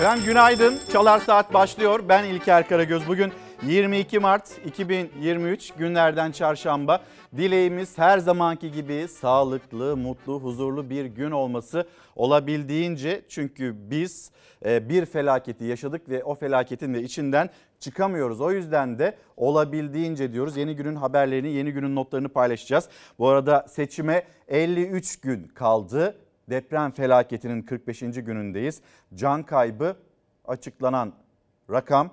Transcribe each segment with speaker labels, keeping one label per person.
Speaker 1: Efendim günaydın. Çalar Saat başlıyor. Ben İlker Karagöz. Bugün 22 Mart 2023 günlerden çarşamba. Dileğimiz her zamanki gibi sağlıklı, mutlu, huzurlu bir gün olması olabildiğince. Çünkü biz e, bir felaketi yaşadık ve o felaketin de içinden çıkamıyoruz. O yüzden de olabildiğince diyoruz. Yeni günün haberlerini, yeni günün notlarını paylaşacağız. Bu arada seçime 53 gün kaldı. Deprem felaketinin 45. günündeyiz. Can kaybı açıklanan rakam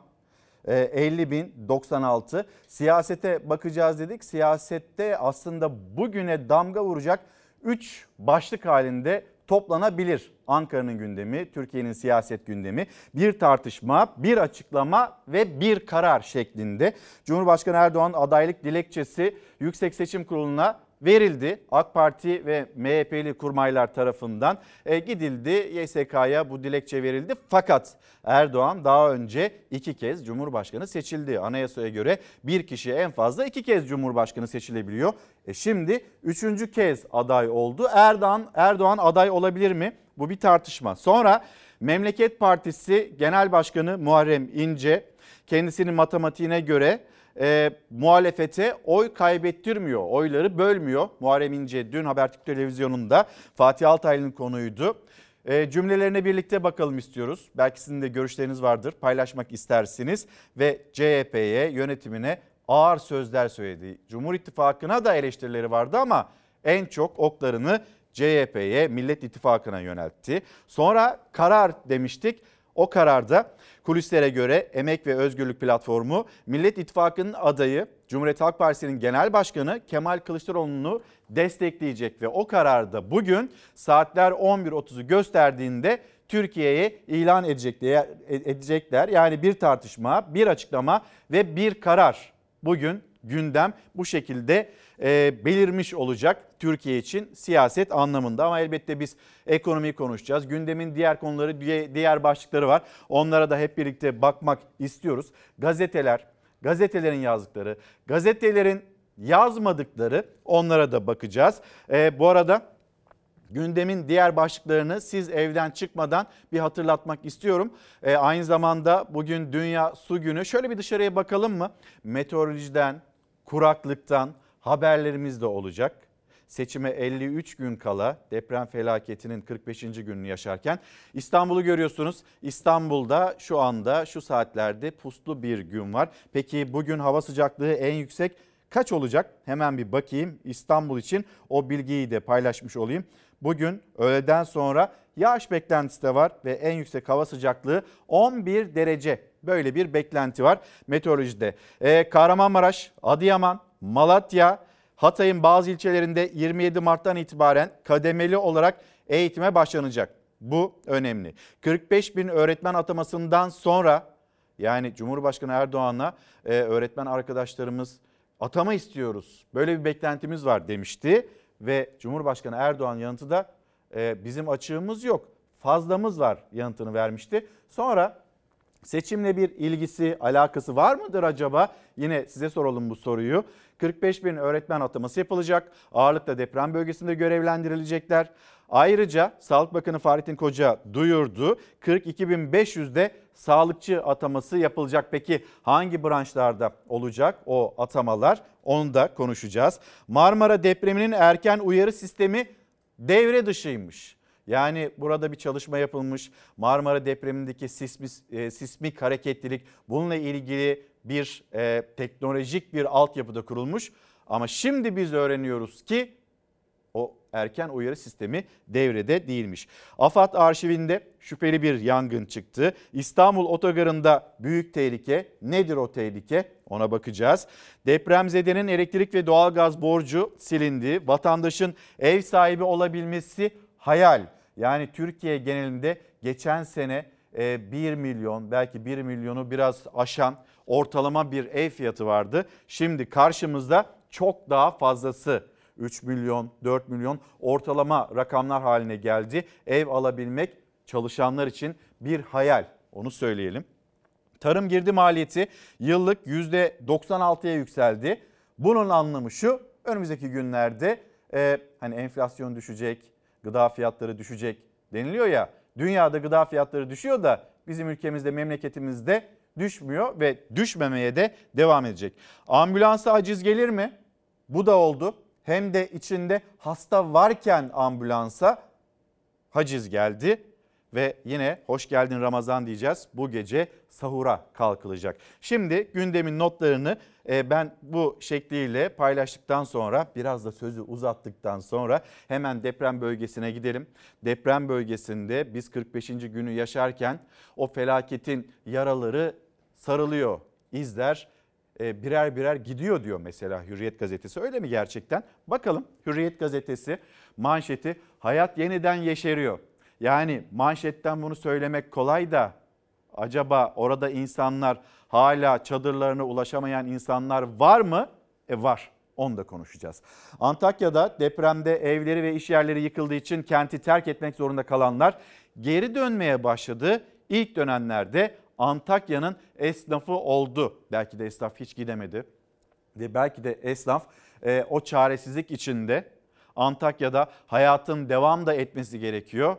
Speaker 1: 50.096. E, Siyasete bakacağız dedik. Siyasette aslında bugüne damga vuracak 3 başlık halinde toplanabilir. Ankara'nın gündemi, Türkiye'nin siyaset gündemi, bir tartışma, bir açıklama ve bir karar şeklinde. Cumhurbaşkanı Erdoğan adaylık dilekçesi Yüksek Seçim Kurulu'na verildi. AK Parti ve MHP'li kurmaylar tarafından e, gidildi. YSK'ya bu dilekçe verildi. Fakat Erdoğan daha önce iki kez Cumhurbaşkanı seçildi. Anayasaya göre bir kişi en fazla iki kez Cumhurbaşkanı seçilebiliyor. E şimdi üçüncü kez aday oldu. Erdoğan, Erdoğan aday olabilir mi? Bu bir tartışma. Sonra Memleket Partisi Genel Başkanı Muharrem İnce kendisinin matematiğine göre e, muhalefete oy kaybettirmiyor, oyları bölmüyor. Muharrem İnce dün Habertürk Televizyonu'nda Fatih Altaylı'nın konuydu. E, cümlelerine birlikte bakalım istiyoruz. Belki sizin de görüşleriniz vardır, paylaşmak istersiniz. Ve CHP'ye, yönetimine ağır sözler söyledi. Cumhur İttifakı'na da eleştirileri vardı ama en çok oklarını CHP'ye, Millet İttifakı'na yöneltti. Sonra karar demiştik. O kararda kulislere göre Emek ve Özgürlük Platformu Millet İttifakı'nın adayı Cumhuriyet Halk Partisi'nin genel başkanı Kemal Kılıçdaroğlu'nu destekleyecek ve o kararda bugün saatler 11.30'u gösterdiğinde Türkiye'ye ilan edecekler. Yani bir tartışma, bir açıklama ve bir karar bugün gündem bu şekilde e, belirmiş olacak Türkiye için siyaset anlamında. Ama elbette biz ekonomiyi konuşacağız. Gündemin diğer konuları, diğer başlıkları var. Onlara da hep birlikte bakmak istiyoruz. Gazeteler, gazetelerin yazdıkları, gazetelerin yazmadıkları onlara da bakacağız. E, bu arada Gündemin diğer başlıklarını siz evden çıkmadan bir hatırlatmak istiyorum. E, aynı zamanda bugün Dünya Su Günü. Şöyle bir dışarıya bakalım mı? Meteorolojiden, kuraklıktan haberlerimiz de olacak. Seçime 53 gün kala deprem felaketinin 45. gününü yaşarken İstanbul'u görüyorsunuz. İstanbul'da şu anda şu saatlerde puslu bir gün var. Peki bugün hava sıcaklığı en yüksek kaç olacak? Hemen bir bakayım İstanbul için o bilgiyi de paylaşmış olayım. Bugün öğleden sonra yağış beklentisi de var ve en yüksek hava sıcaklığı 11 derece. Böyle bir beklenti var meteorolojide. Ee, Kahramanmaraş, Adıyaman, Malatya, Hatay'ın bazı ilçelerinde 27 Mart'tan itibaren kademeli olarak eğitime başlanacak. Bu önemli. 45 bin öğretmen atamasından sonra yani Cumhurbaşkanı Erdoğan'a e, öğretmen arkadaşlarımız atama istiyoruz. Böyle bir beklentimiz var demişti ve Cumhurbaşkanı Erdoğan yanıtı da e, bizim açığımız yok fazlamız var yanıtını vermişti. Sonra seçimle bir ilgisi alakası var mıdır acaba? Yine size soralım bu soruyu. 45 bin öğretmen ataması yapılacak. Ağırlıkla deprem bölgesinde görevlendirilecekler. Ayrıca Sağlık Bakanı Fahrettin Koca duyurdu. 42.500'de sağlıkçı ataması yapılacak. Peki hangi branşlarda olacak o atamalar? Onu da konuşacağız. Marmara depreminin erken uyarı sistemi devre dışıymış. Yani burada bir çalışma yapılmış. Marmara depremindeki sismik, e, sismik hareketlilik bununla ilgili bir e, teknolojik bir altyapıda kurulmuş. Ama şimdi biz öğreniyoruz ki o erken uyarı sistemi devrede değilmiş. AFAD arşivinde şüpheli bir yangın çıktı. İstanbul otogarında büyük tehlike. Nedir o tehlike? Ona bakacağız. Depremzedenin elektrik ve doğalgaz borcu silindi. Vatandaşın ev sahibi olabilmesi hayal. Yani Türkiye genelinde geçen sene 1 e, milyon belki 1 milyonu biraz aşan ortalama bir ev fiyatı vardı. Şimdi karşımızda çok daha fazlası 3 milyon, 4 milyon ortalama rakamlar haline geldi. Ev alabilmek çalışanlar için bir hayal onu söyleyelim. Tarım girdi maliyeti yıllık %96'ya yükseldi. Bunun anlamı şu önümüzdeki günlerde e, hani enflasyon düşecek, gıda fiyatları düşecek deniliyor ya. Dünyada gıda fiyatları düşüyor da bizim ülkemizde, memleketimizde düşmüyor ve düşmemeye de devam edecek. Ambulansa aciz gelir mi? Bu da oldu. Hem de içinde hasta varken ambulansa haciz geldi ve yine hoş geldin Ramazan diyeceğiz. Bu gece sahura kalkılacak. Şimdi gündemin notlarını e, ben bu şekliyle paylaştıktan sonra biraz da sözü uzattıktan sonra hemen deprem bölgesine gidelim. Deprem bölgesinde biz 45. günü yaşarken o felaketin yaraları sarılıyor. İzler e, birer birer gidiyor diyor mesela Hürriyet gazetesi. Öyle mi gerçekten? Bakalım Hürriyet gazetesi manşeti hayat yeniden yeşeriyor. Yani manşetten bunu söylemek kolay da acaba orada insanlar hala çadırlarına ulaşamayan insanlar var mı? E var. Onu da konuşacağız. Antakya'da depremde evleri ve iş yerleri yıkıldığı için kenti terk etmek zorunda kalanlar geri dönmeye başladı. İlk dönemlerde Antakya'nın esnafı oldu. Belki de esnaf hiç gidemedi ve belki de esnaf e, o çaresizlik içinde Antakya'da hayatın devam da etmesi gerekiyor.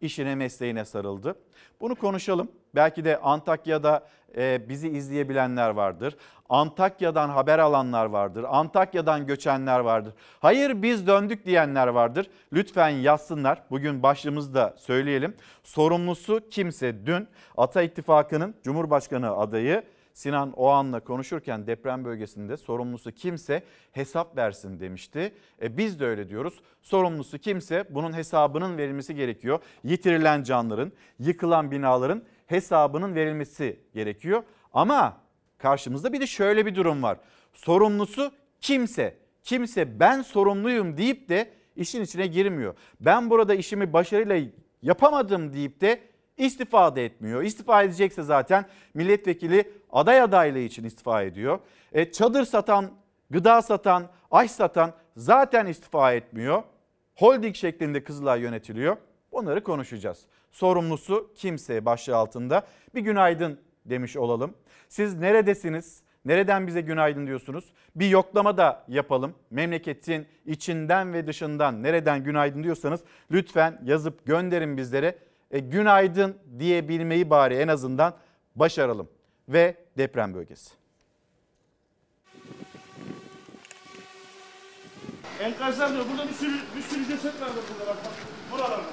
Speaker 1: İşine mesleğine sarıldı. Bunu konuşalım. Belki de Antakya'da e, bizi izleyebilenler vardır. Antakya'dan haber alanlar vardır. Antakya'dan göçenler vardır. Hayır biz döndük diyenler vardır. Lütfen yazsınlar. Bugün başlığımızda söyleyelim. Sorumlusu kimse dün Ata İttifakı'nın Cumhurbaşkanı adayı Sinan Oğan'la konuşurken deprem bölgesinde sorumlusu kimse hesap versin demişti. E biz de öyle diyoruz. Sorumlusu kimse bunun hesabının verilmesi gerekiyor. Yitirilen canların, yıkılan binaların hesabının verilmesi gerekiyor. Ama karşımızda bir de şöyle bir durum var. Sorumlusu kimse, kimse ben sorumluyum deyip de işin içine girmiyor. Ben burada işimi başarıyla yapamadım deyip de istifa da etmiyor. İstifa edecekse zaten milletvekili aday adaylığı için istifa ediyor. E, çadır satan, gıda satan, aş satan zaten istifa etmiyor. Holding şeklinde Kızılay yönetiliyor. Onları konuşacağız. Sorumlusu kimse başlığı altında. Bir günaydın demiş olalım. Siz neredesiniz? Nereden bize günaydın diyorsunuz? Bir yoklama da yapalım. Memleketin içinden ve dışından nereden günaydın diyorsanız lütfen yazıp gönderin bizlere. E, günaydın diyebilmeyi bari en azından başaralım. Ve deprem bölgesi.
Speaker 2: Enkazlar diyor. Burada bir sürü bir sürü ceset vardı burada bak. bak. Buralarda.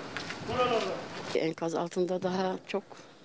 Speaker 2: Buralarda.
Speaker 3: Enkaz altında daha çok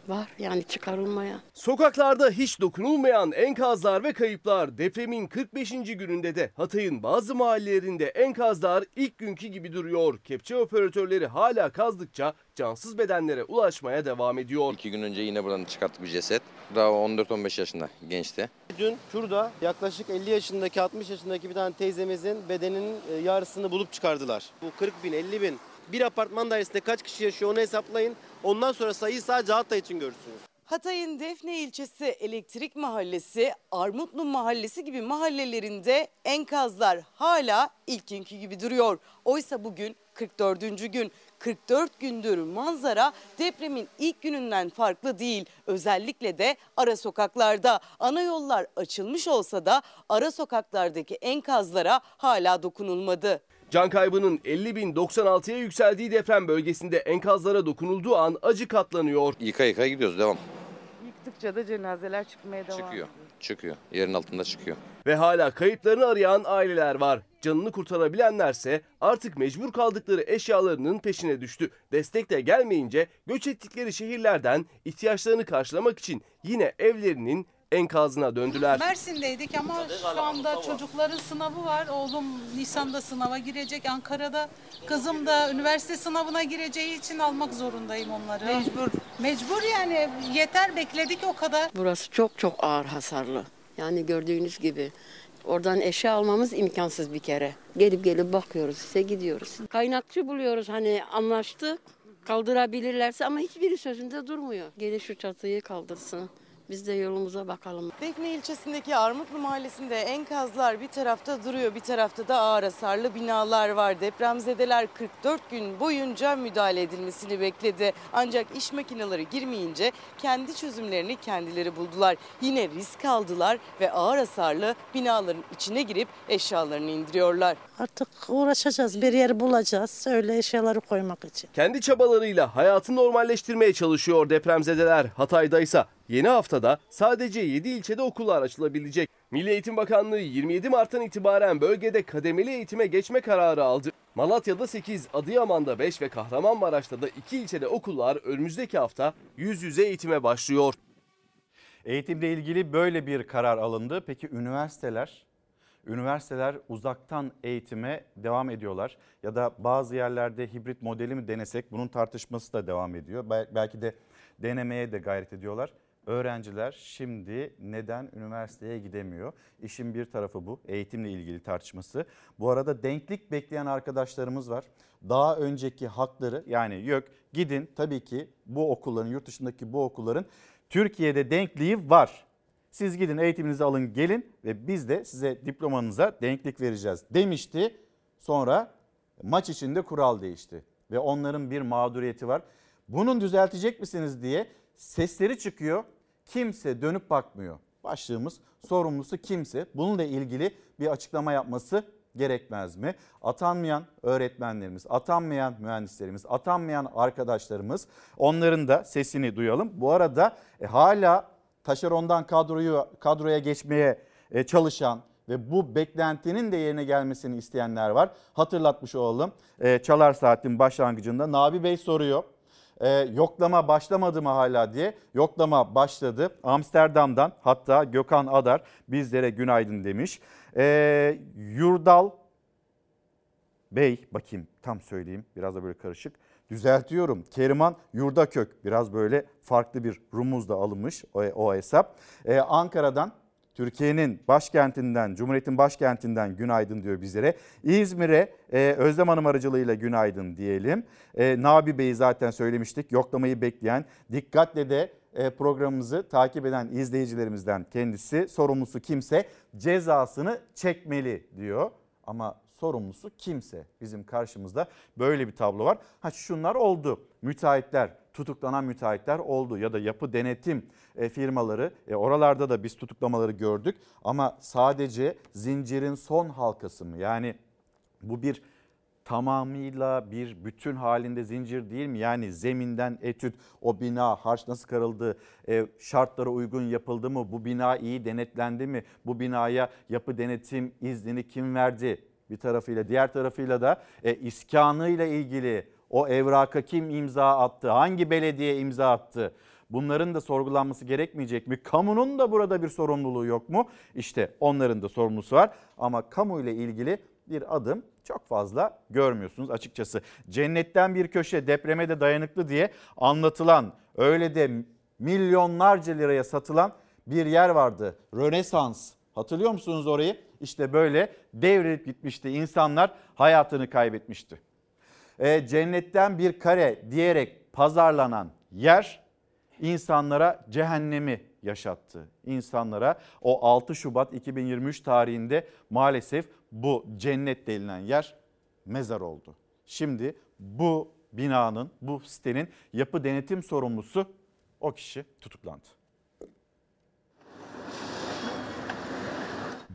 Speaker 3: var yani çıkarılmaya.
Speaker 4: Sokaklarda hiç dokunulmayan enkazlar ve kayıplar depremin 45. gününde de Hatay'ın bazı mahallelerinde enkazlar ilk günkü gibi duruyor. Kepçe operatörleri hala kazdıkça cansız bedenlere ulaşmaya devam ediyor.
Speaker 5: İki gün önce yine buradan çıkarttık bir ceset. Daha 14-15 yaşında gençti.
Speaker 6: Dün şurada yaklaşık 50 yaşındaki 60 yaşındaki bir tane teyzemizin bedeninin e, yarısını bulup çıkardılar. Bu 40 bin 50 bin bir apartman dairesinde kaç kişi yaşıyor onu hesaplayın. Ondan sonra sayıyı sadece Hatay için görürsünüz.
Speaker 7: Hatay'ın Defne ilçesi Elektrik Mahallesi, Armutlu Mahallesi gibi mahallelerinde enkazlar hala ilk günkü gibi duruyor. Oysa bugün 44. gün. 44 gündür manzara depremin ilk gününden farklı değil. Özellikle de ara sokaklarda. Ana yollar açılmış olsa da ara sokaklardaki enkazlara hala dokunulmadı.
Speaker 4: Can kaybının 50 bin 96'ya yükseldiği deprem bölgesinde enkazlara dokunulduğu an acı katlanıyor.
Speaker 5: Yıka yıka gidiyoruz devam.
Speaker 7: Yıktıkça da cenazeler çıkmaya devam
Speaker 5: Çıkıyor. Çıkıyor. Yerin altında çıkıyor.
Speaker 4: Ve hala kayıplarını arayan aileler var. Canını kurtarabilenlerse artık mecbur kaldıkları eşyalarının peşine düştü. Destek de gelmeyince göç ettikleri şehirlerden ihtiyaçlarını karşılamak için yine evlerinin enkazına döndüler.
Speaker 8: Mersin'deydik ama şu anda çocukların sınavı var. Oğlum Nisan'da sınava girecek. Ankara'da kızım da üniversite sınavına gireceği için almak zorundayım onları. Mecbur. Mecbur yani yeter bekledik o kadar.
Speaker 3: Burası çok çok ağır hasarlı. Yani gördüğünüz gibi oradan eşya almamız imkansız bir kere. Gelip gelip bakıyoruz işte gidiyoruz. Kaynakçı buluyoruz hani anlaştık kaldırabilirlerse ama hiçbiri sözünde durmuyor. Gelin şu çatıyı kaldırsın. Biz de yolumuza bakalım.
Speaker 7: Defne ilçesindeki Armutlu mahallesinde enkazlar bir tarafta duruyor, bir tarafta da ağır hasarlı binalar var. Depremzedeler 44 gün boyunca müdahale edilmesini bekledi. Ancak iş makineleri girmeyince kendi çözümlerini kendileri buldular. Yine risk aldılar ve ağır hasarlı binaların içine girip eşyalarını indiriyorlar.
Speaker 9: Artık uğraşacağız, bir yer bulacağız öyle eşyaları koymak için.
Speaker 4: Kendi çabalarıyla hayatı normalleştirmeye çalışıyor depremzedeler. Hatay'da ise yeni haftada sadece 7 ilçede okullar açılabilecek. Milli Eğitim Bakanlığı 27 Mart'tan itibaren bölgede kademeli eğitime geçme kararı aldı. Malatya'da 8, Adıyaman'da 5 ve Kahramanmaraş'ta da 2 ilçede okullar önümüzdeki hafta yüz yüze eğitime başlıyor.
Speaker 1: Eğitimle ilgili böyle bir karar alındı. Peki üniversiteler? Üniversiteler uzaktan eğitime devam ediyorlar. Ya da bazı yerlerde hibrit modeli mi denesek bunun tartışması da devam ediyor. Bel- Belki de denemeye de gayret ediyorlar. Öğrenciler şimdi neden üniversiteye gidemiyor? İşin bir tarafı bu eğitimle ilgili tartışması. Bu arada denklik bekleyen arkadaşlarımız var. Daha önceki hakları yani yok gidin tabii ki bu okulların yurt dışındaki bu okulların Türkiye'de denkliği var. Siz gidin eğitiminizi alın gelin ve biz de size diplomanıza denklik vereceğiz demişti. Sonra maç içinde kural değişti ve onların bir mağduriyeti var. Bunun düzeltecek misiniz diye sesleri çıkıyor. Kimse dönüp bakmıyor. Başlığımız sorumlusu kimse. Bununla ilgili bir açıklama yapması gerekmez mi? Atanmayan öğretmenlerimiz, atanmayan mühendislerimiz, atanmayan arkadaşlarımız onların da sesini duyalım. Bu arada e, hala taşerondan kadroyu kadroya geçmeye e, çalışan ve bu beklentinin de yerine gelmesini isteyenler var. Hatırlatmış olalım. E, Çalar Saat'in başlangıcında Nabi Bey soruyor. E, yoklama başlamadı mı hala diye. Yoklama başladı. Amsterdam'dan hatta Gökhan Adar bizlere günaydın demiş. E, Yurdal Bey bakayım tam söyleyeyim biraz da böyle karışık. Düzeltiyorum. Keriman Yurdakök biraz böyle farklı bir rumuzla alınmış o, o hesap. Ee, Ankara'dan Türkiye'nin başkentinden, Cumhuriyet'in başkentinden günaydın diyor bizlere. İzmir'e e, Özlem Hanım aracılığıyla günaydın diyelim. E, Nabi Bey'i zaten söylemiştik. Yoklamayı bekleyen, dikkatle de e, programımızı takip eden izleyicilerimizden kendisi. Sorumlusu kimse cezasını çekmeli diyor. Ama sorumlusu kimse bizim karşımızda böyle bir tablo var. Ha şunlar oldu. Müteahhitler, tutuklanan müteahhitler oldu ya da yapı denetim e, firmaları e, oralarda da biz tutuklamaları gördük ama sadece zincirin son halkası mı? Yani bu bir tamamıyla bir bütün halinde zincir değil mi? Yani zeminden etüt, o bina harç nasıl karıldı, e, şartlara uygun yapıldı mı, bu bina iyi denetlendi mi, bu binaya yapı denetim iznini kim verdi? Bir tarafıyla diğer tarafıyla da e, iskanıyla ilgili o evraka kim imza attı, hangi belediye imza attı? Bunların da sorgulanması gerekmeyecek mi? Kamunun da burada bir sorumluluğu yok mu? İşte onların da sorumlusu var ama kamu ile ilgili bir adım çok fazla görmüyorsunuz açıkçası. Cennetten bir köşe depreme de dayanıklı diye anlatılan öyle de milyonlarca liraya satılan bir yer vardı. Rönesans. Hatırlıyor musunuz orayı? İşte böyle devrilip gitmişti. İnsanlar hayatını kaybetmişti. E, cennetten bir kare diyerek pazarlanan yer insanlara cehennemi yaşattı. İnsanlara o 6 Şubat 2023 tarihinde maalesef bu cennet denilen yer mezar oldu. Şimdi bu binanın, bu sitenin yapı denetim sorumlusu o kişi tutuklandı.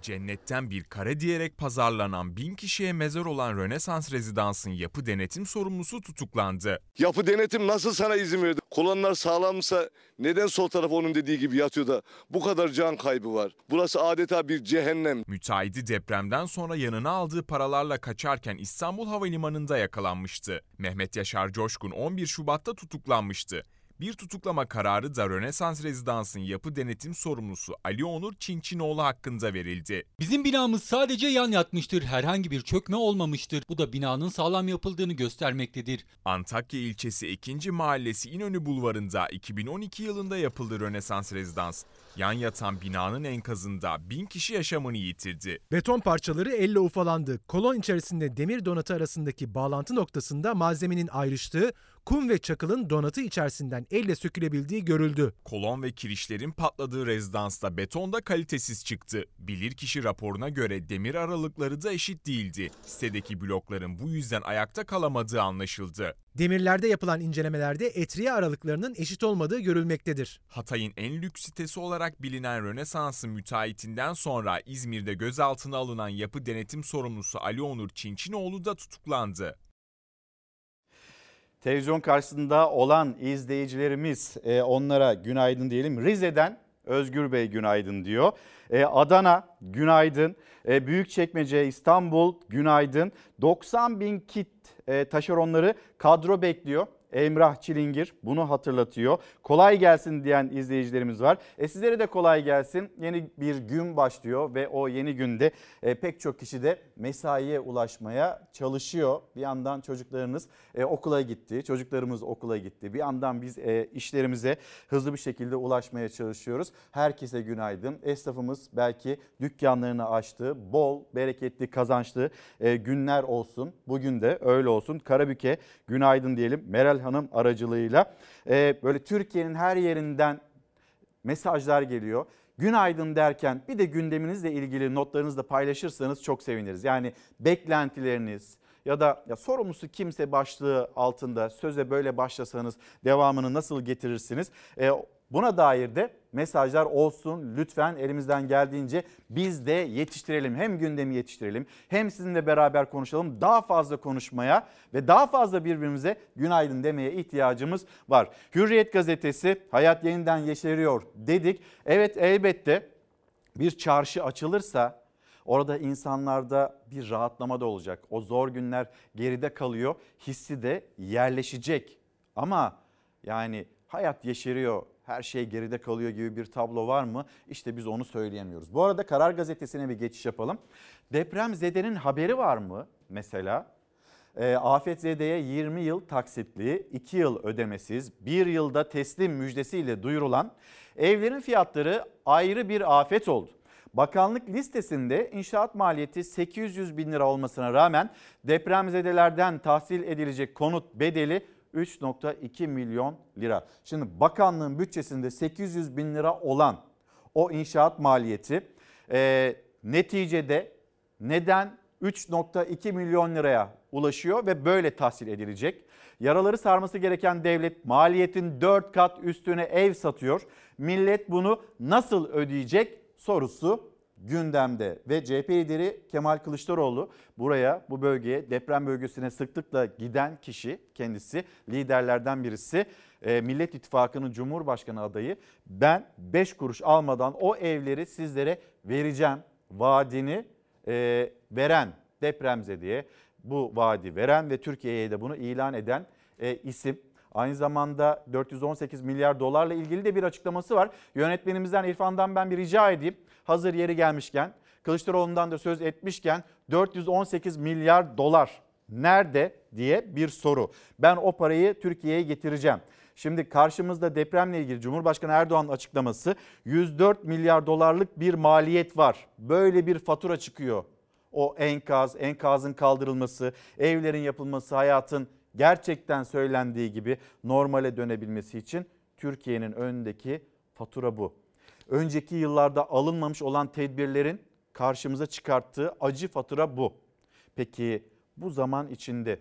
Speaker 10: Cennetten bir kare diyerek pazarlanan bin kişiye mezar olan Rönesans Rezidans'ın yapı denetim sorumlusu tutuklandı.
Speaker 11: Yapı denetim nasıl sana izin verdi? Kolonlar sağlamsa neden sol taraf onun dediği gibi yatıyor da bu kadar can kaybı var? Burası adeta bir cehennem.
Speaker 10: Müteahhidi depremden sonra yanına aldığı paralarla kaçarken İstanbul Havalimanı'nda yakalanmıştı. Mehmet Yaşar Coşkun 11 Şubat'ta tutuklanmıştı. Bir tutuklama kararı da Rönesans Rezidans'ın yapı denetim sorumlusu Ali Onur Çinçinoğlu hakkında verildi.
Speaker 12: Bizim binamız sadece yan yatmıştır. Herhangi bir çökme olmamıştır. Bu da binanın sağlam yapıldığını göstermektedir.
Speaker 10: Antakya ilçesi 2. Mahallesi İnönü Bulvarı'nda 2012 yılında yapıldı Rönesans Rezidans. Yan yatan binanın enkazında bin kişi yaşamını yitirdi.
Speaker 13: Beton parçaları elle ufalandı. Kolon içerisinde demir donatı arasındaki bağlantı noktasında malzemenin ayrıştığı, kum ve çakılın donatı içerisinden elle sökülebildiği görüldü.
Speaker 10: Kolon ve kirişlerin patladığı rezidansta beton da kalitesiz çıktı. Bilirkişi raporuna göre demir aralıkları da eşit değildi. Sitedeki blokların bu yüzden ayakta kalamadığı anlaşıldı.
Speaker 13: Demirlerde yapılan incelemelerde etriye aralıklarının eşit olmadığı görülmektedir.
Speaker 10: Hatay'ın en lüks sitesi olarak bilinen Rönesans'ın müteahhitinden sonra İzmir'de gözaltına alınan yapı denetim sorumlusu Ali Onur Çinçinoğlu da tutuklandı.
Speaker 1: Televizyon karşısında olan izleyicilerimiz e, onlara günaydın diyelim. Rize'den Özgür Bey günaydın diyor. E, Adana günaydın. E, Büyükçekmece İstanbul günaydın. 90 bin kit e, taşeronları kadro bekliyor. Emrah Çilingir bunu hatırlatıyor. Kolay gelsin diyen izleyicilerimiz var. E sizlere de kolay gelsin. Yeni bir gün başlıyor ve o yeni günde e, pek çok kişi de mesaiye ulaşmaya çalışıyor. Bir yandan çocuklarınız e, okula gitti, çocuklarımız okula gitti. Bir yandan biz e, işlerimize hızlı bir şekilde ulaşmaya çalışıyoruz. Herkese günaydın. Esnafımız belki dükkanlarını açtı. Bol, bereketli, kazançlı e, günler olsun. Bugün de öyle olsun. Karabük'e günaydın diyelim. Meral Hanım aracılığıyla e, böyle Türkiye'nin her yerinden mesajlar geliyor. Günaydın derken bir de gündeminizle ilgili notlarınızı da paylaşırsanız çok seviniriz. Yani beklentileriniz ya da ya sorumlusu kimse başlığı altında söze böyle başlasanız devamını nasıl getirirsiniz? E, buna dair de mesajlar olsun lütfen elimizden geldiğince biz de yetiştirelim. Hem gündemi yetiştirelim hem sizinle beraber konuşalım. Daha fazla konuşmaya ve daha fazla birbirimize günaydın demeye ihtiyacımız var. Hürriyet gazetesi hayat yeniden yeşeriyor dedik. Evet elbette bir çarşı açılırsa orada insanlarda bir rahatlama da olacak. O zor günler geride kalıyor. Hissi de yerleşecek. Ama yani hayat yeşeriyor, her şey geride kalıyor gibi bir tablo var mı? İşte biz onu söyleyemiyoruz. Bu arada Karar Gazetesi'ne bir geçiş yapalım. Depremzedenin haberi var mı mesela? E, Afetzede'ye 20 yıl taksitli, 2 yıl ödemesiz, 1 yılda teslim müjdesiyle duyurulan evlerin fiyatları ayrı bir afet oldu. Bakanlık listesinde inşaat maliyeti 800 bin lira olmasına rağmen depremzedelerden tahsil edilecek konut bedeli 3.2 milyon lira. Şimdi bakanlığın bütçesinde 800 bin lira olan o inşaat maliyeti e, neticede neden 3.2 milyon liraya ulaşıyor ve böyle tahsil edilecek? Yaraları sarması gereken devlet maliyetin 4 kat üstüne ev satıyor. Millet bunu nasıl ödeyecek sorusu gündemde ve CHP lideri Kemal Kılıçdaroğlu buraya bu bölgeye deprem bölgesine sıklıkla giden kişi kendisi liderlerden birisi e, Millet İttifakı'nın Cumhurbaşkanı adayı ben 5 kuruş almadan o evleri sizlere vereceğim vaadini e, veren depremzedeye bu vaadi veren ve Türkiye'ye de bunu ilan eden e, isim. Aynı zamanda 418 milyar dolarla ilgili de bir açıklaması var. Yönetmenimizden İrfan'dan ben bir rica edeyim. Hazır yeri gelmişken Kılıçdaroğlu'ndan da söz etmişken 418 milyar dolar nerede diye bir soru. Ben o parayı Türkiye'ye getireceğim. Şimdi karşımızda depremle ilgili Cumhurbaşkanı Erdoğan'ın açıklaması 104 milyar dolarlık bir maliyet var. Böyle bir fatura çıkıyor. O enkaz, enkazın kaldırılması, evlerin yapılması, hayatın gerçekten söylendiği gibi normale dönebilmesi için Türkiye'nin önündeki fatura bu. Önceki yıllarda alınmamış olan tedbirlerin karşımıza çıkarttığı acı fatura bu. Peki bu zaman içinde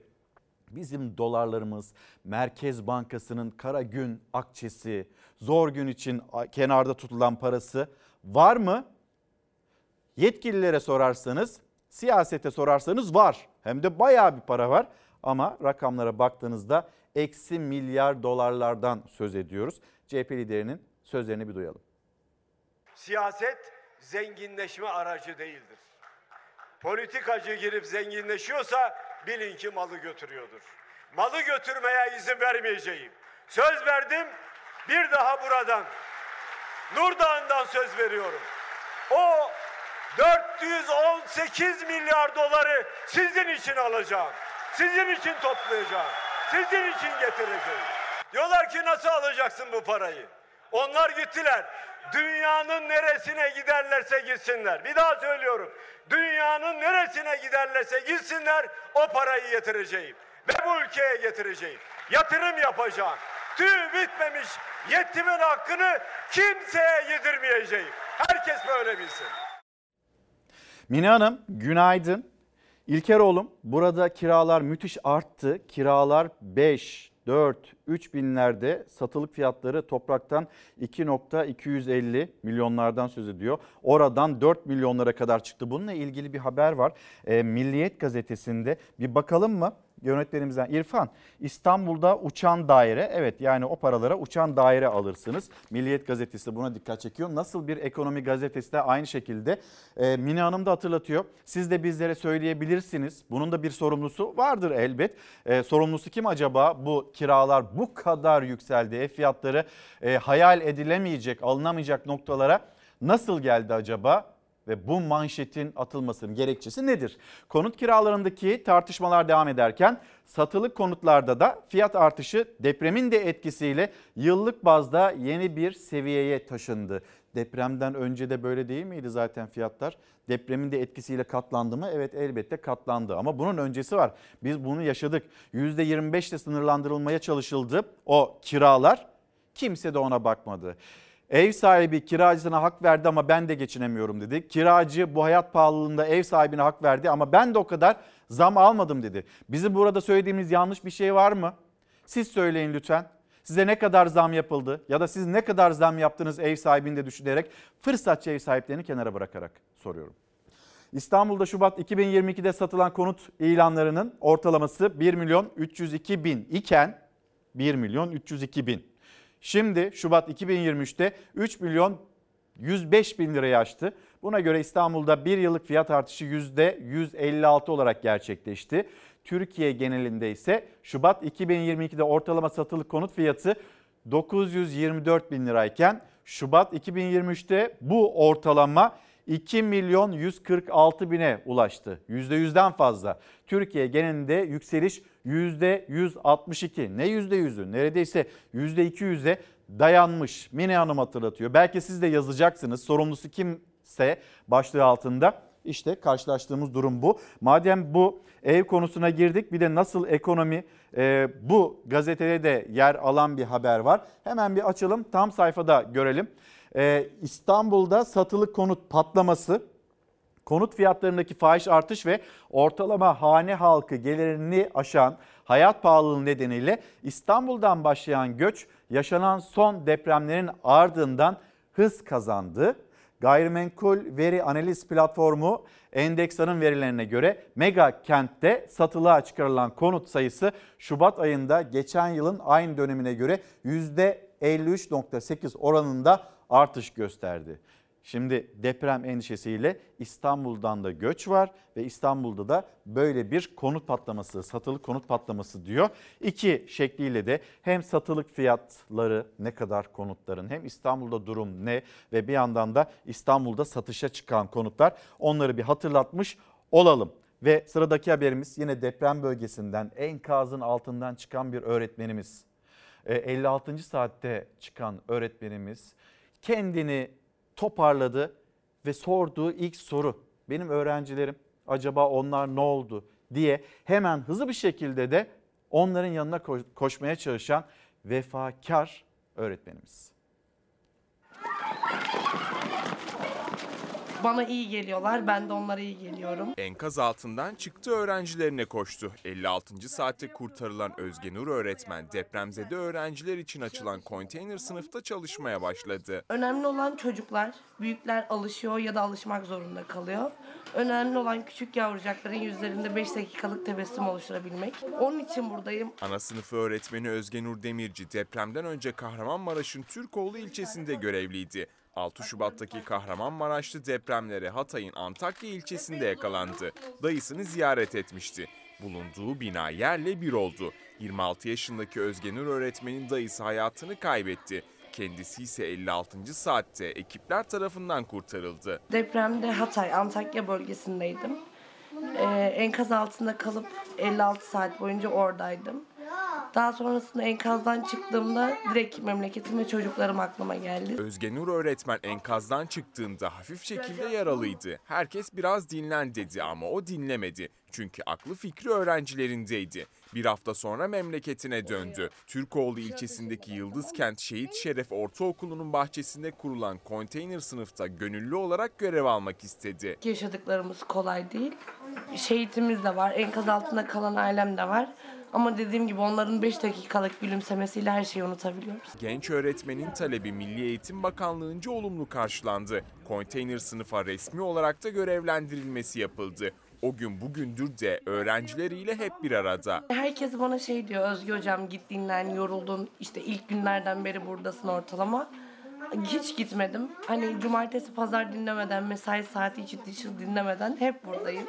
Speaker 1: bizim dolarlarımız, Merkez Bankası'nın kara gün akçesi, zor gün için kenarda tutulan parası var mı? Yetkililere sorarsanız, siyasete sorarsanız var. Hem de bayağı bir para var. Ama rakamlara baktığınızda eksi milyar dolarlardan söz ediyoruz. CHP liderinin sözlerini bir duyalım.
Speaker 14: Siyaset zenginleşme aracı değildir. Politikacı girip zenginleşiyorsa bilin ki malı götürüyordur. Malı götürmeye izin vermeyeceğim. Söz verdim bir daha buradan Nur Dağı'ndan söz veriyorum. O 418 milyar doları sizin için alacağım. Sizin için toplayacağım. Sizin için getireceğim. Diyorlar ki nasıl alacaksın bu parayı? Onlar gittiler. Dünyanın neresine giderlerse gitsinler. Bir daha söylüyorum. Dünyanın neresine giderlerse gitsinler o parayı getireceğim. ve bu ülkeye getireceğim. Yatırım yapacağım. Tüy bitmemiş yetimin hakkını kimseye yedirmeyeceğim. Herkes böyle bilsin.
Speaker 1: Mine Hanım günaydın. İlker oğlum burada kiralar müthiş arttı. Kiralar 5, 4, 3 binlerde satılık fiyatları topraktan 2.250 milyonlardan söz ediyor. Oradan 4 milyonlara kadar çıktı. Bununla ilgili bir haber var. E, Milliyet gazetesinde bir bakalım mı? Yönetmenimizden İrfan İstanbul'da uçan daire evet yani o paralara uçan daire alırsınız. Milliyet gazetesi buna dikkat çekiyor. Nasıl bir ekonomi gazetesi de aynı şekilde e, Mine Hanım da hatırlatıyor. Siz de bizlere söyleyebilirsiniz. Bunun da bir sorumlusu vardır elbet. E, sorumlusu kim acaba bu kiralar bu kadar yükseldi ev fiyatları e, hayal edilemeyecek alınamayacak noktalara nasıl geldi acaba? Ve bu manşetin atılmasının gerekçesi nedir? Konut kiralarındaki tartışmalar devam ederken satılık konutlarda da fiyat artışı depremin de etkisiyle yıllık bazda yeni bir seviyeye taşındı. Depremden önce de böyle değil miydi zaten fiyatlar? Depremin de etkisiyle katlandı mı? Evet elbette katlandı ama bunun öncesi var. Biz bunu yaşadık. %25 ile sınırlandırılmaya çalışıldı o kiralar. Kimse de ona bakmadı. Ev sahibi kiracısına hak verdi ama ben de geçinemiyorum dedi. Kiracı bu hayat pahalılığında ev sahibine hak verdi ama ben de o kadar zam almadım dedi. Bizim burada söylediğimiz yanlış bir şey var mı? Siz söyleyin lütfen. Size ne kadar zam yapıldı ya da siz ne kadar zam yaptınız ev sahibini de düşünerek fırsatçı ev sahiplerini kenara bırakarak soruyorum. İstanbul'da Şubat 2022'de satılan konut ilanlarının ortalaması 1 milyon 302 bin iken 1 milyon 302 bin. Şimdi Şubat 2023'te 3 milyon 105 bin lirayı aştı. Buna göre İstanbul'da bir yıllık fiyat artışı %156 olarak gerçekleşti. Türkiye genelinde ise Şubat 2022'de ortalama satılık konut fiyatı 924 bin lirayken Şubat 2023'te bu ortalama 2 milyon 146 bine ulaştı. %100'den fazla. Türkiye genelinde yükseliş %162. Ne %100'ü? Neredeyse %200'e dayanmış. Mine Hanım hatırlatıyor. Belki siz de yazacaksınız. Sorumlusu kimse başlığı altında. İşte karşılaştığımız durum bu. Madem bu ev konusuna girdik bir de nasıl ekonomi e, bu gazetede de yer alan bir haber var. Hemen bir açalım tam sayfada görelim. E, İstanbul'da satılık konut patlaması konut fiyatlarındaki fahiş artış ve ortalama hane halkı gelirini aşan hayat pahalılığı nedeniyle İstanbul'dan başlayan göç yaşanan son depremlerin ardından hız kazandı. Gayrimenkul veri analiz platformu Endeksa'nın verilerine göre mega kentte satılığa çıkarılan konut sayısı Şubat ayında geçen yılın aynı dönemine göre %53.8 oranında artış gösterdi. Şimdi deprem endişesiyle İstanbul'dan da göç var ve İstanbul'da da böyle bir konut patlaması, satılık konut patlaması diyor. İki şekliyle de hem satılık fiyatları ne kadar konutların hem İstanbul'da durum ne ve bir yandan da İstanbul'da satışa çıkan konutlar onları bir hatırlatmış olalım. Ve sıradaki haberimiz yine deprem bölgesinden enkazın altından çıkan bir öğretmenimiz. 56. E, saatte çıkan öğretmenimiz kendini toparladı ve sorduğu ilk soru benim öğrencilerim acaba onlar ne oldu diye hemen hızlı bir şekilde de onların yanına koşmaya çalışan vefakar öğretmenimiz.
Speaker 15: Bana iyi geliyorlar, ben de onlara iyi geliyorum.
Speaker 10: Enkaz altından çıktı öğrencilerine koştu. 56. saatte kurtarılan Özge Nur öğretmen depremzede öğrenciler için açılan konteyner sınıfta çalışmaya başladı.
Speaker 15: Önemli olan çocuklar, büyükler alışıyor ya da alışmak zorunda kalıyor. Önemli olan küçük yavrucakların yüzlerinde 5 dakikalık tebessüm oluşturabilmek. Onun için buradayım.
Speaker 10: Ana sınıfı öğretmeni Özge Nur Demirci depremden önce Kahramanmaraş'ın Türkoğlu ilçesinde görevliydi. 6 Şubat'taki Kahramanmaraşlı depremlere Hatay'ın Antakya ilçesinde yakalandı. Dayısını ziyaret etmişti. Bulunduğu bina yerle bir oldu. 26 yaşındaki Özgenur öğretmenin dayısı hayatını kaybetti. Kendisi ise 56. saatte ekipler tarafından kurtarıldı.
Speaker 15: Depremde Hatay, Antakya bölgesindeydim. Ee, enkaz altında kalıp 56 saat boyunca oradaydım. Daha sonrasında enkazdan çıktığımda direkt memleketim ve çocuklarım aklıma geldi.
Speaker 10: Özge Nur öğretmen enkazdan çıktığında hafif şekilde yaralıydı. Herkes biraz dinlen dedi ama o dinlemedi. Çünkü aklı fikri öğrencilerindeydi. Bir hafta sonra memleketine döndü. Türkoğlu ilçesindeki Yıldızkent Şehit Şeref Ortaokulu'nun bahçesinde kurulan konteyner sınıfta gönüllü olarak görev almak istedi.
Speaker 15: Yaşadıklarımız kolay değil. Şehitimiz de var, enkaz altında kalan ailem de var. Ama dediğim gibi onların 5 dakikalık gülümsemesiyle her şeyi unutabiliyoruz.
Speaker 10: Genç öğretmenin talebi Milli Eğitim Bakanlığı'nca olumlu karşılandı. Konteyner sınıfa resmi olarak da görevlendirilmesi yapıldı. O gün bugündür de öğrencileriyle hep bir arada.
Speaker 15: Herkes bana şey diyor, Özgü hocam git dinlen, yoruldun. İşte ilk günlerden beri buradasın ortalama. Hiç gitmedim. Hani cumartesi pazar dinlemeden, mesai saati içi dışı dinlemeden hep buradayım.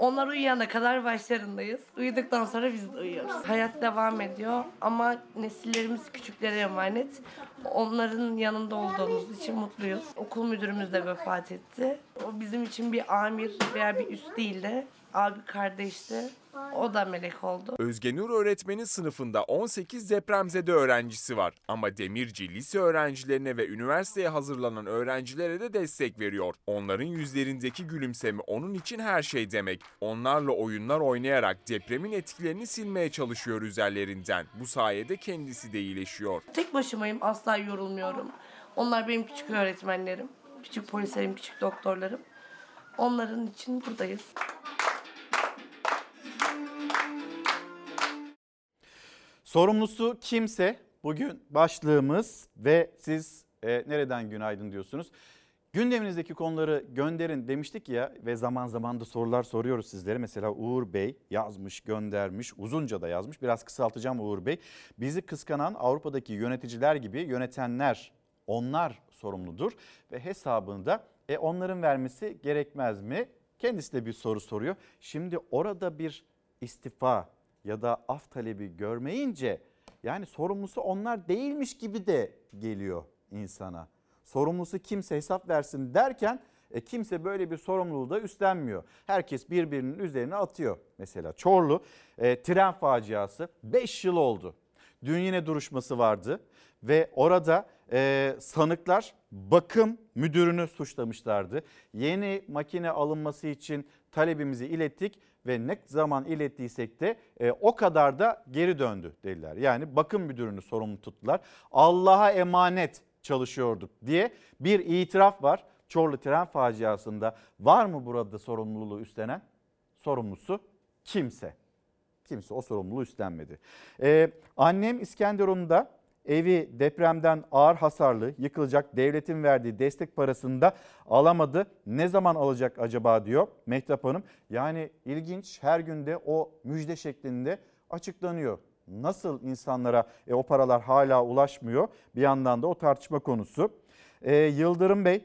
Speaker 15: Onlar uyuyana kadar başlarındayız. Uyuduktan sonra biz de uyuyoruz. Hayat devam ediyor ama nesillerimiz küçüklere emanet. Onların yanında olduğumuz için mutluyuz. Okul müdürümüz de vefat etti. O bizim için bir amir veya bir üst değil de abi kardeşti. O da melek oldu.
Speaker 10: Özge Nur öğretmenin sınıfında 18 depremzede öğrencisi var. Ama Demirci lise öğrencilerine ve üniversiteye hazırlanan öğrencilere de destek veriyor. Onların yüzlerindeki gülümseme onun için her şey demek. Onlarla oyunlar oynayarak depremin etkilerini silmeye çalışıyor üzerlerinden. Bu sayede kendisi de iyileşiyor.
Speaker 15: Tek başımayım asla yorulmuyorum. Onlar benim küçük öğretmenlerim. Küçük polislerim, küçük doktorlarım. Onların için buradayız.
Speaker 1: Sorumlusu kimse bugün başlığımız ve siz e, nereden günaydın diyorsunuz. Gündeminizdeki konuları gönderin demiştik ya ve zaman zaman da sorular soruyoruz sizlere. Mesela Uğur Bey yazmış, göndermiş, uzunca da yazmış. Biraz kısaltacağım Uğur Bey. Bizi kıskanan Avrupa'daki yöneticiler gibi yönetenler, onlar sorumludur ve hesabını da e, onların vermesi gerekmez mi? Kendisi de bir soru soruyor. Şimdi orada bir istifa ya da af talebi görmeyince yani sorumlusu onlar değilmiş gibi de geliyor insana. Sorumlusu kimse hesap versin derken e, kimse böyle bir sorumluluğu da üstlenmiyor. Herkes birbirinin üzerine atıyor. Mesela Çorlu e, tren faciası 5 yıl oldu. Dün yine duruşması vardı ve orada e, sanıklar bakım müdürünü suçlamışlardı. Yeni makine alınması için talebimizi ilettik ve ne zaman ilettiysek de e, o kadar da geri döndü dediler. Yani bakım müdürünü sorumlu tuttular. Allah'a emanet çalışıyorduk diye bir itiraf var. Çorlu tren faciasında var mı burada sorumluluğu üstlenen? Sorumlusu kimse. Kimse o sorumluluğu üstlenmedi. Ee, annem İskenderun'da evi depremden ağır hasarlı yıkılacak devletin verdiği destek parasını da alamadı. Ne zaman alacak acaba diyor Mehtap Hanım. Yani ilginç her günde o müjde şeklinde açıklanıyor. Nasıl insanlara e, o paralar hala ulaşmıyor bir yandan da o tartışma konusu. Ee, Yıldırım Bey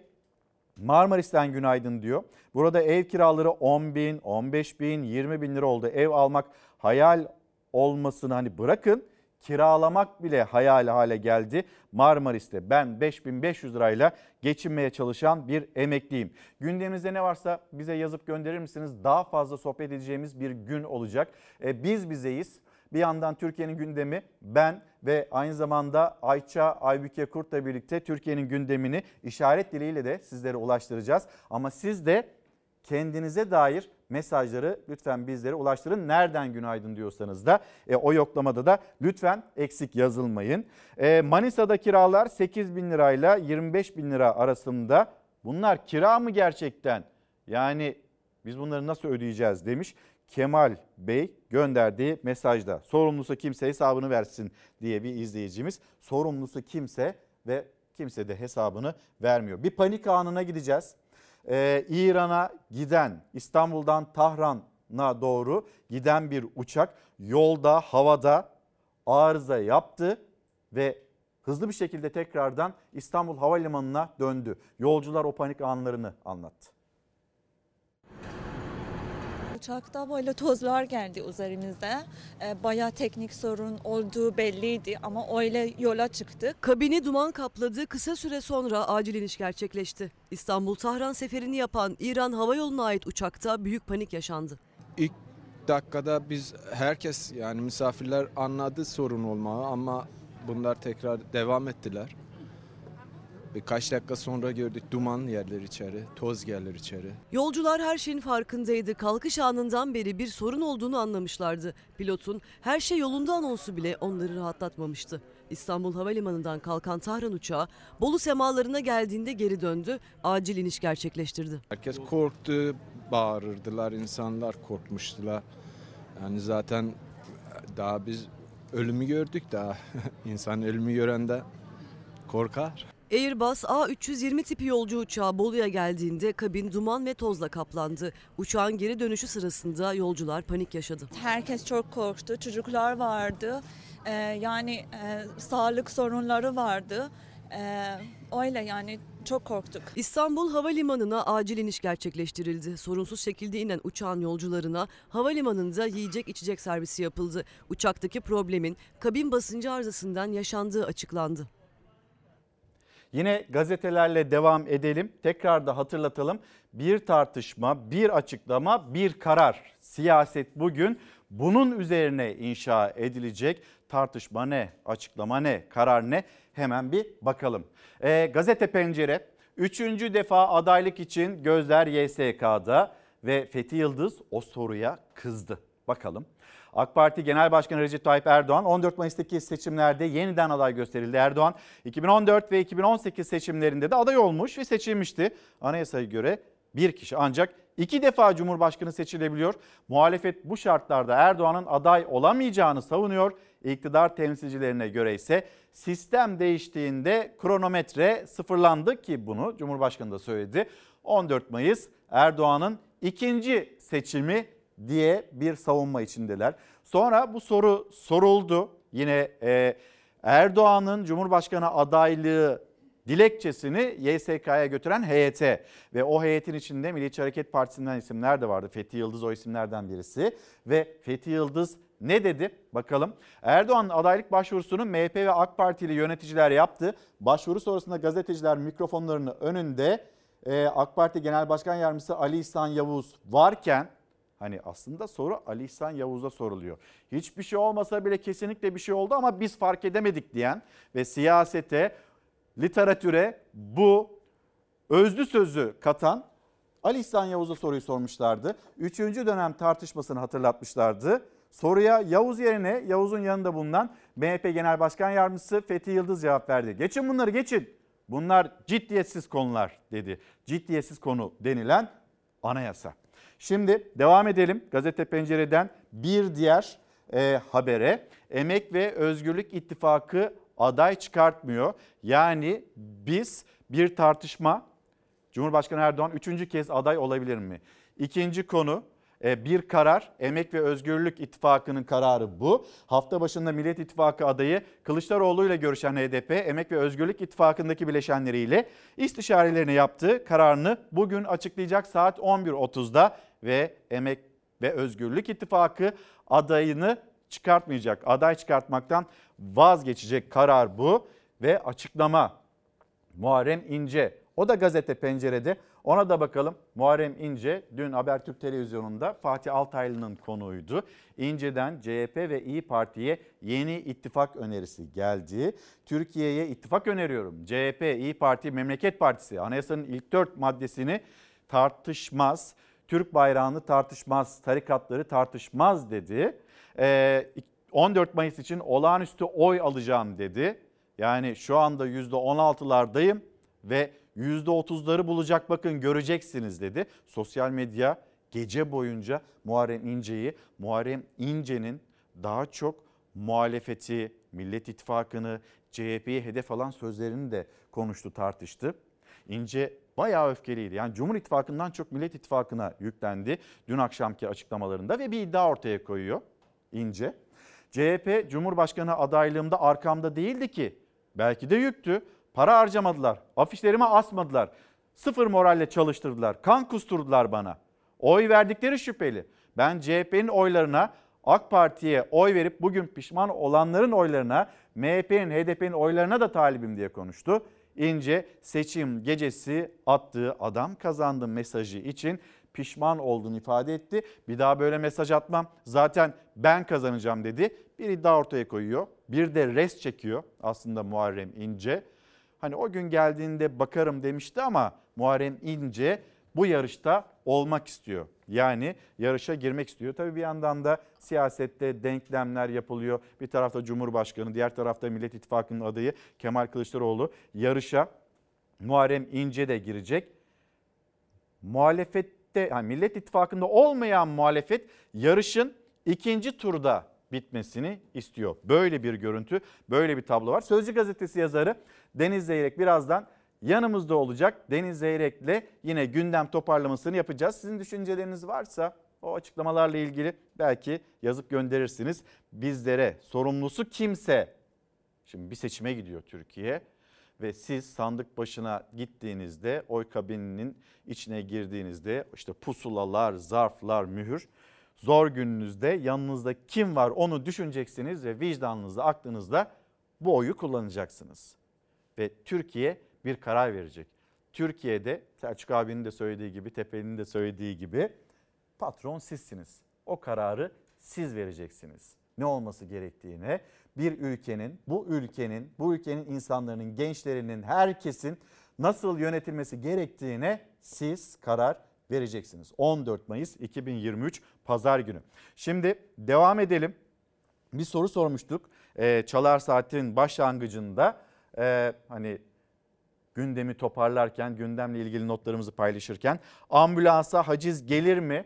Speaker 1: Marmaris'ten günaydın diyor. Burada ev kiraları 10 bin, 15 bin, 20 bin lira oldu. Ev almak hayal olmasını hani bırakın kiralamak bile hayal hale geldi. Marmaris'te ben 5500 lirayla geçinmeye çalışan bir emekliyim. Gündeminizde ne varsa bize yazıp gönderir misiniz? Daha fazla sohbet edeceğimiz bir gün olacak. E, biz bizeyiz. Bir yandan Türkiye'nin gündemi ben ve aynı zamanda Ayça Aybüke Kurt'la birlikte Türkiye'nin gündemini işaret diliyle de sizlere ulaştıracağız. Ama siz de kendinize dair mesajları lütfen bizlere ulaştırın. Nereden günaydın diyorsanız da e, o yoklamada da lütfen eksik yazılmayın. E, Manisa'da kiralar 8 bin lirayla 25 bin lira arasında. Bunlar kira mı gerçekten? Yani biz bunları nasıl ödeyeceğiz demiş. Kemal Bey gönderdiği mesajda sorumlusu kimse hesabını versin diye bir izleyicimiz. Sorumlusu kimse ve kimse de hesabını vermiyor. Bir panik anına gideceğiz. Ee, İran'a giden İstanbul'dan Tahran'a doğru giden bir uçak yolda havada arıza yaptı ve hızlı bir şekilde tekrardan İstanbul Havalimanı'na döndü. Yolcular o panik anlarını anlattı.
Speaker 16: Uçakta böyle tozlar geldi üzerimize. E, bayağı teknik sorun olduğu belliydi ama öyle yola çıktık.
Speaker 17: Kabini duman kapladı. Kısa süre sonra acil iniş gerçekleşti. İstanbul-Tahran seferini yapan İran Hava Yolu'na ait uçakta büyük panik yaşandı.
Speaker 18: İlk ilk dakikada biz herkes yani misafirler anladı sorun olmağı ama bunlar tekrar devam ettiler. Birkaç dakika sonra gördük duman yerler içeri, toz yerler içeri.
Speaker 17: Yolcular her şeyin farkındaydı. Kalkış anından beri bir sorun olduğunu anlamışlardı. Pilotun her şey yolunda anonsu bile onları rahatlatmamıştı. İstanbul Havalimanı'ndan kalkan Tahran uçağı Bolu semalarına geldiğinde geri döndü. Acil iniş gerçekleştirdi.
Speaker 18: Herkes korktu, bağırırdılar, insanlar korkmuştular. Yani zaten daha biz ölümü gördük daha. İnsan ölümü görende korkar.
Speaker 17: Airbus A320 tipi yolcu uçağı Bolu'ya geldiğinde kabin duman ve tozla kaplandı. Uçağın geri dönüşü sırasında yolcular panik yaşadı.
Speaker 16: Herkes çok korktu. Çocuklar vardı. Ee, yani e, sağlık sorunları vardı. Ee, öyle yani çok korktuk.
Speaker 17: İstanbul Havalimanı'na acil iniş gerçekleştirildi. Sorunsuz şekilde inen uçağın yolcularına havalimanında yiyecek içecek servisi yapıldı. Uçaktaki problemin kabin basıncı arızasından yaşandığı açıklandı.
Speaker 1: Yine gazetelerle devam edelim. Tekrar da hatırlatalım. Bir tartışma, bir açıklama, bir karar. Siyaset bugün bunun üzerine inşa edilecek. Tartışma ne, açıklama ne, karar ne? Hemen bir bakalım. E, gazete Pencere, üçüncü defa adaylık için gözler YSK'da ve Fethi Yıldız o soruya kızdı. Bakalım. AK Parti Genel Başkanı Recep Tayyip Erdoğan 14 Mayıs'taki seçimlerde yeniden aday gösterildi. Erdoğan 2014 ve 2018 seçimlerinde de aday olmuş ve seçilmişti. Anayasaya göre bir kişi ancak iki defa Cumhurbaşkanı seçilebiliyor. Muhalefet bu şartlarda Erdoğan'ın aday olamayacağını savunuyor. İktidar temsilcilerine göre ise sistem değiştiğinde kronometre sıfırlandı ki bunu Cumhurbaşkanı da söyledi. 14 Mayıs Erdoğan'ın ikinci seçimi diye bir savunma içindeler. Sonra bu soru soruldu. Yine e, Erdoğan'ın Cumhurbaşkanı adaylığı dilekçesini YSK'ya götüren heyete ve o heyetin içinde Milliyetçi Hareket Partisi'nden isimler de vardı. Fethi Yıldız o isimlerden birisi ve Fethi Yıldız ne dedi? Bakalım. Erdoğan'ın adaylık başvurusunu MHP ve AK Partili yöneticiler yaptı. Başvuru sonrasında gazeteciler mikrofonlarını önünde e, AK Parti Genel Başkan Yardımcısı Ali İhsan Yavuz varken Hani aslında soru Ali İhsan Yavuz'a soruluyor. Hiçbir şey olmasa bile kesinlikle bir şey oldu ama biz fark edemedik diyen ve siyasete, literatüre bu özlü sözü katan Ali İhsan Yavuz'a soruyu sormuşlardı. Üçüncü dönem tartışmasını hatırlatmışlardı. Soruya Yavuz yerine Yavuz'un yanında bulunan MHP Genel Başkan Yardımcısı Fethi Yıldız cevap verdi. Geçin bunları geçin. Bunlar ciddiyetsiz konular dedi. Ciddiyetsiz konu denilen anayasa. Şimdi devam edelim gazete pencereden bir diğer e, habere. Emek ve Özgürlük İttifakı aday çıkartmıyor. Yani biz bir tartışma Cumhurbaşkanı Erdoğan üçüncü kez aday olabilir mi? İkinci konu bir karar Emek ve Özgürlük İttifakı'nın kararı bu. Hafta başında Millet İttifakı adayı Kılıçdaroğlu ile görüşen HDP Emek ve Özgürlük İttifakı'ndaki bileşenleriyle istişarelerini yaptı. Kararını bugün açıklayacak saat 11.30'da ve Emek ve Özgürlük İttifakı adayını çıkartmayacak. Aday çıkartmaktan vazgeçecek karar bu ve açıklama Muharrem İnce. O da gazete pencerede. Ona da bakalım. Muharrem İnce dün Habertürk Televizyonu'nda Fatih Altaylı'nın konuğuydu. İnce'den CHP ve İyi Parti'ye yeni ittifak önerisi geldi. Türkiye'ye ittifak öneriyorum. CHP, İyi Parti, Memleket Partisi anayasanın ilk dört maddesini tartışmaz. Türk bayrağını tartışmaz, tarikatları tartışmaz dedi. 14 Mayıs için olağanüstü oy alacağım dedi. Yani şu anda %16'lardayım ve %30'ları bulacak bakın göreceksiniz dedi. Sosyal medya gece boyunca Muharrem İnce'yi, Muharrem İnce'nin daha çok muhalefeti, Millet İttifakı'nı, CHP'yi hedef alan sözlerini de konuştu, tartıştı. İnce bayağı öfkeliydi. Yani Cumhur İttifakı'ndan çok Millet İttifakı'na yüklendi dün akşamki açıklamalarında ve bir iddia ortaya koyuyor İnce. CHP Cumhurbaşkanı adaylığımda arkamda değildi ki. Belki de yüktü. Para harcamadılar. Afişlerime asmadılar. Sıfır moralle çalıştırdılar. Kan kusturdular bana. Oy verdikleri şüpheli. Ben CHP'nin oylarına AK Parti'ye oy verip bugün pişman olanların oylarına MHP'nin, HDP'nin oylarına da talibim diye konuştu. İnce seçim gecesi attığı adam kazandı mesajı için pişman olduğunu ifade etti. Bir daha böyle mesaj atmam. Zaten ben kazanacağım dedi. Bir iddia ortaya koyuyor. Bir de res çekiyor aslında Muharrem İnce. Hani o gün geldiğinde bakarım demişti ama Muharrem İnce bu yarışta olmak istiyor. Yani yarışa girmek istiyor. Tabii bir yandan da siyasette denklemler yapılıyor. Bir tarafta Cumhurbaşkanı, diğer tarafta Millet İttifakı'nın adayı Kemal Kılıçdaroğlu yarışa Muharrem İnce de girecek. Muhalefette, yani Millet İttifakı'nda olmayan muhalefet yarışın ikinci turda bitmesini istiyor. Böyle bir görüntü, böyle bir tablo var. Sözcü gazetesi yazarı Deniz Zeyrek birazdan yanımızda olacak. Deniz Zeyrek'le yine gündem toparlamasını yapacağız. Sizin düşünceleriniz varsa o açıklamalarla ilgili belki yazıp gönderirsiniz. Bizlere sorumlusu kimse. Şimdi bir seçime gidiyor Türkiye ve siz sandık başına gittiğinizde oy kabininin içine girdiğinizde işte pusulalar, zarflar, mühür zor gününüzde yanınızda kim var onu düşüneceksiniz ve vicdanınızda, aklınızda bu oyu kullanacaksınız. Ve Türkiye bir karar verecek. Türkiye'de Selçuk abinin de söylediği gibi, Tepeli'nin de söylediği gibi patron sizsiniz. O kararı siz vereceksiniz. Ne olması gerektiğine, bir ülkenin, bu ülkenin, bu ülkenin insanların, gençlerinin, herkesin nasıl yönetilmesi gerektiğine siz karar vereceksiniz. 14 Mayıs 2023 Pazar günü. Şimdi devam edelim. Bir soru sormuştuk. Ee, Çalar Saat'in başlangıcında e, hani gündemi toparlarken, gündemle ilgili notlarımızı paylaşırken ambulansa haciz gelir mi?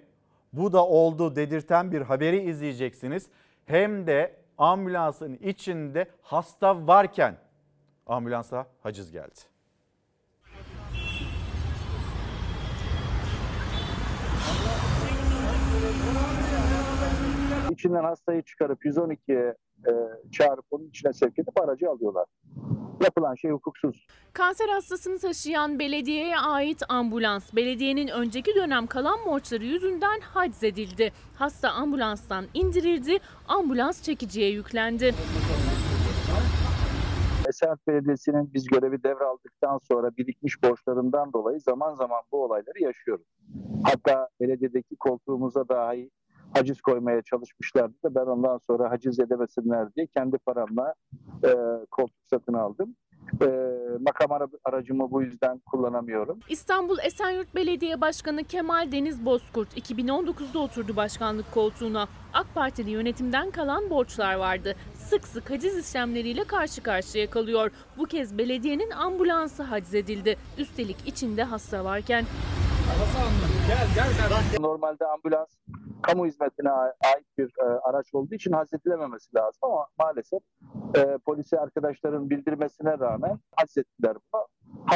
Speaker 1: Bu da oldu dedirten bir haberi izleyeceksiniz. Hem de ambulansın içinde hasta varken ambulansa haciz geldi.
Speaker 15: İçinden hastayı çıkarıp 112'ye e, çağırıp onun içine sevk edip aracı alıyorlar. Yapılan şey hukuksuz.
Speaker 19: Kanser hastasını taşıyan belediyeye ait ambulans, belediyenin önceki dönem kalan borçları yüzünden haciz edildi. Hasta ambulanstan indirildi, ambulans çekiciye yüklendi.
Speaker 15: Esenyurt Belediyesi'nin biz görevi devraldıktan sonra birikmiş borçlarından dolayı zaman zaman bu olayları yaşıyoruz. Hatta belediyedeki koltuğumuza dahi haciz koymaya çalışmışlardı da ben ondan sonra haciz edemesinler diye kendi paramla e, koltuk satın aldım. E, makam ara- aracımı bu yüzden kullanamıyorum.
Speaker 19: İstanbul Esenyurt Belediye Başkanı Kemal Deniz Bozkurt 2019'da oturdu başkanlık koltuğuna. AK Partili yönetimden kalan borçlar vardı. Sık sık haciz işlemleriyle karşı karşıya kalıyor. Bu kez belediyenin ambulansı haciz edildi. Üstelik içinde hasta varken.
Speaker 15: Normalde ambulans kamu hizmetine ait bir e, araç olduğu için hazredilememesi lazım ama maalesef e, polise arkadaşların bildirmesine rağmen hazrettiler bunu.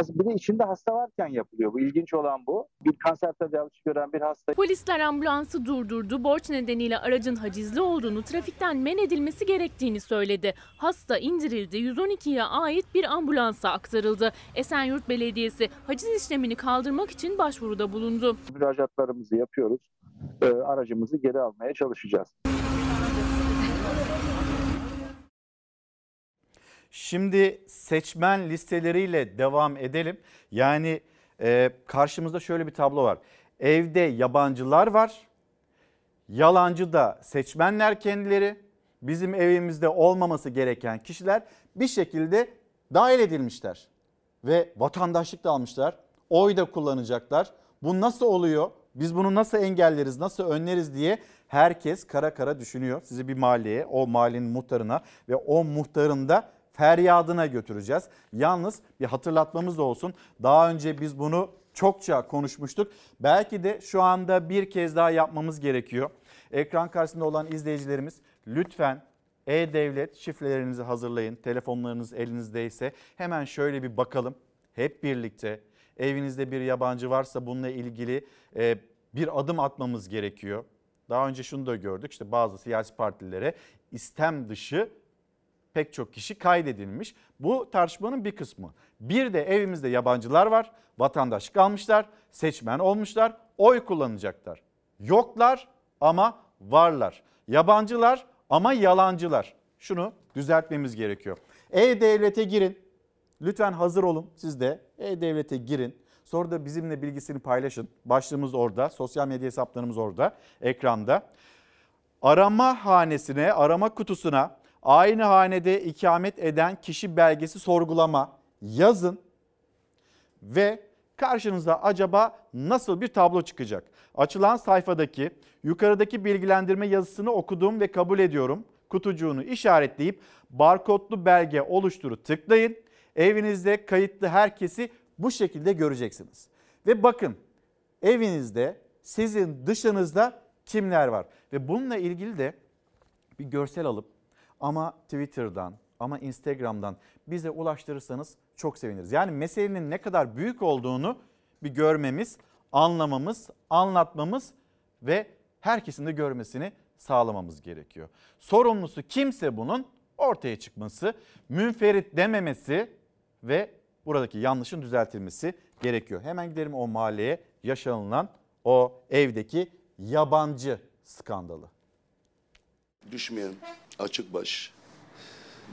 Speaker 15: Bir de içinde hasta varken yapılıyor. Bu ilginç olan bu. Bir kanser tedavisi gören bir hasta
Speaker 19: Polisler ambulansı durdurdu. Borç nedeniyle aracın hacizli olduğunu, trafikten men edilmesi gerektiğini söyledi. Hasta indirildi. 112'ye ait bir ambulansa aktarıldı. Esenyurt Belediyesi haciz işlemini kaldırmak için başvuruda bulundu.
Speaker 15: müracaatlarımızı yapıyoruz. E, aracımızı geri almaya çalışacağız.
Speaker 1: Şimdi seçmen listeleriyle devam edelim. Yani e, karşımızda şöyle bir tablo var. Evde yabancılar var. Yalancı da seçmenler kendileri. Bizim evimizde olmaması gereken kişiler bir şekilde dahil edilmişler. Ve vatandaşlık da almışlar. Oy da kullanacaklar. Bu nasıl oluyor? Biz bunu nasıl engelleriz, nasıl önleriz diye herkes kara kara düşünüyor. Sizi bir mahalleye, o mahallenin muhtarına ve o muhtarın da feryadına götüreceğiz. Yalnız bir hatırlatmamız da olsun. Daha önce biz bunu çokça konuşmuştuk. Belki de şu anda bir kez daha yapmamız gerekiyor. Ekran karşısında olan izleyicilerimiz lütfen e-devlet şifrelerinizi hazırlayın. Telefonlarınız elinizdeyse hemen şöyle bir bakalım. Hep birlikte evinizde bir yabancı varsa bununla ilgili e, bir adım atmamız gerekiyor. Daha önce şunu da gördük işte bazı siyasi partilere istem dışı pek çok kişi kaydedilmiş. Bu tartışmanın bir kısmı. Bir de evimizde yabancılar var, vatandaşlık almışlar, seçmen olmuşlar, oy kullanacaklar. Yoklar ama varlar. Yabancılar ama yalancılar. Şunu düzeltmemiz gerekiyor. E-Devlet'e girin. Lütfen hazır olun siz de. E-Devlet'e girin. Sonra da bizimle bilgisini paylaşın. Başlığımız orada, sosyal medya hesaplarımız orada, ekranda. Arama hanesine, arama kutusuna aynı hanede ikamet eden kişi belgesi sorgulama yazın ve karşınıza acaba nasıl bir tablo çıkacak? Açılan sayfadaki yukarıdaki bilgilendirme yazısını okudum ve kabul ediyorum. Kutucuğunu işaretleyip barkodlu belge oluşturu tıklayın. Evinizde kayıtlı herkesi bu şekilde göreceksiniz. Ve bakın evinizde sizin dışınızda kimler var? Ve bununla ilgili de bir görsel alıp ama Twitter'dan ama Instagram'dan bize ulaştırırsanız çok seviniriz. Yani meselenin ne kadar büyük olduğunu bir görmemiz, anlamamız, anlatmamız ve herkesin de görmesini sağlamamız gerekiyor. Sorumlusu kimse bunun ortaya çıkması, münferit dememesi ve buradaki yanlışın düzeltilmesi gerekiyor. Hemen gidelim o mahalleye yaşanılan o evdeki yabancı skandalı.
Speaker 20: Düşmeyen açık baş.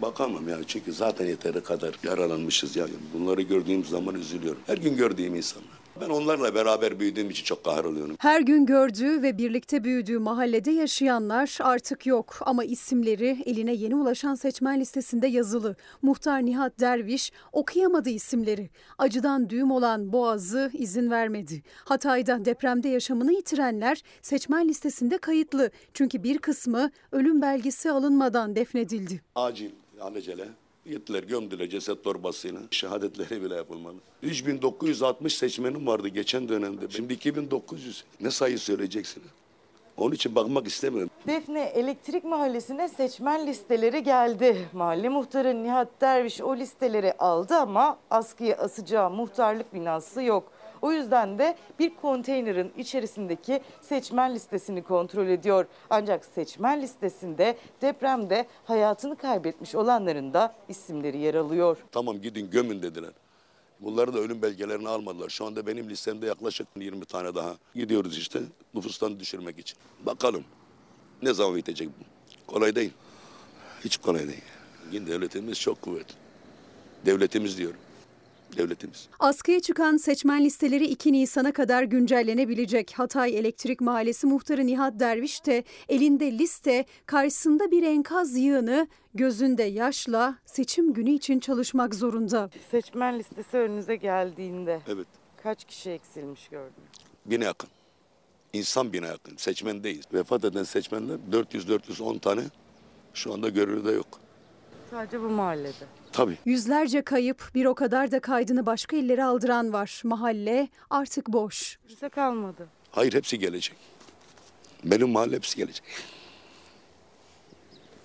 Speaker 20: Bakamam ya çünkü zaten yeteri kadar yaralanmışız ya. Bunları gördüğüm zaman üzülüyorum. Her gün gördüğüm insanlar. Ben onlarla beraber büyüdüğüm için çok kahroluyorum.
Speaker 21: Her gün gördüğü ve birlikte büyüdüğü mahallede yaşayanlar artık yok ama isimleri eline yeni ulaşan seçmen listesinde yazılı. Muhtar Nihat Derviş okuyamadı isimleri. Acıdan düğüm olan boğazı izin vermedi. Hatay'da depremde yaşamını yitirenler seçmen listesinde kayıtlı. Çünkü bir kısmı ölüm belgesi alınmadan defnedildi.
Speaker 20: Acil, alacele. Gittiler gömdüler ceset torbasıyla. Şehadetleri bile yapılmadı. 3960 seçmenim vardı geçen dönemde. Şimdi 2900. Ne sayı söyleyeceksiniz? Onun için bakmak istemiyorum.
Speaker 7: Defne Elektrik Mahallesi'ne seçmen listeleri geldi. Mahalle muhtarı Nihat Derviş o listeleri aldı ama askıya asacağı muhtarlık binası yok. O yüzden de bir konteynerin içerisindeki seçmen listesini kontrol ediyor. Ancak seçmen listesinde depremde hayatını kaybetmiş olanların da isimleri yer alıyor.
Speaker 20: Tamam gidin gömün dediler. Bunları da ölüm belgelerini almadılar. Şu anda benim listemde yaklaşık 20 tane daha. Gidiyoruz işte nüfustan düşürmek için. Bakalım ne zaman bitecek bu? Kolay değil. Hiç kolay değil. Yine devletimiz çok kuvvetli. Devletimiz diyorum. Devletimiz.
Speaker 21: Askıya çıkan seçmen listeleri 2 Nisan'a kadar güncellenebilecek. Hatay Elektrik Mahallesi muhtarı Nihat Derviş de elinde liste, karşısında bir enkaz yığını, gözünde yaşla seçim günü için çalışmak zorunda.
Speaker 7: Seçmen listesi önünüze geldiğinde
Speaker 20: Evet.
Speaker 7: kaç kişi eksilmiş gördünüz?
Speaker 20: Bine yakın. İnsan bine yakın. Seçmen değil. Vefat eden seçmenler 400-410 tane şu anda görevde yok.
Speaker 7: Sadece bu mahallede.
Speaker 20: Tabii.
Speaker 21: Yüzlerce kayıp, bir o kadar da kaydını başka illere aldıran var. Mahalle artık boş.
Speaker 7: Kimse kalmadı.
Speaker 20: Hayır hepsi gelecek. Benim mahalle hepsi gelecek.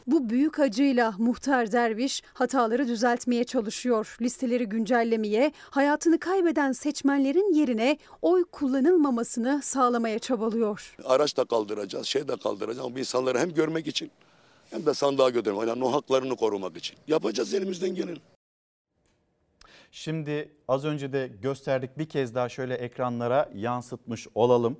Speaker 21: Bu büyük acıyla muhtar derviş hataları düzeltmeye çalışıyor. Listeleri güncellemeye, hayatını kaybeden seçmenlerin yerine oy kullanılmamasını sağlamaya çabalıyor.
Speaker 20: Araç da kaldıracağız, şey de kaldıracağız. Bu insanları hem görmek için hem de sandığa götürmek. Yani o haklarını korumak için. Yapacağız elimizden geleni.
Speaker 1: Şimdi az önce de gösterdik bir kez daha şöyle ekranlara yansıtmış olalım.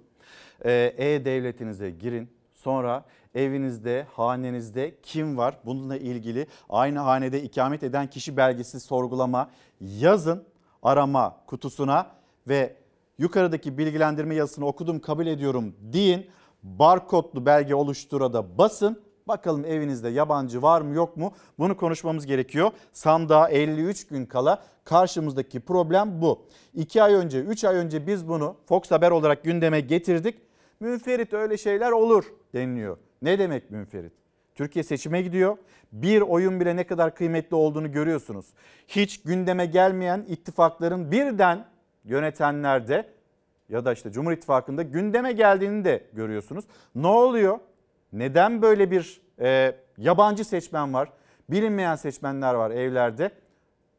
Speaker 1: Ee, E-Devletinize girin. Sonra evinizde, hanenizde kim var? Bununla ilgili aynı hanede ikamet eden kişi belgesi sorgulama yazın arama kutusuna ve yukarıdaki bilgilendirme yazısını okudum kabul ediyorum deyin. Barkodlu belge oluştura da basın. Bakalım evinizde yabancı var mı yok mu? Bunu konuşmamız gerekiyor. Sandığa 53 gün kala karşımızdaki problem bu. 2 ay önce 3 ay önce biz bunu Fox Haber olarak gündeme getirdik. Münferit öyle şeyler olur deniliyor. Ne demek münferit? Türkiye seçime gidiyor. Bir oyun bile ne kadar kıymetli olduğunu görüyorsunuz. Hiç gündeme gelmeyen ittifakların birden yönetenlerde ya da işte Cumhur İttifakı'nda gündeme geldiğini de görüyorsunuz. Ne oluyor? Neden böyle bir e, yabancı seçmen var? Bilinmeyen seçmenler var evlerde.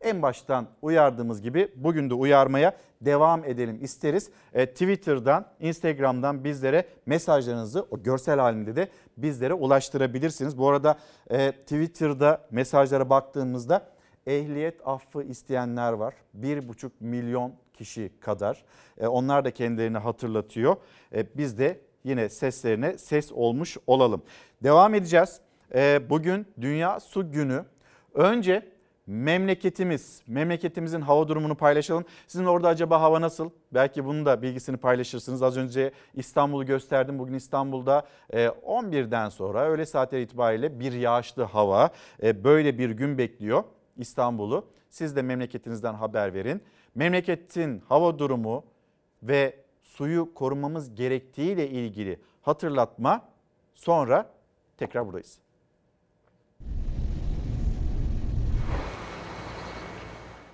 Speaker 1: En baştan uyardığımız gibi bugün de uyarmaya devam edelim isteriz. E, Twitter'dan, Instagram'dan bizlere mesajlarınızı o görsel halinde de bizlere ulaştırabilirsiniz. Bu arada e, Twitter'da mesajlara baktığımızda ehliyet affı isteyenler var. 1,5 milyon kişi kadar. E, onlar da kendilerini hatırlatıyor. E, biz de yine seslerine ses olmuş olalım. Devam edeceğiz. E, bugün Dünya Su Günü. Önce memleketimiz, memleketimizin hava durumunu paylaşalım. Sizin orada acaba hava nasıl? Belki bunun da bilgisini paylaşırsınız. Az önce İstanbul'u gösterdim. Bugün İstanbul'da 11'den sonra öğle saatleri itibariyle bir yağışlı hava. Böyle bir gün bekliyor İstanbul'u. Siz de memleketinizden haber verin. Memleketin hava durumu ve suyu korumamız gerektiğiyle ilgili hatırlatma sonra tekrar buradayız.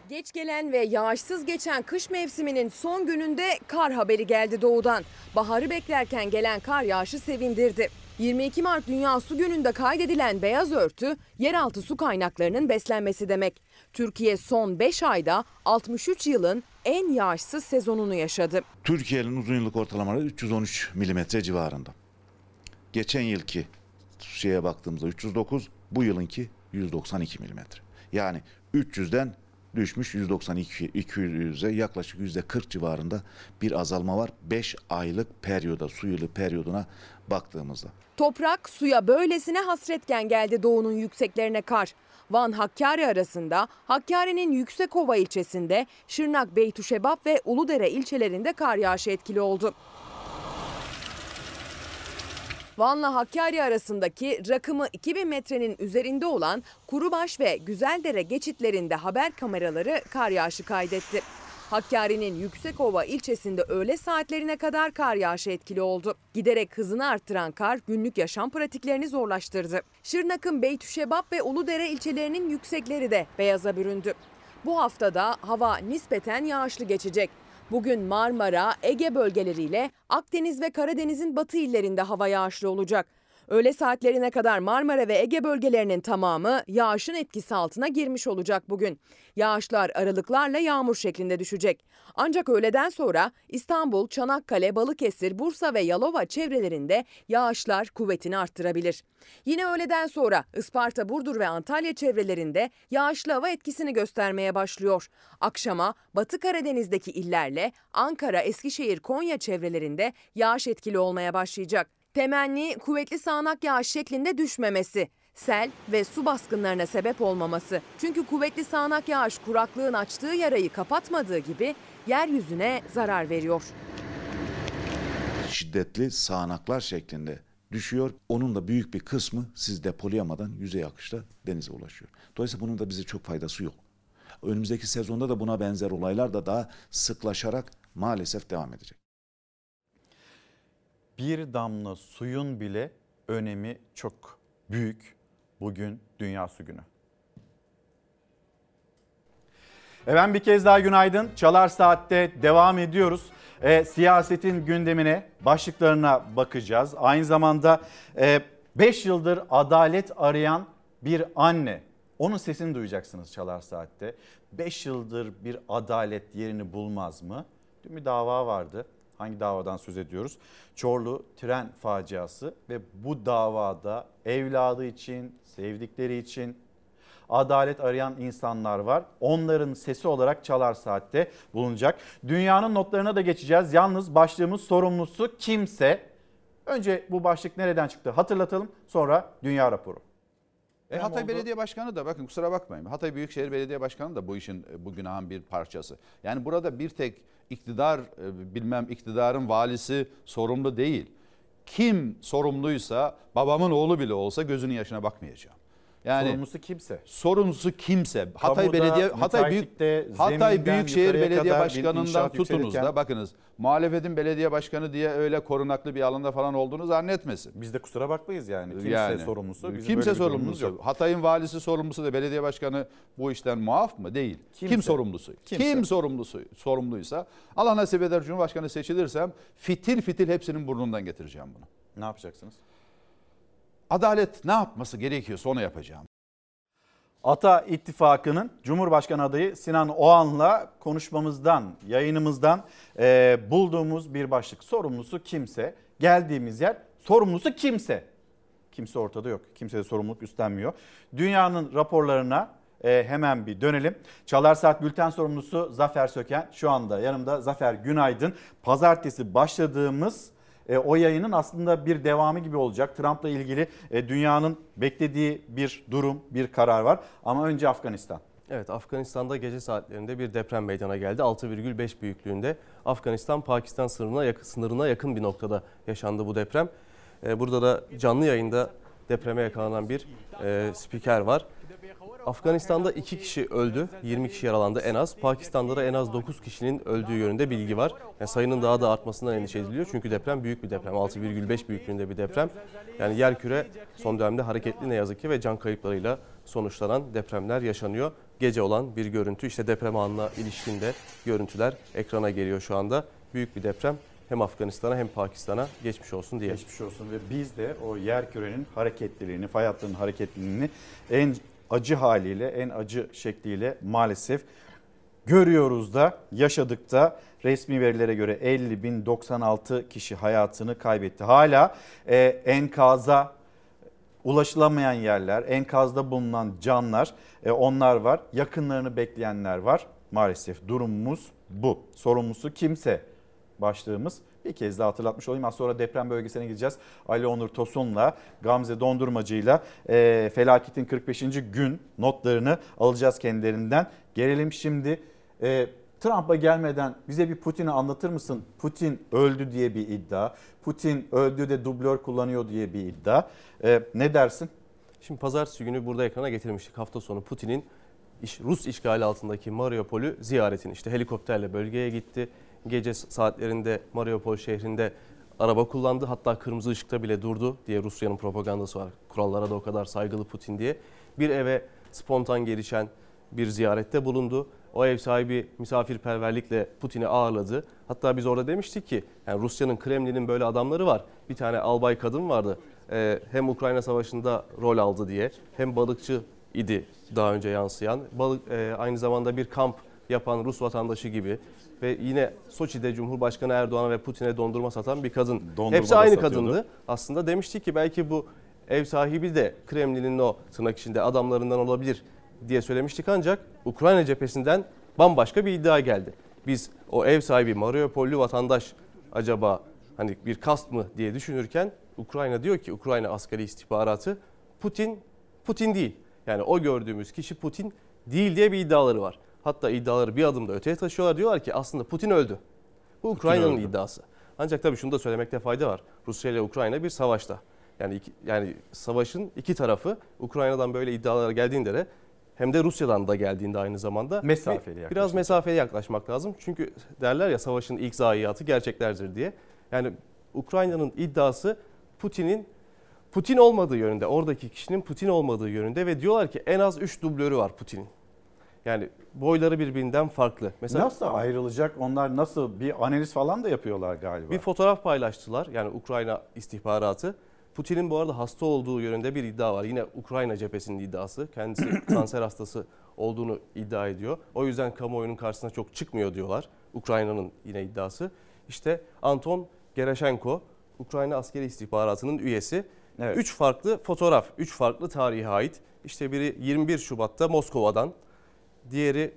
Speaker 22: Geç gelen ve yağışsız geçen kış mevsiminin son gününde kar haberi geldi doğudan. Baharı beklerken gelen kar yağışı sevindirdi. 22 Mart Dünya Su Günü'nde kaydedilen beyaz örtü yeraltı su kaynaklarının beslenmesi demek. Türkiye son 5 ayda 63 yılın en yağışsız sezonunu yaşadı.
Speaker 23: Türkiye'nin uzun yıllık ortalamaları 313 milimetre civarında. Geçen yılki şeye baktığımızda 309, bu yılınki 192 milimetre. Yani 300'den düşmüş 192 200'e yaklaşık %40 civarında bir azalma var. 5 aylık periyoda, su yılı periyoduna baktığımızda.
Speaker 22: Toprak suya böylesine hasretken geldi doğunun yükseklerine kar. Van Hakkari arasında Hakkari'nin Yüksekova ilçesinde Şırnak, Beytüşebap ve Uludere ilçelerinde kar yağışı etkili oldu. Van'la Hakkari arasındaki rakımı 2000 metrenin üzerinde olan Kurubaş ve Güzeldere geçitlerinde haber kameraları kar yağışı kaydetti. Hakkari'nin Yüksekova ilçesinde öğle saatlerine kadar kar yağışı etkili oldu. Giderek hızını arttıran kar günlük yaşam pratiklerini zorlaştırdı. Şırnak'ın Beytüşebap ve Uludere ilçelerinin yüksekleri de beyaza büründü. Bu haftada hava nispeten yağışlı geçecek. Bugün Marmara, Ege bölgeleriyle Akdeniz ve Karadeniz'in batı illerinde hava yağışlı olacak. Öğle saatlerine kadar Marmara ve Ege bölgelerinin tamamı yağışın etkisi altına girmiş olacak bugün. Yağışlar aralıklarla yağmur şeklinde düşecek. Ancak öğleden sonra İstanbul, Çanakkale, Balıkesir, Bursa ve Yalova çevrelerinde yağışlar kuvvetini arttırabilir. Yine öğleden sonra Isparta, Burdur ve Antalya çevrelerinde yağışlı hava etkisini göstermeye başlıyor. Akşama Batı Karadeniz'deki illerle Ankara, Eskişehir, Konya çevrelerinde yağış etkili olmaya başlayacak. Temenni kuvvetli sağanak yağış şeklinde düşmemesi, sel ve su baskınlarına sebep olmaması. Çünkü kuvvetli sağanak yağış kuraklığın açtığı yarayı kapatmadığı gibi yeryüzüne zarar veriyor.
Speaker 23: Şiddetli sağanaklar şeklinde düşüyor. Onun da büyük bir kısmı siz depolayamadan yüzey akışta denize ulaşıyor. Dolayısıyla bunun da bize çok faydası yok. Önümüzdeki sezonda da buna benzer olaylar da daha sıklaşarak maalesef devam edecek.
Speaker 1: Bir damla suyun bile önemi çok büyük. Bugün Dünya Su Günü. Efendim bir kez daha günaydın. Çalar Saat'te devam ediyoruz. E, siyasetin gündemine, başlıklarına bakacağız. Aynı zamanda 5 e, yıldır adalet arayan bir anne. Onun sesini duyacaksınız Çalar Saat'te. 5 yıldır bir adalet yerini bulmaz mı? Dün bir dava vardı. Hangi davadan söz ediyoruz? Çorlu tren faciası ve bu davada evladı için, sevdikleri için adalet arayan insanlar var. Onların sesi olarak Çalar Saat'te bulunacak. Dünyanın notlarına da geçeceğiz. Yalnız başlığımız sorumlusu kimse. Önce bu başlık nereden çıktı hatırlatalım. Sonra dünya raporu.
Speaker 24: E, Hatay oldu. Belediye Başkanı da bakın kusura bakmayın. Hatay Büyükşehir Belediye Başkanı da bu işin bu günahın bir parçası. Yani burada bir tek iktidar bilmem iktidarın valisi sorumlu değil. Kim sorumluysa babamın oğlu bile olsa gözünün yaşına bakmayacağım.
Speaker 1: Yani sorumlusu kimse.
Speaker 24: Sorumlusu kimse. Hatay Belediye Hatay Büyük Hatay Büyükşehir Belediye Başkanı'ndan tutunuz da bakınız. Muhalefetin belediye başkanı diye öyle korunaklı bir alanda falan olduğunu zannetmesin.
Speaker 1: Biz de kusura bakmayız yani. Kimse yani, sorumlusu.
Speaker 24: Bizim kimse sorumlusu. Yok. Hatay'ın valisi sorumlusu da belediye başkanı bu işten muaf mı? Değil. Kimse. Kim sorumlusu? Kimse. Kim sorumlusu? Sorumluysa Allah nasip eder Cumhurbaşkanı seçilirsem fitil fitil hepsinin burnundan getireceğim bunu.
Speaker 1: Ne yapacaksınız?
Speaker 24: Adalet ne yapması gerekiyorsa onu yapacağım.
Speaker 1: Ata İttifakı'nın Cumhurbaşkanı adayı Sinan Oğan'la konuşmamızdan, yayınımızdan e, bulduğumuz bir başlık. Sorumlusu kimse, geldiğimiz yer sorumlusu kimse. Kimse ortada yok. Kimse de sorumluluk üstlenmiyor. Dünyanın raporlarına e, hemen bir dönelim. Çalar Saat Bülten sorumlusu Zafer Söken şu anda yanımda. Zafer günaydın. Pazartesi başladığımız e, o yayının aslında bir devamı gibi olacak. Trump'la ilgili e, dünyanın beklediği bir durum, bir karar var. Ama önce Afganistan.
Speaker 25: Evet Afganistan'da gece saatlerinde bir deprem meydana geldi. 6,5 büyüklüğünde Afganistan-Pakistan sınırına yakın, sınırına yakın bir noktada yaşandı bu deprem. Ee, burada da canlı yayında depreme yakalanan bir e, spiker var. Afganistan'da 2 kişi öldü, 20 kişi yaralandı en az. Pakistan'da da en az 9 kişinin öldüğü yönünde bilgi var. Yani sayının daha da artmasından endişe ediliyor. Çünkü deprem büyük bir deprem. 6,5 büyüklüğünde bir deprem. Yani yerküre son dönemde hareketli ne yazık ki ve can kayıplarıyla sonuçlanan depremler yaşanıyor. Gece olan bir görüntü işte deprem anına ilişkin de görüntüler ekrana geliyor şu anda. Büyük bir deprem hem Afganistan'a hem Pakistan'a geçmiş olsun diye.
Speaker 1: Geçmiş olsun ve biz de o yer kürenin hareketliliğini, fay hattının hareketliliğini en acı haliyle, en acı şekliyle maalesef görüyoruz da, yaşadık da. Resmi verilere göre 50.096 kişi hayatını kaybetti. Hala e, enkaza ulaşılamayan yerler, enkazda bulunan canlar e, onlar var. Yakınlarını bekleyenler var. Maalesef durumumuz bu. Sorumlusu kimse başlığımız. Bir kez daha hatırlatmış olayım. Az sonra deprem bölgesine gideceğiz. Ali Onur Tosun'la Gamze Dondurmacı'yla e, felaketin 45. gün notlarını alacağız kendilerinden. Gelelim şimdi e, Trump'a gelmeden bize bir Putin'i anlatır mısın? Putin öldü diye bir iddia. Putin öldü de dublör kullanıyor diye bir iddia. E, ne dersin?
Speaker 25: Şimdi pazartesi günü burada ekrana getirmiştik hafta sonu Putin'in Rus işgali altındaki Mariupol'ü ziyaretini. işte helikopterle bölgeye gitti. Gece saatlerinde Mariupol şehrinde araba kullandı. Hatta kırmızı ışıkta bile durdu diye Rusya'nın propagandası var. Kurallara da o kadar saygılı Putin diye. Bir eve spontan gelişen bir ziyarette bulundu. O ev sahibi misafirperverlikle Putin'i ağırladı. Hatta biz orada demiştik ki yani Rusya'nın Kremlin'in böyle adamları var. Bir tane albay kadın vardı. Ee, hem Ukrayna Savaşı'nda rol aldı diye hem balıkçı idi daha önce yansıyan. Balık e, aynı zamanda bir kamp yapan Rus vatandaşı gibi ve yine Soçi'de Cumhurbaşkanı Erdoğan'a ve Putin'e dondurma satan bir kadın.
Speaker 1: Dondurma
Speaker 25: Hepsi aynı
Speaker 1: satıyordu.
Speaker 25: kadındı. Aslında demiştik ki belki bu ev sahibi de Kremlin'in o tırnak içinde adamlarından olabilir diye söylemiştik ancak Ukrayna cephesinden bambaşka bir iddia geldi. Biz o ev sahibi Mariupollü vatandaş acaba hani bir kast mı diye düşünürken Ukrayna diyor ki Ukrayna askeri istihbaratı Putin Putin değil. Yani o gördüğümüz kişi Putin değil diye bir iddiaları var. Hatta iddiaları bir adım da öteye taşıyorlar. Diyorlar ki aslında Putin öldü. Bu Ukrayna'nın iddiası. Ancak tabii şunu da söylemekte fayda var. Rusya ile Ukrayna bir savaşta. Yani iki- yani savaşın iki tarafı Ukrayna'dan böyle iddialar geldiğinde de hem de Rusya'dan da geldiğinde aynı zamanda
Speaker 1: Mesafeli
Speaker 25: bir- biraz mesafeli yaklaşmak lazım. Çünkü derler ya savaşın ilk zayiatı gerçeklerdir diye. Yani Ukrayna'nın iddiası Putin'in Putin olmadığı yönünde, oradaki kişinin Putin olmadığı yönünde ve diyorlar ki en az 3 dublörü var Putin'in. Yani boyları birbirinden farklı. Mesela
Speaker 1: nasıl ayrılacak? Onlar nasıl bir analiz falan da yapıyorlar galiba.
Speaker 25: bir fotoğraf paylaştılar yani Ukrayna istihbaratı. Putin'in bu arada hasta olduğu yönünde bir iddia var. Yine Ukrayna cephesinin iddiası. Kendisi kanser hastası olduğunu iddia ediyor. O yüzden kamuoyunun karşısına çok çıkmıyor diyorlar. Ukrayna'nın yine iddiası. İşte Anton Gerashenko, Ukrayna askeri istihbaratının üyesi. Üç farklı fotoğraf, üç farklı tarihe ait. İşte biri 21 Şubat'ta Moskova'dan, diğeri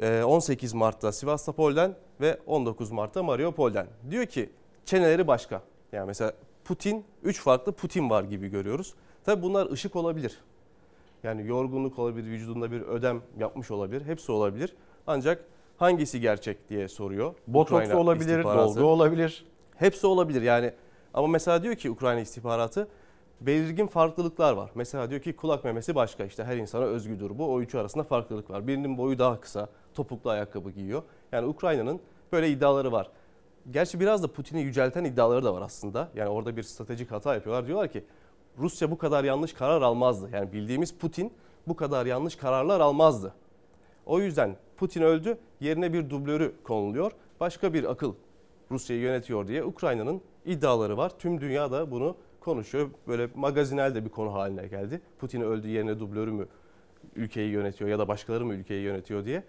Speaker 25: e, 18 Mart'ta Sivastopol'den ve 19 Mart'ta Mariupol'den. Diyor ki çeneleri başka. Yani mesela Putin, 3 farklı Putin var gibi görüyoruz. Tabi bunlar ışık olabilir. Yani yorgunluk olabilir, vücudunda bir ödem yapmış olabilir. Hepsi olabilir. Ancak hangisi gerçek diye soruyor.
Speaker 1: Botoks
Speaker 25: Ukrayna
Speaker 1: olabilir, dolgu olabilir.
Speaker 25: Hepsi olabilir yani. Ama mesela diyor ki Ukrayna istihbaratı belirgin farklılıklar var. Mesela diyor ki kulak memesi başka işte her insana özgüdür bu. O üçü arasında farklılık var. Birinin boyu daha kısa, topuklu ayakkabı giyiyor. Yani Ukrayna'nın böyle iddiaları var. Gerçi biraz da Putin'i yücelten iddiaları da var aslında. Yani orada bir stratejik hata yapıyorlar. Diyorlar ki Rusya bu kadar yanlış karar almazdı. Yani bildiğimiz Putin bu kadar yanlış kararlar almazdı. O yüzden Putin öldü, yerine bir dublörü konuluyor. Başka bir akıl Rusya'yı yönetiyor diye Ukrayna'nın iddiaları var. Tüm dünya da bunu konuşuyor. Böyle magazinel de bir konu haline geldi. Putin öldü yerine dublörü mü ülkeyi yönetiyor ya da başkaları mı ülkeyi yönetiyor diye.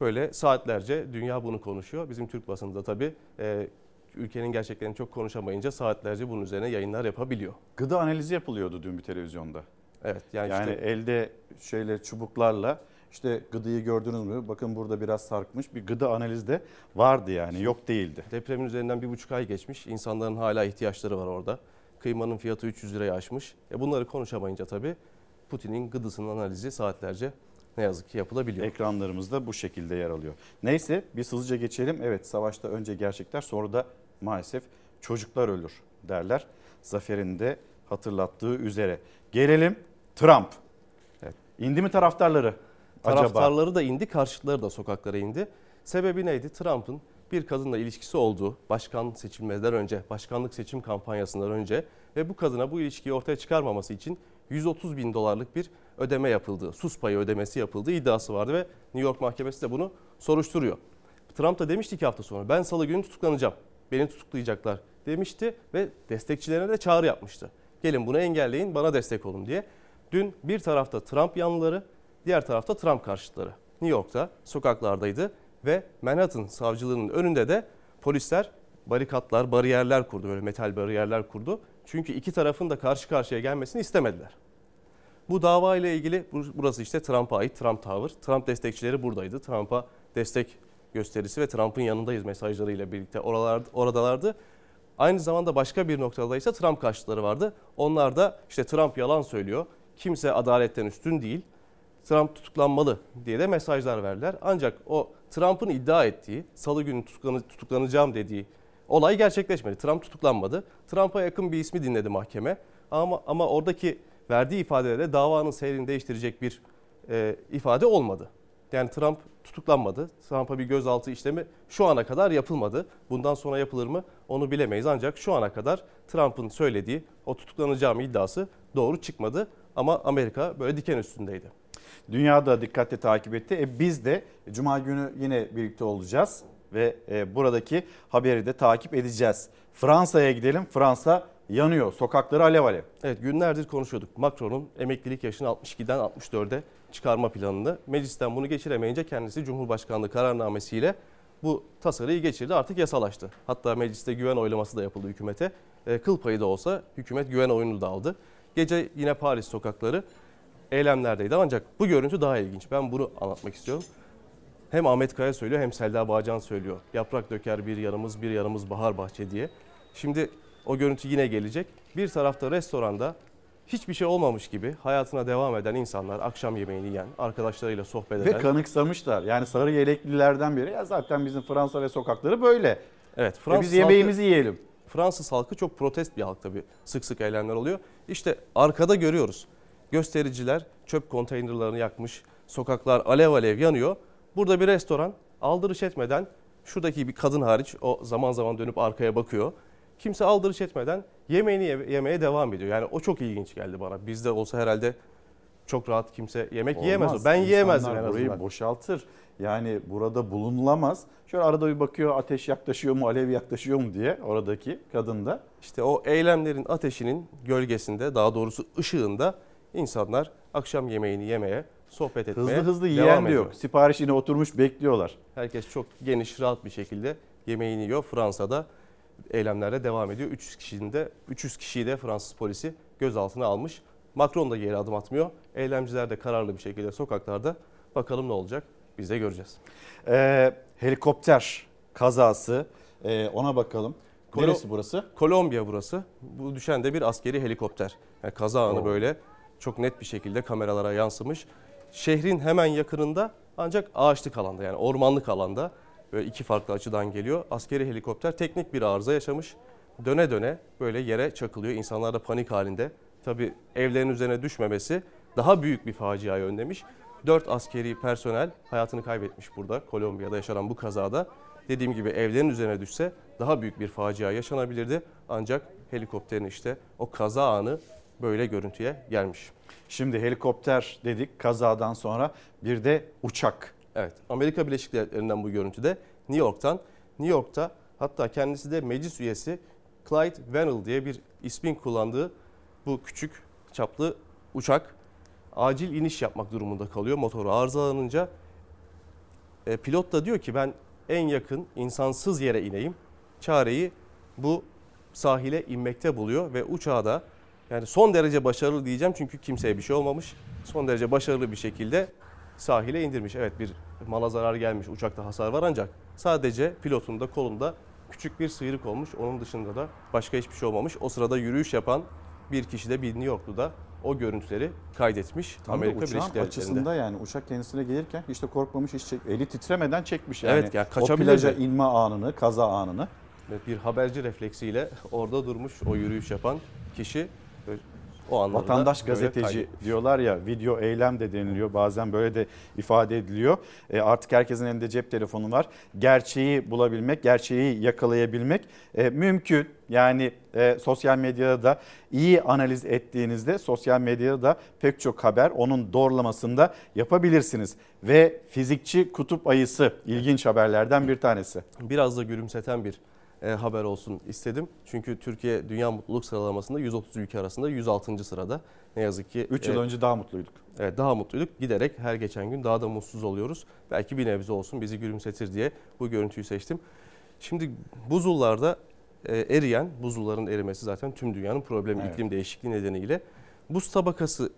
Speaker 25: Böyle saatlerce dünya bunu konuşuyor. Bizim Türk basında tabii e, ülkenin gerçeklerini çok konuşamayınca saatlerce bunun üzerine yayınlar yapabiliyor.
Speaker 1: Gıda analizi yapılıyordu dün bir televizyonda.
Speaker 25: Evet yani,
Speaker 1: Yani
Speaker 25: işte
Speaker 1: elde şöyle çubuklarla işte gıdayı gördünüz mü? Bakın burada biraz sarkmış bir gıda analizi de vardı yani yok değildi.
Speaker 25: Depremin üzerinden bir buçuk ay geçmiş. İnsanların hala ihtiyaçları var orada. Kıymanın fiyatı 300 liraya aşmış. E bunları konuşamayınca tabii Putin'in gıdasının analizi saatlerce ne yazık ki yapılabiliyor.
Speaker 1: Ekranlarımızda bu şekilde yer alıyor. Neyse biz hızlıca geçelim. Evet savaşta önce gerçekler sonra da maalesef çocuklar ölür derler. Zafer'in de hatırlattığı üzere. Gelelim Trump.
Speaker 25: Evet.
Speaker 1: İndi mi taraftarları? Acaba?
Speaker 25: Taraftarları da indi, karşıtları da sokaklara indi. Sebebi neydi? Trump'ın bir kadınla ilişkisi olduğu başkan seçilmeden önce, başkanlık seçim kampanyasından önce ve bu kadına bu ilişkiyi ortaya çıkarmaması için 130 bin dolarlık bir ödeme yapıldığı, sus payı ödemesi yapıldığı iddiası vardı ve New York Mahkemesi de bunu soruşturuyor. Trump da demişti ki hafta sonu ben salı günü tutuklanacağım, beni tutuklayacaklar demişti ve destekçilerine de çağrı yapmıştı. Gelin bunu engelleyin, bana destek olun diye. Dün bir tarafta Trump yanlıları, diğer tarafta Trump karşıtları. New York'ta sokaklardaydı ve Manhattan savcılığının önünde de polisler barikatlar, bariyerler kurdu. Böyle metal bariyerler kurdu. Çünkü iki tarafın da karşı karşıya gelmesini istemediler. Bu dava ile ilgili burası işte Trump'a ait Trump Tower. Trump destekçileri buradaydı. Trump'a destek gösterisi ve Trump'ın yanındayız mesajlarıyla birlikte oralar, oradalardı. Aynı zamanda başka bir noktada ise Trump karşıtları vardı. Onlar da işte Trump yalan söylüyor. Kimse adaletten üstün değil. Trump tutuklanmalı diye de mesajlar verdiler. Ancak o Trump'ın iddia ettiği salı günü tutuklanacağım dediği olay gerçekleşmedi. Trump tutuklanmadı. Trump'a yakın bir ismi dinledi mahkeme. Ama ama oradaki verdiği ifadede davanın seyrini değiştirecek bir e, ifade olmadı. Yani Trump tutuklanmadı. Trump'a bir gözaltı işlemi şu ana kadar yapılmadı. Bundan sonra yapılır mı onu bilemeyiz. Ancak şu ana kadar Trump'ın söylediği o tutuklanacağım iddiası doğru çıkmadı. Ama Amerika böyle diken üstündeydi.
Speaker 1: Dünya da dikkatle takip etti. E biz de Cuma günü yine birlikte olacağız ve e, buradaki haberi de takip edeceğiz. Fransa'ya gidelim. Fransa yanıyor. Sokakları alev alev.
Speaker 25: Evet günlerdir konuşuyorduk. Macron'un emeklilik yaşını 62'den 64'e çıkarma planını. Meclisten bunu geçiremeyince kendisi Cumhurbaşkanlığı kararnamesiyle bu tasarıyı geçirdi. Artık yasalaştı. Hatta mecliste güven oylaması da yapıldı hükümete. E, kıl payı da olsa hükümet güven oyunu da aldı. Gece yine Paris sokakları eylemlerdeydi. Ancak bu görüntü daha ilginç. Ben bunu anlatmak istiyorum. Hem Ahmet Kaya söylüyor hem Selda Bağcan söylüyor. Yaprak döker bir yanımız bir yanımız bahar bahçe diye. Şimdi o görüntü yine gelecek. Bir tarafta restoranda hiçbir şey olmamış gibi hayatına devam eden insanlar akşam yemeğini yiyen, arkadaşlarıyla sohbet eden.
Speaker 1: Ve kanıksamışlar. Yani sarı yeleklilerden biri ya zaten bizim Fransa ve sokakları böyle.
Speaker 25: Evet,
Speaker 1: e Fransız biz yemeğimizi halkı, yiyelim.
Speaker 25: Fransız halkı çok protest bir halk tabii. Sık sık eylemler oluyor. İşte arkada görüyoruz. Göstericiler çöp konteynerlarını yakmış. Sokaklar alev alev yanıyor. Burada bir restoran aldırış etmeden şuradaki bir kadın hariç o zaman zaman dönüp arkaya bakıyor. Kimse aldırış etmeden yemeğini yemeye devam ediyor. Yani o çok ilginç geldi bana. Bizde olsa herhalde çok rahat kimse yemek Olmaz. yiyemez. Ben yiyemezdim en azından.
Speaker 1: burayı boşaltır. Yani burada bulunulamaz. Şöyle arada bir bakıyor ateş yaklaşıyor mu, alev yaklaşıyor mu diye oradaki kadın da.
Speaker 25: İşte o eylemlerin ateşinin gölgesinde daha doğrusu ışığında insanlar akşam yemeğini yemeye, sohbet etmeye
Speaker 1: Hızlı hızlı yiyen de yok. Sipariş yine oturmuş bekliyorlar.
Speaker 25: Herkes çok geniş, rahat bir şekilde yemeğini yiyor. Fransa'da eylemlerde devam ediyor. 300 kişinin de 300 kişiyi de Fransız polisi gözaltına almış. Macron da geri adım atmıyor. Eylemciler de kararlı bir şekilde sokaklarda. Bakalım ne olacak? Biz de göreceğiz.
Speaker 1: Ee, helikopter kazası ee, ona bakalım. Kolo- Neresi burası?
Speaker 25: Kolombiya burası. Bu düşen de bir askeri helikopter. Yani kaza anı Oo. böyle çok net bir şekilde kameralara yansımış. Şehrin hemen yakınında ancak ağaçlık alanda yani ormanlık alanda böyle iki farklı açıdan geliyor. Askeri helikopter teknik bir arıza yaşamış. Döne döne böyle yere çakılıyor. İnsanlar da panik halinde. Tabi evlerin üzerine düşmemesi daha büyük bir faciayı önlemiş. Dört askeri personel hayatını kaybetmiş burada Kolombiya'da yaşanan bu kazada. Dediğim gibi evlerin üzerine düşse daha büyük bir facia yaşanabilirdi. Ancak helikopterin işte o kaza anı böyle görüntüye gelmiş.
Speaker 1: Şimdi helikopter dedik kazadan sonra bir de uçak.
Speaker 25: Evet Amerika Birleşik Devletleri'nden bu görüntüde New York'tan. New York'ta hatta kendisi de meclis üyesi Clyde Vennell diye bir ismin kullandığı bu küçük çaplı uçak acil iniş yapmak durumunda kalıyor. Motoru arızalanınca e, pilot da diyor ki ben en yakın insansız yere ineyim. Çareyi bu sahile inmekte buluyor ve uçağı da yani son derece başarılı diyeceğim çünkü kimseye bir şey olmamış. Son derece başarılı bir şekilde sahile indirmiş. Evet bir mala zarar gelmiş, uçakta hasar var ancak sadece pilotun da kolunda küçük bir sıyrık olmuş. Onun dışında da başka hiçbir şey olmamış. O sırada yürüyüş yapan bir kişi de bir New Yorklu da o görüntüleri kaydetmiş
Speaker 1: Tam
Speaker 25: Amerika Birleşik Devletleri'nde.
Speaker 1: açısında yani uçak kendisine gelirken de korkmamış, hiç çek, eli titremeden çekmiş yani.
Speaker 25: Evet, ya
Speaker 1: o
Speaker 25: kaçabilirdi.
Speaker 1: plaja inme anını, kaza anını.
Speaker 25: Evet, bir haberci refleksiyle orada durmuş o yürüyüş yapan kişi o
Speaker 1: Vatandaş gazeteci diyorlar ya video eylem de deniliyor bazen böyle de ifade ediliyor. E, artık herkesin elinde cep telefonu var. Gerçeği bulabilmek, gerçeği yakalayabilmek e, mümkün. Yani e, sosyal medyada da iyi analiz ettiğinizde sosyal medyada da pek çok haber onun doğrulamasında yapabilirsiniz. Ve fizikçi kutup ayısı ilginç haberlerden bir tanesi.
Speaker 25: Biraz da gülümseten bir e, haber olsun istedim. Çünkü Türkiye Dünya Mutluluk Sıralaması'nda 130 ülke arasında 106. sırada. Ne yazık ki
Speaker 1: 3 yıl
Speaker 25: e,
Speaker 1: önce daha mutluyduk.
Speaker 25: Evet daha mutluyduk. Giderek her geçen gün daha da mutsuz oluyoruz. Belki bir nebze olsun bizi gülümsetir diye bu görüntüyü seçtim. Şimdi buzullarda e, eriyen, buzulların erimesi zaten tüm dünyanın problemi
Speaker 1: Evet.
Speaker 25: iklim değişikliği nedeniyle. Buz tabakası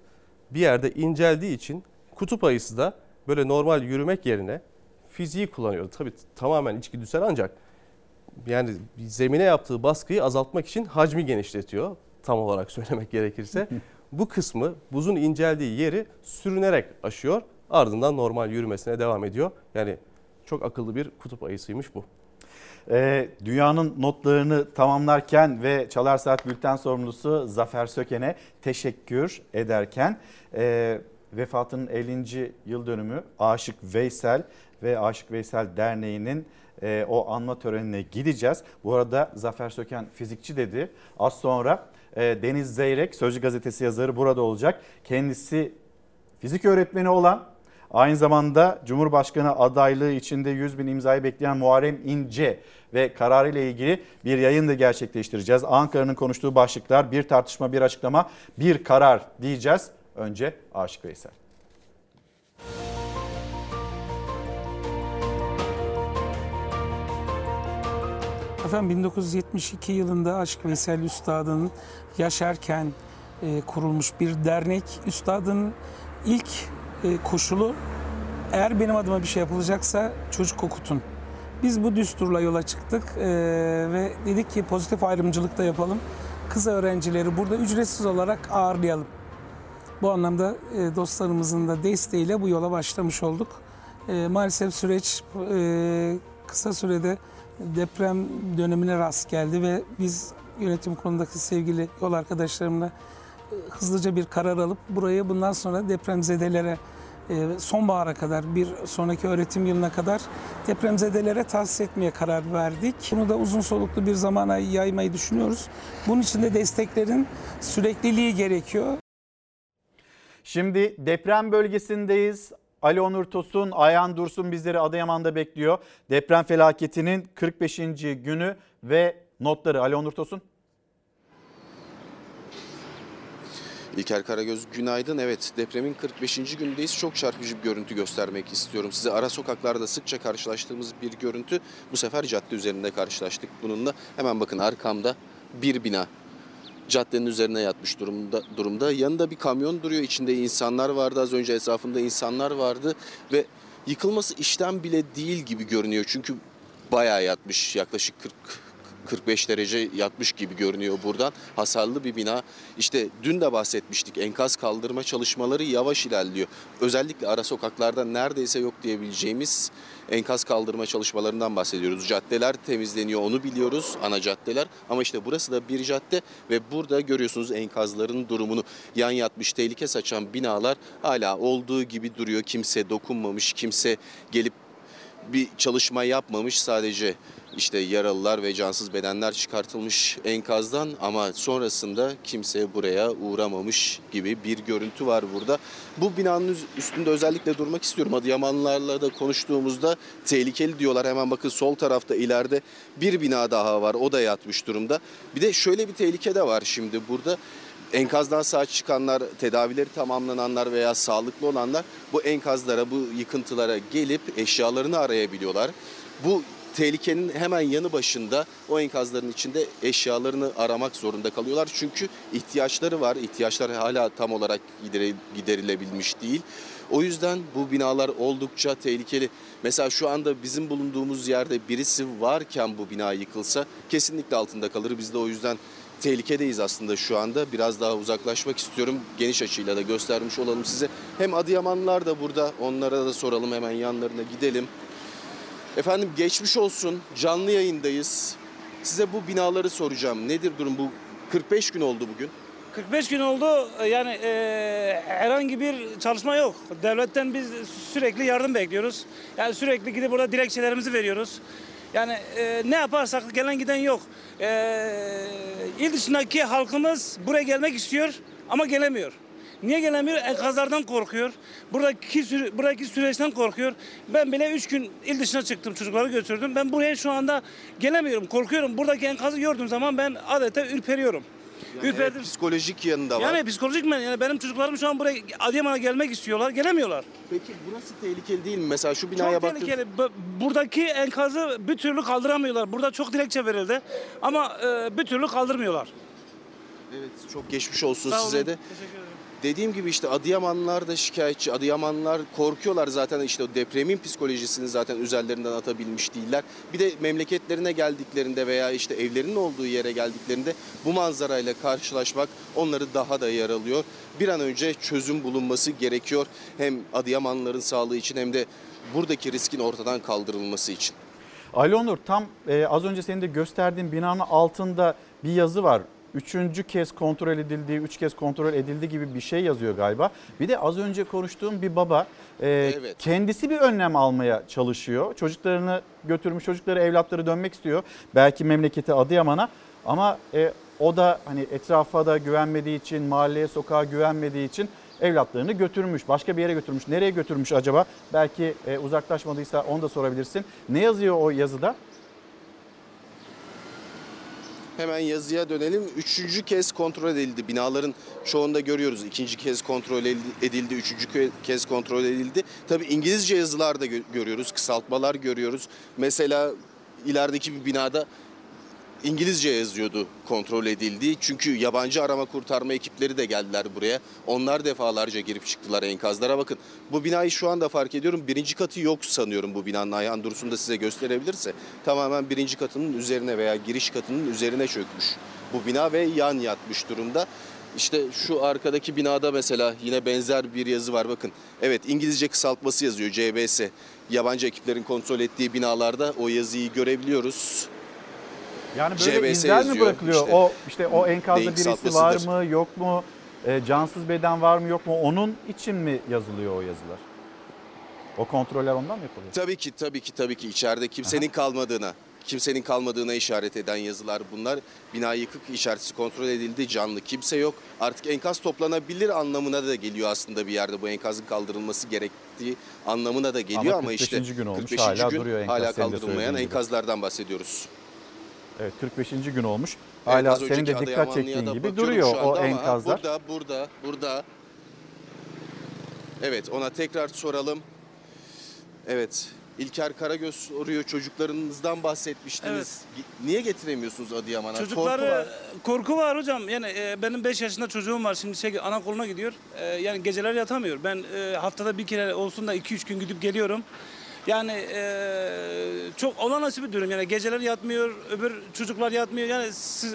Speaker 25: bir yerde inceldiği için kutup ayısı da böyle normal yürümek yerine fiziği kullanıyor. Tabii tamamen içgüdüsel ancak yani zemine yaptığı baskıyı azaltmak için hacmi genişletiyor. Tam olarak söylemek gerekirse. Bu kısmı buzun inceldiği yeri sürünerek aşıyor. Ardından normal yürümesine devam ediyor. Yani çok akıllı bir kutup ayısıymış bu.
Speaker 1: Ee, dünyanın notlarını tamamlarken ve Çalar Saat Bülten sorumlusu Zafer Söken'e teşekkür ederken e, vefatının 50. yıl dönümü Aşık Veysel ve Aşık Veysel Derneği'nin e, o anma törenine gideceğiz. Bu arada Zafer Söken fizikçi dedi. Az sonra e, Deniz Zeyrek Sözcü Gazetesi yazarı burada olacak. Kendisi fizik öğretmeni olan Aynı zamanda Cumhurbaşkanı adaylığı içinde 100 bin imzayı bekleyen Muharrem İnce ve kararıyla ilgili bir yayın da gerçekleştireceğiz. Ankara'nın konuştuğu başlıklar bir tartışma, bir açıklama, bir karar diyeceğiz. Önce Aşık Veysel.
Speaker 26: Efendim 1972 yılında Aşık Veysel Üstad'ın yaşarken e, kurulmuş bir dernek. Üstad'ın ilk e, koşulu eğer benim adıma bir şey yapılacaksa çocuk okutun. Biz bu düsturla yola çıktık e, ve dedik ki pozitif ayrımcılık da yapalım. Kız öğrencileri burada ücretsiz olarak ağırlayalım. Bu anlamda e, dostlarımızın da desteğiyle bu yola başlamış olduk. E, maalesef süreç e, kısa sürede deprem dönemine rast geldi ve biz yönetim kurulundaki sevgili yol arkadaşlarımla e, hızlıca bir karar alıp burayı bundan sonra depremzedelere e, sonbahara kadar bir sonraki öğretim yılına kadar depremzedelere tahsis etmeye karar verdik. Bunu da uzun soluklu bir zamana yaymayı düşünüyoruz. Bunun için de desteklerin sürekliliği gerekiyor.
Speaker 1: Şimdi deprem bölgesindeyiz. Ali Onur Tosun, Ayhan Dursun bizleri Adıyaman'da bekliyor. Deprem felaketinin 45. günü ve notları Ali Onur Tosun.
Speaker 27: İlker Karagöz günaydın. Evet depremin 45. gündeyiz. Çok çarpıcı bir görüntü göstermek istiyorum size. Ara sokaklarda sıkça karşılaştığımız bir görüntü. Bu sefer cadde üzerinde karşılaştık bununla. Hemen bakın arkamda bir bina caddenin üzerine yatmış durumda. durumda. Yanında bir kamyon duruyor. İçinde insanlar vardı. Az önce etrafında insanlar vardı ve yıkılması işten bile değil gibi görünüyor. Çünkü bayağı yatmış. Yaklaşık 40 45 derece yatmış gibi görünüyor buradan. Hasarlı bir bina. İşte dün de bahsetmiştik. Enkaz kaldırma çalışmaları yavaş ilerliyor. Özellikle ara sokaklarda neredeyse yok diyebileceğimiz enkaz kaldırma çalışmalarından bahsediyoruz. Caddeler temizleniyor onu biliyoruz ana caddeler ama işte burası da bir cadde ve burada görüyorsunuz enkazların durumunu yan yatmış tehlike saçan binalar hala olduğu gibi duruyor. Kimse dokunmamış, kimse gelip bir çalışma yapmamış sadece işte yaralılar ve cansız bedenler çıkartılmış enkazdan ama sonrasında kimse buraya uğramamış gibi bir görüntü var burada. Bu binanın üstünde özellikle durmak istiyorum. Adıyamanlılarla da konuştuğumuzda tehlikeli diyorlar. Hemen bakın sol tarafta ileride bir bina daha var. O da yatmış durumda. Bir de şöyle bir tehlike de var şimdi burada. Enkazdan sağ çıkanlar, tedavileri tamamlananlar veya sağlıklı olanlar bu enkazlara, bu yıkıntılara gelip eşyalarını arayabiliyorlar. Bu tehlikenin hemen yanı başında o enkazların içinde eşyalarını aramak zorunda kalıyorlar. Çünkü ihtiyaçları var. İhtiyaçlar hala tam olarak giderilebilmiş değil. O yüzden bu binalar oldukça tehlikeli. Mesela şu anda bizim bulunduğumuz yerde birisi varken bu bina yıkılsa kesinlikle altında kalır. Biz de o yüzden tehlikedeyiz aslında şu anda. Biraz daha uzaklaşmak istiyorum. Geniş açıyla da göstermiş olalım size. Hem Adıyamanlılar da burada. Onlara da soralım hemen yanlarına gidelim. Efendim geçmiş olsun. Canlı yayındayız. Size bu binaları soracağım. Nedir durum bu? 45 gün oldu bugün.
Speaker 28: 45 gün oldu yani e, herhangi bir çalışma yok. Devletten biz sürekli yardım bekliyoruz. Yani sürekli gidip burada dilekçelerimizi veriyoruz. Yani e, ne yaparsak gelen giden yok. E, il dışındaki halkımız buraya gelmek istiyor ama gelemiyor. Niye gelemiyor? Enkazlardan korkuyor. Buradaki süre, buradaki süreçten korkuyor. Ben bile 3 gün il dışına çıktım çocukları götürdüm. Ben buraya şu anda gelemiyorum. Korkuyorum. Buradaki enkazı gördüğüm zaman ben adeta ürperiyorum.
Speaker 27: Yani evet, psikolojik yanında var.
Speaker 28: Yani psikolojik mi? Yani benim çocuklarım şu an buraya Adıyaman'a gelmek istiyorlar. Gelemiyorlar.
Speaker 27: Peki burası tehlikeli değil mi? Mesela şu binaya
Speaker 28: Çok
Speaker 27: baktığınız-
Speaker 28: tehlikeli. Bu- Buradaki enkazı bir türlü kaldıramıyorlar. Burada çok dilekçe verildi. Ama e, bir türlü kaldırmıyorlar.
Speaker 27: Evet çok geçmiş olsun
Speaker 28: Sağ
Speaker 27: size
Speaker 28: olun,
Speaker 27: de. Dediğim gibi işte Adıyamanlılar da şikayetçi. Adıyamanlılar korkuyorlar zaten işte o depremin psikolojisini zaten üzerlerinden atabilmiş değiller. Bir de memleketlerine geldiklerinde veya işte evlerinin olduğu yere geldiklerinde bu manzarayla karşılaşmak onları daha da yaralıyor. Bir an önce çözüm bulunması gerekiyor. Hem Adıyamanlıların sağlığı için hem de buradaki riskin ortadan kaldırılması için.
Speaker 1: Ali Onur tam e, az önce senin de gösterdiğin binanın altında bir yazı var. Üçüncü kez kontrol edildiği, üç kez kontrol edildi gibi bir şey yazıyor galiba. Bir de az önce konuştuğum bir baba e, kendisi bir önlem almaya çalışıyor. Çocuklarını götürmüş, çocukları evlatları dönmek istiyor. Belki memleketi Adıyaman'a ama e, o da hani etrafa da güvenmediği için, mahalleye, sokağa güvenmediği için evlatlarını götürmüş. Başka bir yere götürmüş. Nereye götürmüş acaba? Belki e, uzaklaşmadıysa onu da sorabilirsin. Ne yazıyor o yazıda?
Speaker 27: Hemen yazıya dönelim. Üçüncü kez kontrol edildi. Binaların çoğunda görüyoruz. İkinci kez kontrol edildi, üçüncü ke- kez kontrol edildi. Tabii İngilizce yazılar da gö- görüyoruz, kısaltmalar görüyoruz. Mesela ilerideki bir binada İngilizce yazıyordu kontrol edildiği. Çünkü yabancı arama kurtarma ekipleri de geldiler buraya. Onlar defalarca girip çıktılar enkazlara. Bakın bu binayı şu anda fark ediyorum. Birinci katı yok sanıyorum bu binanın. Ayhan Dursun da size gösterebilirse. Tamamen birinci katının üzerine veya giriş katının üzerine çökmüş. Bu bina ve yan yatmış durumda. İşte şu arkadaki binada mesela yine benzer bir yazı var bakın. Evet İngilizce kısaltması yazıyor CBS. Yabancı ekiplerin kontrol ettiği binalarda o yazıyı görebiliyoruz.
Speaker 1: Yani böyle
Speaker 27: CBS
Speaker 1: izler mi
Speaker 27: yazıyor.
Speaker 1: bırakılıyor?
Speaker 27: İşte
Speaker 1: o işte o enkazda
Speaker 27: neyin
Speaker 1: birisi var mı, yok mu? E, cansız beden var mı, yok mu? Onun için mi yazılıyor o yazılar? O kontroller ondan mı yapılıyor?
Speaker 27: Tabii ki tabii ki tabii ki içeride kimsenin kalmadığına, kimsenin kalmadığına işaret eden yazılar bunlar. Bina yıkık işareti kontrol edildi, canlı kimse yok. Artık enkaz toplanabilir anlamına da geliyor aslında bir yerde bu enkazın kaldırılması gerektiği anlamına da geliyor ama,
Speaker 1: 45.
Speaker 27: işte
Speaker 1: gün olmuş,
Speaker 27: 45.
Speaker 1: hala duruyor enkaz,
Speaker 27: hala
Speaker 1: senin de
Speaker 27: kaldırılmayan
Speaker 1: söylediğin gibi.
Speaker 27: enkazlardan bahsediyoruz.
Speaker 1: Evet 45. gün olmuş.
Speaker 27: Evet,
Speaker 1: Hala
Speaker 27: az
Speaker 1: senin de dikkat çektiğin gibi duruyor o enkazlar.
Speaker 27: Burada, burada, burada. Evet, ona tekrar soralım. Evet, İlker Karagöz soruyor. Çocuklarınızdan bahsetmiştiniz. Ge- Niye getiremiyorsunuz Adıyaman'a?
Speaker 28: Çocukları
Speaker 27: Korku var.
Speaker 28: korku var hocam. Yani e, benim 5 yaşında çocuğum var. Şimdi şey anaokuluna gidiyor. E, yani geceler yatamıyor. Ben e, haftada bir kere olsun da 2-3 gün gidip geliyorum. Yani e, çok olağanüstü bir durum. Yani geceler yatmıyor, öbür çocuklar yatmıyor. Yani siz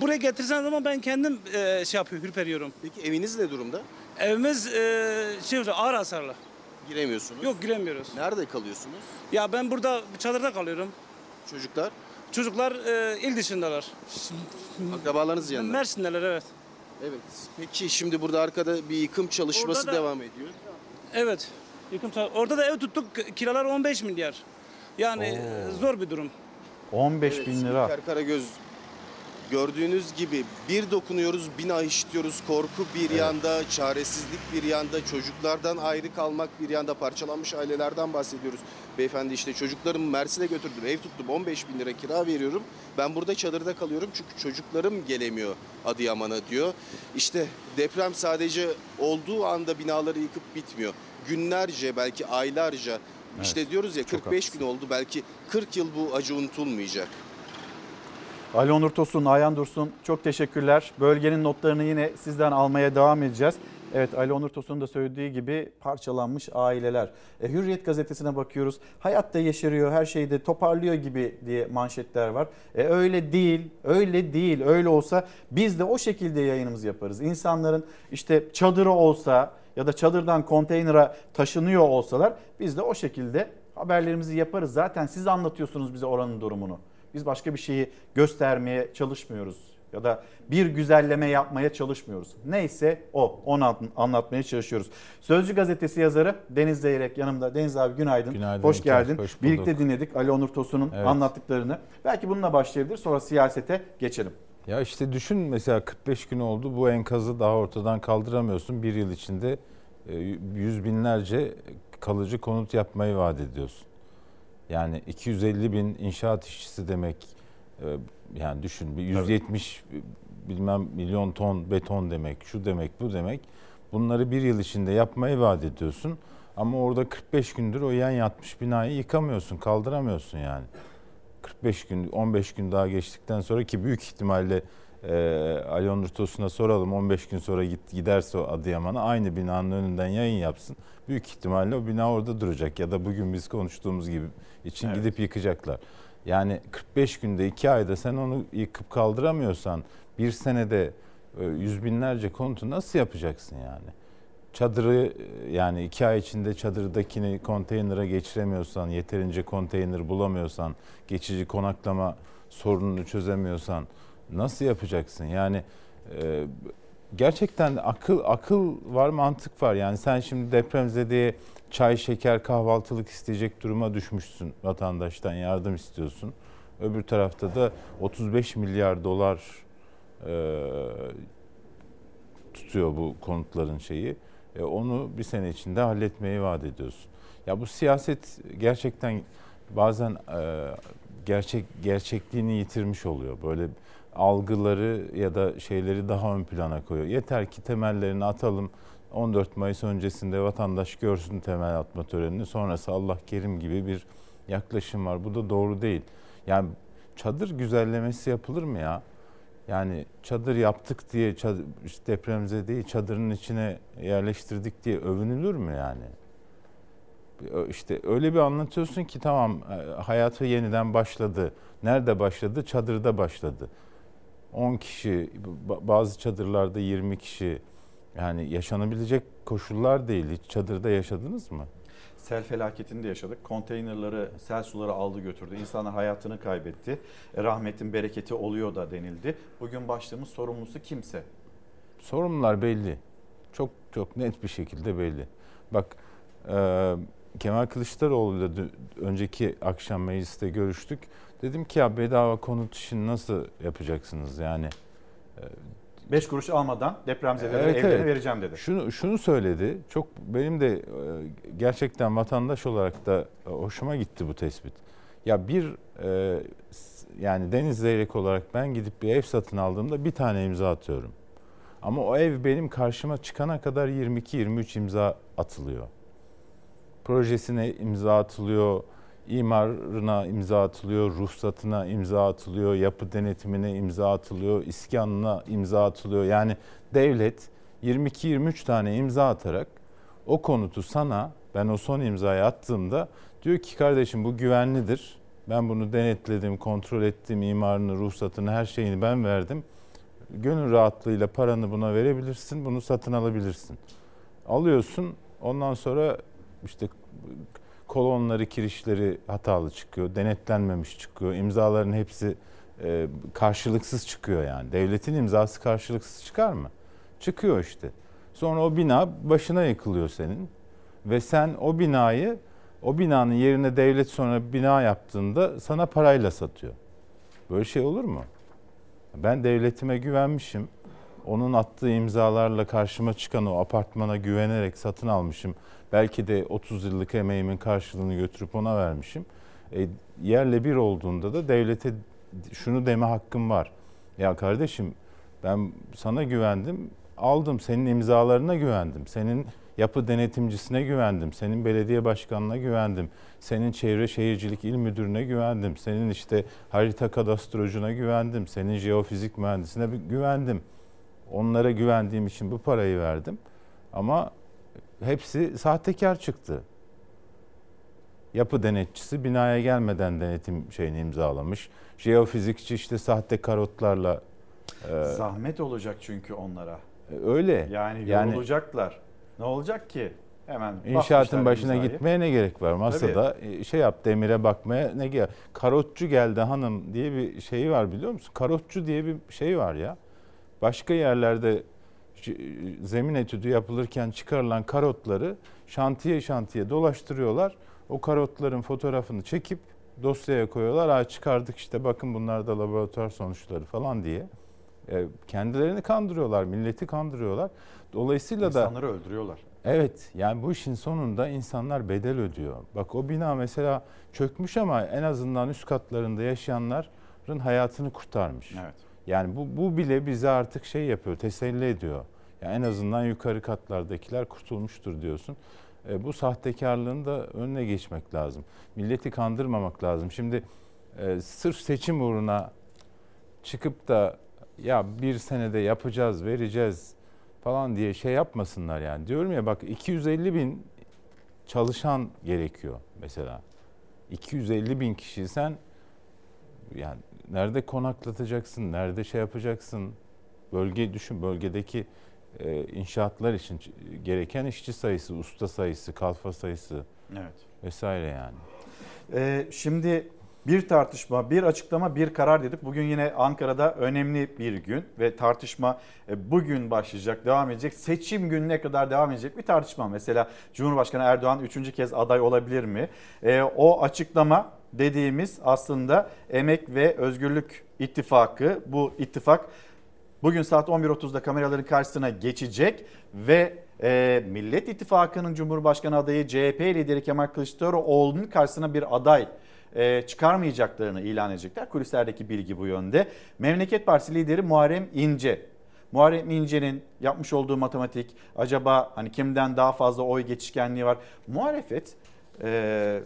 Speaker 28: buraya getirseniz ama ben kendim e, şey yapıyorum, ürperiyorum.
Speaker 27: Peki eviniz ne durumda?
Speaker 28: Evimiz e, şey hocam ağır hasarlı.
Speaker 27: Giremiyorsunuz.
Speaker 28: Yok giremiyoruz.
Speaker 27: Nerede kalıyorsunuz?
Speaker 28: Ya ben burada çadırda kalıyorum.
Speaker 27: Çocuklar?
Speaker 28: Çocuklar e, il dışındalar.
Speaker 27: Akrabalarınız yanında.
Speaker 28: Mersin'deler evet.
Speaker 27: Evet. Peki şimdi burada arkada bir yıkım çalışması
Speaker 28: Orada da-
Speaker 27: devam ediyor.
Speaker 28: Evet. Yıkım sa- Orada da ev tuttuk. Kiralar 15 milyar. Yani zor bir durum.
Speaker 1: 15
Speaker 27: Evet,
Speaker 1: bin lira.
Speaker 27: Karagöz gördüğünüz gibi bir dokunuyoruz bina işliyoruz korku bir yanda çaresizlik bir yanda çocuklardan ayrı kalmak bir yanda parçalanmış ailelerden bahsediyoruz. Beyefendi işte çocuklarımı Mersin'e götürdüm ev tuttum 15 bin lira kira veriyorum ben burada çadırda kalıyorum çünkü çocuklarım gelemiyor Adıyaman'a diyor. İşte deprem sadece olduğu anda binaları yıkıp bitmiyor günlerce belki aylarca işte diyoruz ya 45 gün oldu belki 40 yıl bu acı unutulmayacak.
Speaker 1: Ali Onur Tosun, Ayhan Dursun çok teşekkürler. Bölgenin notlarını yine sizden almaya devam edeceğiz. Evet Ali Onur Tosun'un da söylediği gibi parçalanmış aileler. E, Hürriyet gazetesine bakıyoruz. Hayatta yeşeriyor, her şeyi de toparlıyor gibi diye manşetler var. E, öyle değil, öyle değil. Öyle olsa biz de o şekilde yayınımızı yaparız. İnsanların işte çadırı olsa ya da çadırdan konteynere taşınıyor olsalar biz de o şekilde haberlerimizi yaparız. Zaten siz anlatıyorsunuz bize oranın durumunu. Biz başka bir şeyi göstermeye çalışmıyoruz ya da bir güzelleme yapmaya çalışmıyoruz. Neyse o, onu anlatmaya çalışıyoruz. Sözcü gazetesi yazarı Deniz Zeyrek yanımda. Deniz abi günaydın.
Speaker 29: Günaydın.
Speaker 1: Hoş geldin.
Speaker 29: Hoş bulduk.
Speaker 1: Birlikte dinledik Ali Onur Tosun'un
Speaker 29: Evet.
Speaker 1: anlattıklarını. Belki bununla başlayabilir sonra siyasete geçelim.
Speaker 29: Ya işte düşün mesela 45 gün oldu bu enkazı daha ortadan kaldıramıyorsun. Bir yıl içinde e, yüz binlerce kalıcı konut yapmayı vaat ediyorsun. Yani 250 bin inşaat işçisi demek e, yani düşün bir 170 bilmem milyon ton beton demek şu demek bu demek. Bunları bir yıl içinde yapmayı vaat ediyorsun. Ama orada 45 gündür o yan yatmış binayı yıkamıyorsun, kaldıramıyorsun yani. 45 gün, 15 gün daha geçtikten sonra ki büyük ihtimalle e, Ali Onur Tosun'a soralım 15 gün sonra git, giderse o Adıyaman'a aynı binanın önünden yayın yapsın. Büyük ihtimalle o bina orada duracak ya da bugün biz konuştuğumuz gibi için
Speaker 1: Evet.
Speaker 29: gidip yıkacaklar. Yani 45 günde 2 ayda sen onu yıkıp kaldıramıyorsan bir senede e, yüz binlerce konutu nasıl yapacaksın yani? Çadırı e, yani iki ay içinde çadırdakini konteynere geçiremiyorsan, yeterince konteyner bulamıyorsan, geçici konaklama sorununu çözemiyorsan nasıl yapacaksın? Yani e, gerçekten akıl akıl var, mantık var. Yani sen şimdi depremzedeye çay, şeker, kahvaltılık isteyecek duruma düşmüşsün. Vatandaştan yardım istiyorsun. Öbür tarafta da 35 milyar dolar e, tutuyor bu konutların şeyi. E, onu bir sene içinde halletmeyi vaat ediyorsun. Ya bu siyaset gerçekten bazen e, gerçek gerçekliğini yitirmiş oluyor. Böyle algıları ya da şeyleri daha ön plana koyuyor. Yeter ki temellerini atalım. 14 Mayıs öncesinde vatandaş görsün temel atma törenini. Sonrası Allah kerim gibi bir yaklaşım var. Bu da doğru değil. Yani çadır güzellemesi yapılır mı ya? Yani çadır yaptık diye çadır, işte depremzedeyi çadırın içine yerleştirdik diye övünülür mü yani? İşte öyle bir anlatıyorsun ki tamam e, hayatı yeniden başladı. Nerede başladı? Çadırda başladı. 10 kişi, ba- bazı çadırlarda 20 kişi. Yani yaşanabilecek koşullar değil. Hiç çadırda yaşadınız mı?
Speaker 1: Sel felaketini de yaşadık. Konteynerları sel suları aldı götürdü. İnsanlar hayatını kaybetti. E, rahmetin bereketi oluyor da denildi. Bugün başlığımız sorumlusu kimse.
Speaker 29: Sorumlular belli. Çok çok net bir şekilde belli. Bak e, Kemal Kılıçdaroğlu ile önceki akşam mecliste görüştük. Dedim ki ya bedava konut işini nasıl yapacaksınız yani?
Speaker 1: 5 kuruş almadan depremzedelere
Speaker 29: Evet,
Speaker 1: evlerini
Speaker 29: evet.
Speaker 1: vereceğim dedi.
Speaker 29: Şunu şunu söyledi. Çok benim de e, gerçekten vatandaş olarak da e, hoşuma gitti bu tespit. Ya bir e, yani Deniz Zeyrek olarak ben gidip bir ev satın aldığımda bir tane imza atıyorum. Ama o ev benim karşıma çıkana kadar 22-23 imza atılıyor. Projesine imza atılıyor, imarına imza atılıyor, ruhsatına imza atılıyor, yapı denetimine imza atılıyor, iskanına imza atılıyor. Yani devlet 22-23 tane imza atarak o konutu sana ben o son imzayı attığımda diyor ki kardeşim bu güvenlidir. Ben bunu denetledim, kontrol ettim, imarını, ruhsatını, her şeyini ben verdim. Gönül rahatlığıyla paranı buna verebilirsin, bunu satın alabilirsin. Alıyorsun, ondan sonra işte kolonları, kirişleri hatalı çıkıyor, denetlenmemiş çıkıyor. İmzaların hepsi e, karşılıksız çıkıyor yani. Devletin imzası karşılıksız çıkar mı? Çıkıyor işte. Sonra o bina başına yıkılıyor senin ve sen o binayı o binanın yerine devlet sonra bina yaptığında sana parayla satıyor. Böyle şey olur mu? Ben devletime güvenmişim. Onun attığı imzalarla karşıma çıkan o apartmana güvenerek satın almışım. Belki de 30 yıllık emeğimin karşılığını götürüp ona vermişim. E, yerle bir olduğunda da devlete şunu deme hakkım var. Ya kardeşim ben sana güvendim, aldım. Senin imzalarına güvendim. Senin yapı denetimcisine güvendim. Senin belediye başkanına güvendim. Senin çevre şehircilik il müdürüne güvendim. Senin işte harita kadastrocuna güvendim. Senin jeofizik mühendisine güvendim. Onlara güvendiğim için bu parayı verdim. Ama hepsi sahtekar çıktı. Yapı denetçisi binaya gelmeden denetim şeyini imzalamış. Jeofizikçi işte sahte karotlarla e,
Speaker 1: Zahmet olacak çünkü onlara.
Speaker 29: öyle.
Speaker 1: Yani
Speaker 29: Yani-
Speaker 1: yorulacaklar. Ne olacak ki? Hemen
Speaker 29: İnşaatın başına
Speaker 1: imzayı.
Speaker 29: gitmeye ne gerek var? Masada e, şey yap demire bakmaya ne gerek? Karotçu geldi hanım diye bir şey var biliyor musun? Karotçu diye bir şey var ya. Başka yerlerde zemin etüdü yapılırken çıkarılan karotları şantiye şantiye dolaştırıyorlar. O karotların fotoğrafını çekip dosyaya koyuyorlar. Ha çıkardık işte bakın bunlar da laboratuvar sonuçları falan diye. E, kendilerini kandırıyorlar, milleti kandırıyorlar. Dolayısıyla da
Speaker 1: İnsanları öldürüyorlar.
Speaker 29: Evet yani bu işin sonunda insanlar bedel ödüyor. Bak o bina mesela çökmüş ama en azından üst katlarında yaşayanların hayatını kurtarmış.
Speaker 1: Evet.
Speaker 29: Yani bu, bu bile bize artık şey yapıyor, teselli ediyor. Yani en azından yukarı katlardakiler kurtulmuştur diyorsun. E, bu sahtekarlığın da önüne geçmek lazım. Milleti kandırmamak lazım. Şimdi e, sırf seçim uğruna çıkıp da ya bir senede yapacağız, vereceğiz falan diye şey yapmasınlar yani. Diyorum ya bak 250 bin çalışan gerekiyor mesela. 250 bin kişi sen yani nerede konaklatacaksın, nerede şey yapacaksın? Bölge düşün, bölgedeki e, inşaatlar için gereken işçi sayısı, usta sayısı, kalfa sayısı
Speaker 1: Evet.
Speaker 29: vesaire yani.
Speaker 1: Ee, şimdi bir tartışma, bir açıklama, bir karar dedik. Bugün yine Ankara'da önemli bir gün ve tartışma e, bugün başlayacak, devam edecek. Seçim gününe kadar devam edecek bir tartışma. Mesela Cumhurbaşkanı Erdoğan üçüncü kez aday olabilir mi? Ee, o açıklama dediğimiz aslında Emek ve Özgürlük İttifakı. Bu ittifak Bugün saat 11.30'da kameraların karşısına geçecek ve e, Millet İttifakı'nın Cumhurbaşkanı adayı CHP lideri Kemal Kılıçdaroğlu'nun karşısına bir aday e, çıkarmayacaklarını ilan edecekler. Kulislerdeki bilgi bu yönde. Memleket Partisi lideri Muharrem İnce. Muharrem İnce'nin yapmış olduğu matematik acaba hani kimden daha fazla oy geçişkenliği var? Muhalefet e,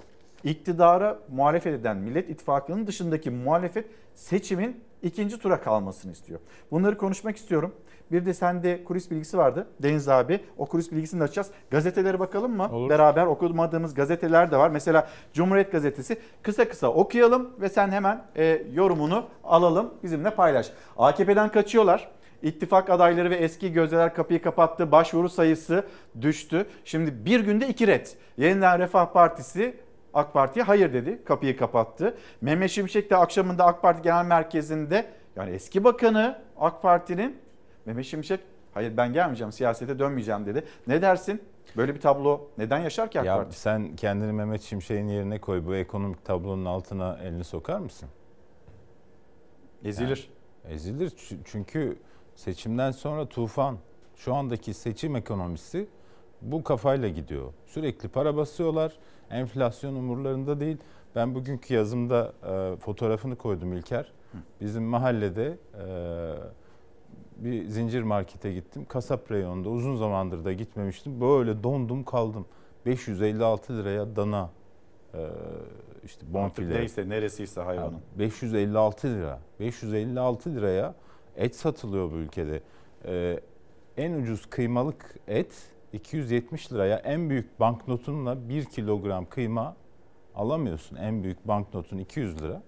Speaker 1: iktidara muhalefet eden Millet İttifakı'nın dışındaki muhalefet seçimin ikinci tura kalmasını istiyor. Bunları konuşmak istiyorum. Bir de sende kulis bilgisi vardı Deniz abi. O kulis bilgisini de açacağız. Gazetelere bakalım mı?
Speaker 29: Olur.
Speaker 1: Beraber okumadığımız gazeteler de var. Mesela Cumhuriyet Gazetesi kısa kısa okuyalım ve sen hemen e, yorumunu alalım bizimle paylaş. AKP'den kaçıyorlar. İttifak adayları ve eski gözdeler kapıyı kapattı. Başvuru sayısı düştü. Şimdi bir günde iki red. Yeniden Refah Partisi AK Parti'ye hayır dedi. Kapıyı kapattı. Mehmet Şimşek de akşamında AK Parti Genel Merkezi'nde yani eski bakanı AK Parti'nin Mehmet Şimşek hayır ben gelmeyeceğim siyasete dönmeyeceğim dedi. Ne dersin? Böyle bir tablo neden yaşar ki AK
Speaker 29: Ya
Speaker 1: Parti?
Speaker 29: sen kendini Mehmet Şimşek'in yerine koy. Bu ekonomik tablonun altına elini sokar mısın?
Speaker 1: Ezilir.
Speaker 29: Yani ezilir çünkü seçimden sonra tufan. Şu andaki seçim ekonomisi bu kafayla gidiyor. Sürekli para basıyorlar. Enflasyon umurlarında değil. Ben bugünkü yazımda e, fotoğrafını koydum İlker. Bizim mahallede e, bir zincir markete gittim. Kasap reyonunda uzun zamandır da gitmemiştim. Böyle dondum kaldım. 556 liraya dana e, işte
Speaker 1: Artık
Speaker 29: bonfile.
Speaker 1: neyse neresiyse hayvanın.
Speaker 29: Ya 556 lira. 556 liraya et satılıyor bu ülkede. Ee, en ucuz kıymalık et 270 liraya en büyük banknotunla 1 kilogram kıyma alamıyorsun. En büyük banknotun 200 lira.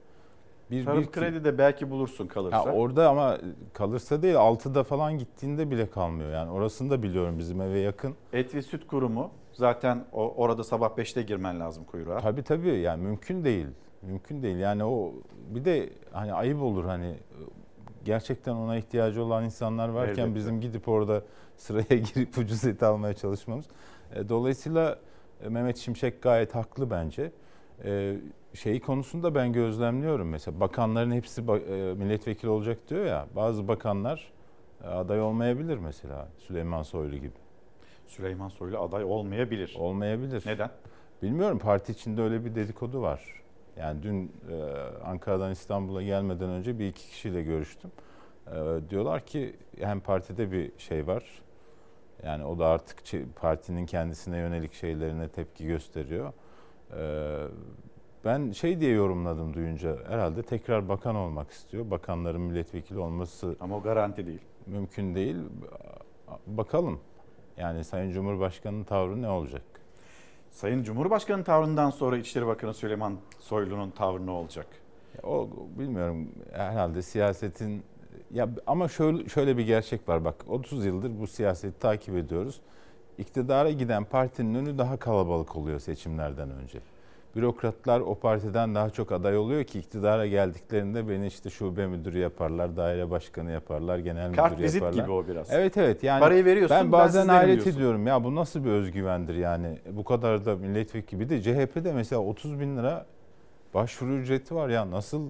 Speaker 29: Bir,
Speaker 1: Tarım
Speaker 29: bir
Speaker 1: kredide belki bulursun kalırsa.
Speaker 29: Ya orada ama kalırsa değil 6'da falan gittiğinde bile kalmıyor. Yani orasını da biliyorum bizim eve yakın.
Speaker 1: Et ve Süt Kurumu zaten o, orada sabah 5'te girmen lazım kuyruğa.
Speaker 29: Tabii tabii yani mümkün değil. Mümkün değil. Yani o bir de hani ayıp olur hani gerçekten ona ihtiyacı olan insanlar varken
Speaker 1: Elbette.
Speaker 29: bizim gidip orada sıraya girip ucuz et almaya çalışmamız. E, Dolayısıyla e, Mehmet Şimşek gayet haklı bence. E, Şeyi konusunda ben gözlemliyorum mesela bakanların hepsi milletvekili olacak diyor ya bazı bakanlar aday olmayabilir mesela Süleyman Soylu gibi.
Speaker 1: Süleyman Soylu aday olmayabilir.
Speaker 29: Olmayabilir.
Speaker 1: Neden?
Speaker 29: Bilmiyorum parti içinde öyle bir dedikodu var. Yani dün e, Ankara'dan İstanbul'a gelmeden önce bir iki kişiyle görüştüm. E, diyorlar ki hem partide bir şey var. Yani o da artık partinin kendisine yönelik şeylerine tepki gösteriyor. E, ben şey diye yorumladım duyunca herhalde tekrar bakan olmak istiyor. Bakanların milletvekili olması
Speaker 1: Ama o garanti değil.
Speaker 29: mümkün değil. Bakalım. Yani Sayın Cumhurbaşkanı'nın tavrı ne olacak?
Speaker 1: Sayın Cumhurbaşkanı tavrından sonra İçişleri Bakanı Süleyman Soylu'nun tavrı ne olacak?
Speaker 29: O bilmiyorum herhalde siyasetin ya ama şöyle şöyle bir gerçek var bak 30 yıldır bu siyaseti takip ediyoruz. İktidara giden partinin önü daha kalabalık oluyor seçimlerden önce. Bürokratlar o partiden daha çok aday oluyor ki iktidara geldiklerinde beni işte şube müdürü yaparlar, daire başkanı yaparlar, genel
Speaker 1: Kart
Speaker 29: müdür
Speaker 1: vizit
Speaker 29: yaparlar.
Speaker 1: gibi o biraz.
Speaker 29: Evet evet yani
Speaker 1: Parayı veriyorsun,
Speaker 29: ben
Speaker 1: ben
Speaker 29: bazen
Speaker 1: sizdenim
Speaker 29: hayret ediyorum ya bu nasıl bir özgüvendir yani bu kadar da milletvekili bir de CHP'de mesela 30 bin lira başvuru ücreti var ya nasıl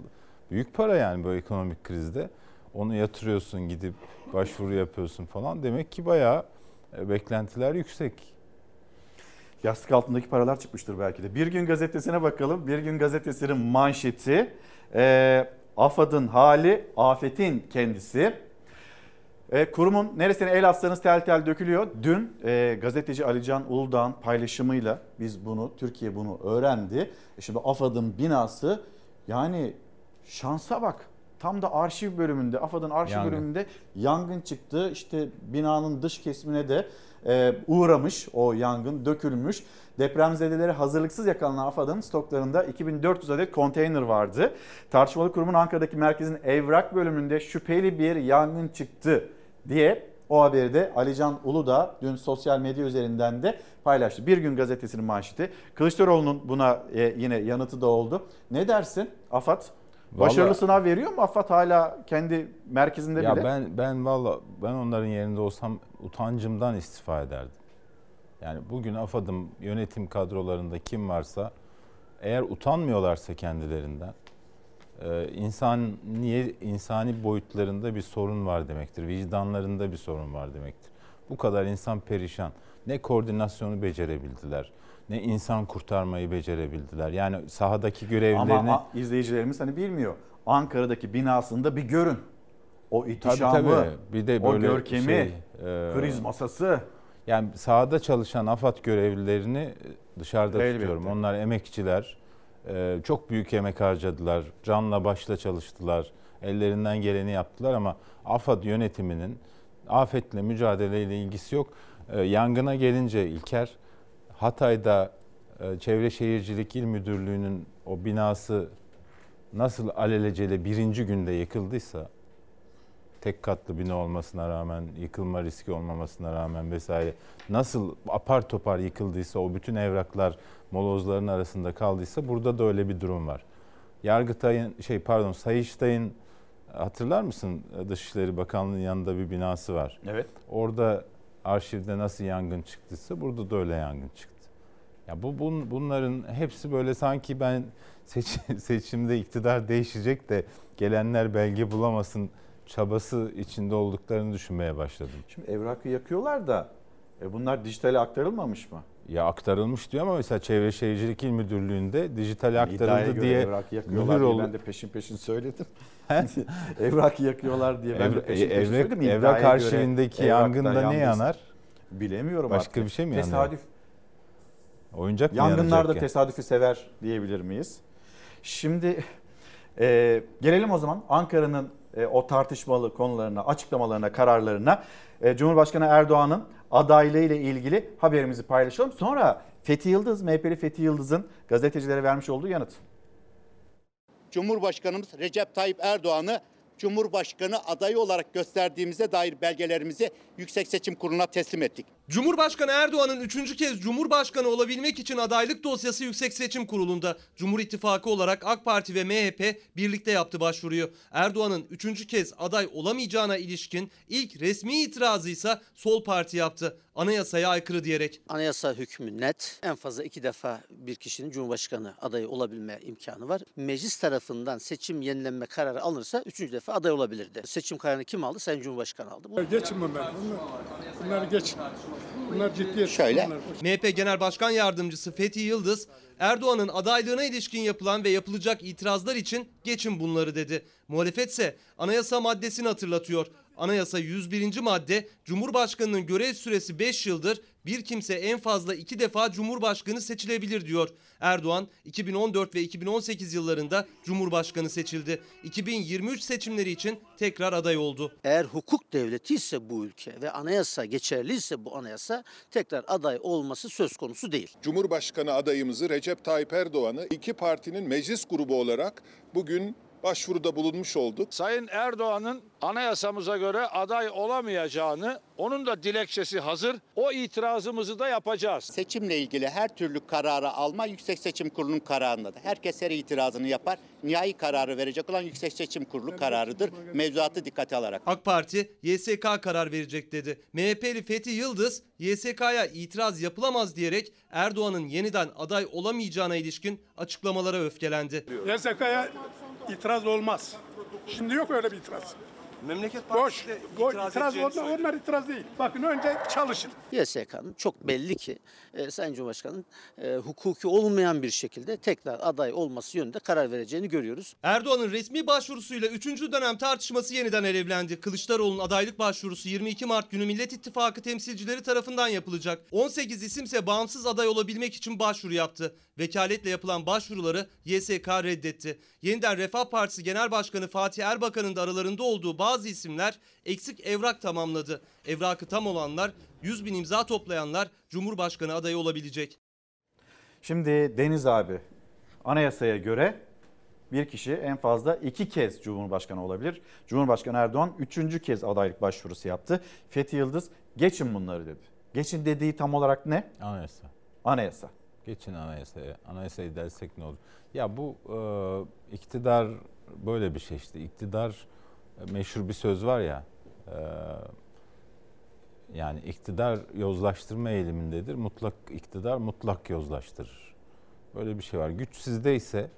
Speaker 29: büyük para yani bu ekonomik krizde onu yatırıyorsun gidip başvuru yapıyorsun falan demek ki bayağı e, beklentiler yüksek.
Speaker 1: Yastık altındaki paralar çıkmıştır belki de. Bir gün gazetesine bakalım. Bir gün gazetesinin manşeti. E, AFAD'ın hali, afetin kendisi. E, kurumun neresine el atsanız tel tel dökülüyor. Dün e, gazeteci Alican Uludağ'ın paylaşımıyla biz bunu, Türkiye bunu öğrendi. E şimdi AFAD'ın binası yani şansa bak. Tam da arşiv bölümünde, AFAD'ın arşiv
Speaker 29: Yangın.
Speaker 1: bölümünde yangın çıktı. İşte binanın dış kesimine de e, uğramış o yangın, dökülmüş. Depremzedelere hazırlıksız yakalanan AFAD'ın stoklarında 2400 adet konteyner vardı. Tartışmalı kurumun Ankara'daki merkezin evrak bölümünde şüpheli bir yangın çıktı diye o haberi de Alican Uludağ dün sosyal medya üzerinden de paylaştı. Bir gün gazetesinin manşeti. Kılıçdaroğlu'nun buna e, yine yanıtı da oldu. Ne dersin AFAD? Başarılı
Speaker 29: Vallahi-
Speaker 1: sınav veriyor mu AFAD hala kendi merkezinde
Speaker 29: Ya
Speaker 1: bile?
Speaker 29: ben ben valla ben onların yerinde olsam utancımdan istifa ederdim. Yani bugün AFAD'ın yönetim kadrolarında kim varsa eğer utanmıyorlarsa kendilerinden e, insan niye insani boyutlarında bir sorun var demektir. Vicdanlarında bir sorun var demektir. Bu kadar insan perişan. Ne koordinasyonu becerebildiler, ne insan kurtarmayı becerebildiler. Yani sahadaki görevlerini
Speaker 1: Ama izleyicilerimiz hani bilmiyor. Ankara'daki binasında bir görün. O
Speaker 29: Tabii
Speaker 1: ihtişamı,
Speaker 29: tabii. Bir de
Speaker 1: o
Speaker 29: böyle
Speaker 1: görkemi,
Speaker 29: şey, e,
Speaker 1: kriz masası.
Speaker 29: Yani sahada çalışan AFAD görevlilerini dışarıda
Speaker 1: Elbette.
Speaker 29: tutuyorum. Onlar emekçiler. e, Çok büyük emek harcadılar. Canla başla çalıştılar. Ellerinden geleni yaptılar ama AFAD yönetiminin afetle mücadeleyle ilgisi yok. E, Yangına gelince İlker, Hatay'da e, Çevre Şehircilik İl Müdürlüğü'nün o binası nasıl alelacele birinci günde yıkıldıysa tek katlı bina olmasına rağmen, yıkılma riski olmamasına rağmen vesaire nasıl apar topar yıkıldıysa o bütün evraklar molozların arasında kaldıysa burada da öyle bir durum var. Yargıtay'ın şey pardon Sayıştay'ın hatırlar mısın Dışişleri Bakanlığı'nın yanında bir binası var.
Speaker 1: Evet.
Speaker 29: Orada arşivde nasıl yangın çıktıysa burada da öyle yangın çıktı. Ya bu bun, bunların hepsi böyle sanki ben seç, seçimde iktidar değişecek de gelenler belge bulamasın çabası içinde olduklarını düşünmeye başladım.
Speaker 1: Şimdi evrakı yakıyorlar da e bunlar dijitale aktarılmamış mı?
Speaker 29: Ya aktarılmış diyor ama mesela Çevre Şehircilik İl Müdürlüğü'nde
Speaker 1: İddiaya
Speaker 29: aktarıldı diye
Speaker 1: evrak yakıyorlar
Speaker 29: mühür
Speaker 1: diye
Speaker 29: ol-
Speaker 1: ben de peşin peşin söyledim. evrak yakıyorlar diye ben de peşin peşin
Speaker 29: evrak-
Speaker 1: söyledim.
Speaker 29: evrak
Speaker 1: İddiaya
Speaker 29: arşivindeki yangında ne yanar?
Speaker 1: Bilemiyorum
Speaker 29: Başka
Speaker 1: artık.
Speaker 29: bir şey mi yanıyor?
Speaker 1: Tesadüf.
Speaker 29: Oyuncak mı
Speaker 1: Yangınlar da
Speaker 29: yani?
Speaker 1: tesadüfi sever diyebilir miyiz? Şimdi e, gelelim o zaman Ankara'nın e, o tartışmalı konularına, açıklamalarına, kararlarına. E, Cumhurbaşkanı Erdoğan'ın adaylığı ile ilgili haberimizi paylaşalım. Sonra Fethi Yıldız, MHP'li Fethi Yıldız'ın gazetecilere vermiş olduğu yanıt.
Speaker 30: Cumhurbaşkanımız Recep Tayyip Erdoğan'ı Cumhurbaşkanı adayı olarak gösterdiğimize dair belgelerimizi Yüksek Seçim Kurulu'na teslim ettik.
Speaker 31: Cumhurbaşkanı Erdoğan'ın üçüncü kez Cumhurbaşkanı olabilmek için adaylık dosyası Yüksek Seçim Kurulu'nda. Cumhur İttifakı olarak AK Parti ve MHP birlikte yaptı başvuruyu. Erdoğan'ın üçüncü kez aday olamayacağına ilişkin ilk resmi itirazı ise Sol Parti yaptı. Anayasaya aykırı diyerek.
Speaker 32: Anayasa hükmü net. En fazla iki defa bir kişinin Cumhurbaşkanı adayı olabilme imkanı var. Meclis tarafından seçim yenilenme kararı alınırsa üçüncü defa aday olabilirdi. Seçim kararını kim aldı? Sayın Cumhurbaşkanı aldı.
Speaker 33: Geçin bunlar. Bunlar, bunlar geçin. Bunlar ciddi.
Speaker 32: Şöyle.
Speaker 31: MHP Genel Başkan Yardımcısı Fethi Yıldız, Erdoğan'ın adaylığına ilişkin yapılan ve yapılacak itirazlar için geçin bunları dedi. Muhalefet ise anayasa maddesini hatırlatıyor. Anayasa 101. madde Cumhurbaşkanının görev süresi 5 yıldır bir kimse en fazla 2 defa Cumhurbaşkanı seçilebilir diyor. Erdoğan 2014 ve 2018 yıllarında Cumhurbaşkanı seçildi. 2023 seçimleri için tekrar aday oldu.
Speaker 32: Eğer hukuk devleti ise bu ülke ve anayasa geçerliyse bu anayasa tekrar aday olması söz konusu değil.
Speaker 34: Cumhurbaşkanı adayımızı Recep Tayyip Erdoğan'ı iki partinin meclis grubu olarak bugün başvuruda bulunmuş olduk.
Speaker 35: Sayın Erdoğan'ın anayasamıza göre aday olamayacağını, onun da dilekçesi hazır. O itirazımızı da yapacağız.
Speaker 30: Seçimle ilgili her türlü kararı alma Yüksek Seçim Kurulu'nun kararındadır. Herkes her itirazını yapar. Nihai kararı verecek olan Yüksek Seçim Kurulu kararıdır. Mevzuatı dikkate alarak.
Speaker 31: AK Parti YSK karar verecek dedi. MHP'li Fethi Yıldız YSK'ya itiraz yapılamaz diyerek Erdoğan'ın yeniden aday olamayacağına ilişkin açıklamalara öfkelendi.
Speaker 33: YSK'ya itiraz olmaz. Şimdi yok öyle bir itiraz.
Speaker 4: Memleket
Speaker 33: Boş. Boş. itiraz onlar, onlar itiraz değil. Bakın önce çalışın.
Speaker 32: YSK'nın çok belli ki e, Sayın Cumhurbaşkanı'nın e, hukuki olmayan bir şekilde tekrar aday olması yönünde karar vereceğini görüyoruz.
Speaker 31: Erdoğan'ın resmi başvurusuyla 3. dönem tartışması yeniden alevlendi. Kılıçdaroğlu'nun adaylık başvurusu 22 Mart günü Millet İttifakı temsilcileri tarafından yapılacak. 18 isimse bağımsız aday olabilmek için başvuru yaptı. Vekaletle yapılan başvuruları YSK reddetti. Yeniden Refah Partisi Genel Başkanı Fatih Erbakan'ın da aralarında olduğu bazı isimler eksik evrak tamamladı. Evrakı tam olanlar 100 bin imza toplayanlar Cumhurbaşkanı adayı olabilecek.
Speaker 1: Şimdi Deniz abi anayasaya göre bir kişi en fazla iki kez Cumhurbaşkanı olabilir. Cumhurbaşkanı Erdoğan üçüncü kez adaylık başvurusu yaptı. Fethi Yıldız geçin bunları dedi. Geçin dediği tam olarak ne?
Speaker 29: Anayasa.
Speaker 1: Anayasa.
Speaker 29: Geçin anayasaya. Anayasayı dersek ne olur? Ya bu e, iktidar böyle bir şey işte. İktidar meşhur bir söz var ya. E, yani iktidar yozlaştırma eğilimindedir. Mutlak iktidar mutlak yozlaştırır. Böyle bir şey var. Güç sizde ise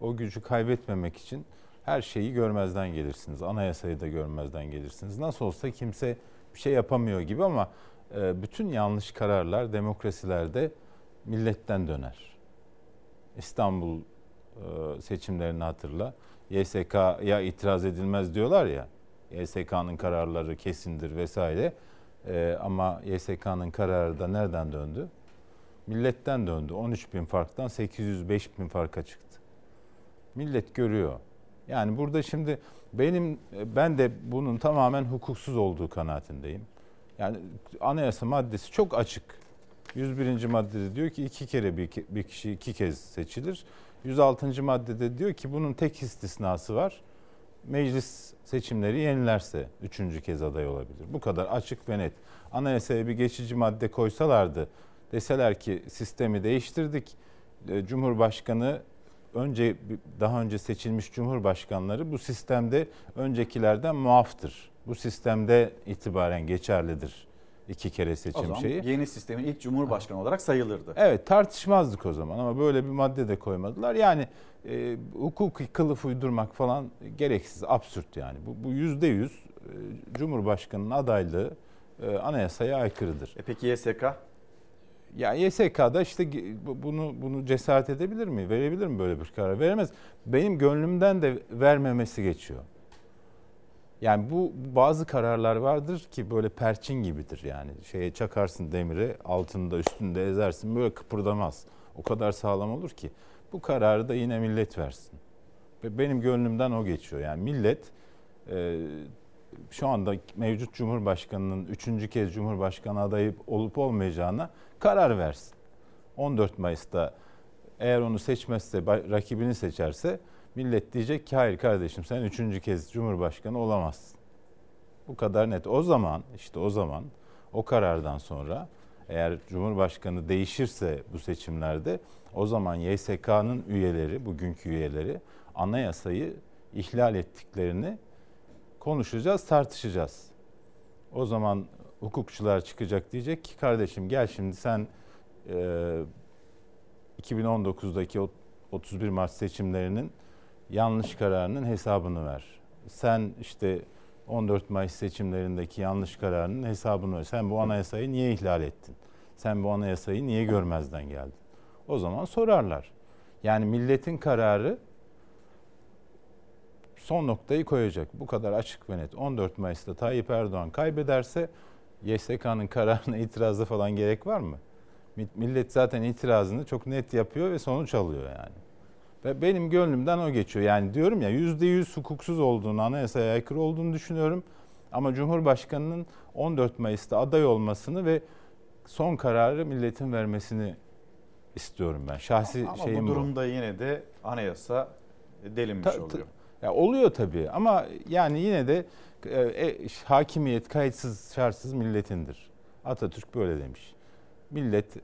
Speaker 29: o gücü kaybetmemek için her şeyi görmezden gelirsiniz. Anayasayı da görmezden gelirsiniz. Nasıl olsa kimse bir şey yapamıyor gibi ama e, bütün yanlış kararlar demokrasilerde milletten döner. İstanbul e, seçimlerini hatırla. YSK'ya itiraz edilmez diyorlar ya. YSK'nın kararları kesindir vesaire. E, ama YSK'nın kararı da nereden döndü? Milletten döndü. 13 bin farktan 805 bin farka çıktı. Millet görüyor. Yani burada şimdi benim ben de bunun tamamen hukuksuz olduğu kanaatindeyim. Yani anayasa maddesi çok açık. 101. maddede diyor ki iki kere bir, bir kişi iki kez seçilir. 106. maddede diyor ki bunun tek istisnası var. Meclis seçimleri yenilerse üçüncü kez aday olabilir. Bu kadar açık ve net. Anayasaya bir geçici madde koysalardı deseler ki sistemi değiştirdik. Cumhurbaşkanı önce daha önce seçilmiş cumhurbaşkanları bu sistemde öncekilerden muaftır. Bu sistemde itibaren geçerlidir iki kere seçim
Speaker 1: o zaman
Speaker 29: şeyi.
Speaker 1: yeni sistemin ilk cumhurbaşkanı olarak sayılırdı.
Speaker 29: Evet tartışmazdık o zaman ama böyle bir madde de koymadılar. Yani e, hukuki kılıf uydurmak falan gereksiz, absürt yani. Bu, bu yüzde yüz e, Cumhurbaşkanı'nın adaylığı e, anayasaya aykırıdır.
Speaker 1: E peki YSK?
Speaker 29: Ya YSK'da işte bunu bunu cesaret edebilir mi? Verebilir mi böyle bir karar? Veremez. Benim gönlümden de vermemesi geçiyor. Yani bu bazı kararlar vardır ki böyle perçin gibidir yani. Şeye çakarsın demiri altında üstünde ezersin böyle kıpırdamaz. O kadar sağlam olur ki. Bu kararı da yine millet versin. Ve benim gönlümden o geçiyor. Yani millet e, şu anda mevcut Cumhurbaşkanı'nın üçüncü kez Cumhurbaşkanı adayı olup olmayacağına karar versin. 14 Mayıs'ta eğer onu seçmezse, rakibini seçerse millet diyecek ki hayır kardeşim sen üçüncü kez Cumhurbaşkanı olamazsın. Bu kadar net. O zaman işte o zaman o karardan sonra eğer Cumhurbaşkanı değişirse bu seçimlerde o zaman YSK'nın üyeleri, bugünkü üyeleri anayasayı ihlal ettiklerini konuşacağız, tartışacağız. O zaman hukukçular çıkacak diyecek ki kardeşim gel şimdi sen e, 2019'daki 31 Mart seçimlerinin yanlış kararının hesabını ver. Sen işte 14 Mayıs seçimlerindeki yanlış kararının hesabını ver. Sen bu anayasayı niye ihlal ettin? Sen bu anayasayı niye görmezden geldin? O zaman sorarlar. Yani milletin kararı son noktayı koyacak. Bu kadar açık ve net. 14 Mayıs'ta Tayyip Erdoğan kaybederse YSK'nın kararına itirazda falan gerek var mı? Millet zaten itirazını çok net yapıyor ve sonuç alıyor yani. Benim gönlümden o geçiyor. Yani diyorum ya %100 hukuksuz olduğunu, anayasaya aykırı olduğunu düşünüyorum. Ama Cumhurbaşkanı'nın 14 Mayıs'ta aday olmasını ve son kararı milletin vermesini istiyorum ben. Şahsi
Speaker 1: Ama
Speaker 29: şeyim
Speaker 1: bu durumda yine de anayasa delinmiş
Speaker 29: Ta- ta-
Speaker 1: oluyor.
Speaker 29: Ya oluyor tabii ama yani yine de e, e, hakimiyet kayıtsız şartsız milletindir. Atatürk böyle demiş. Millet e,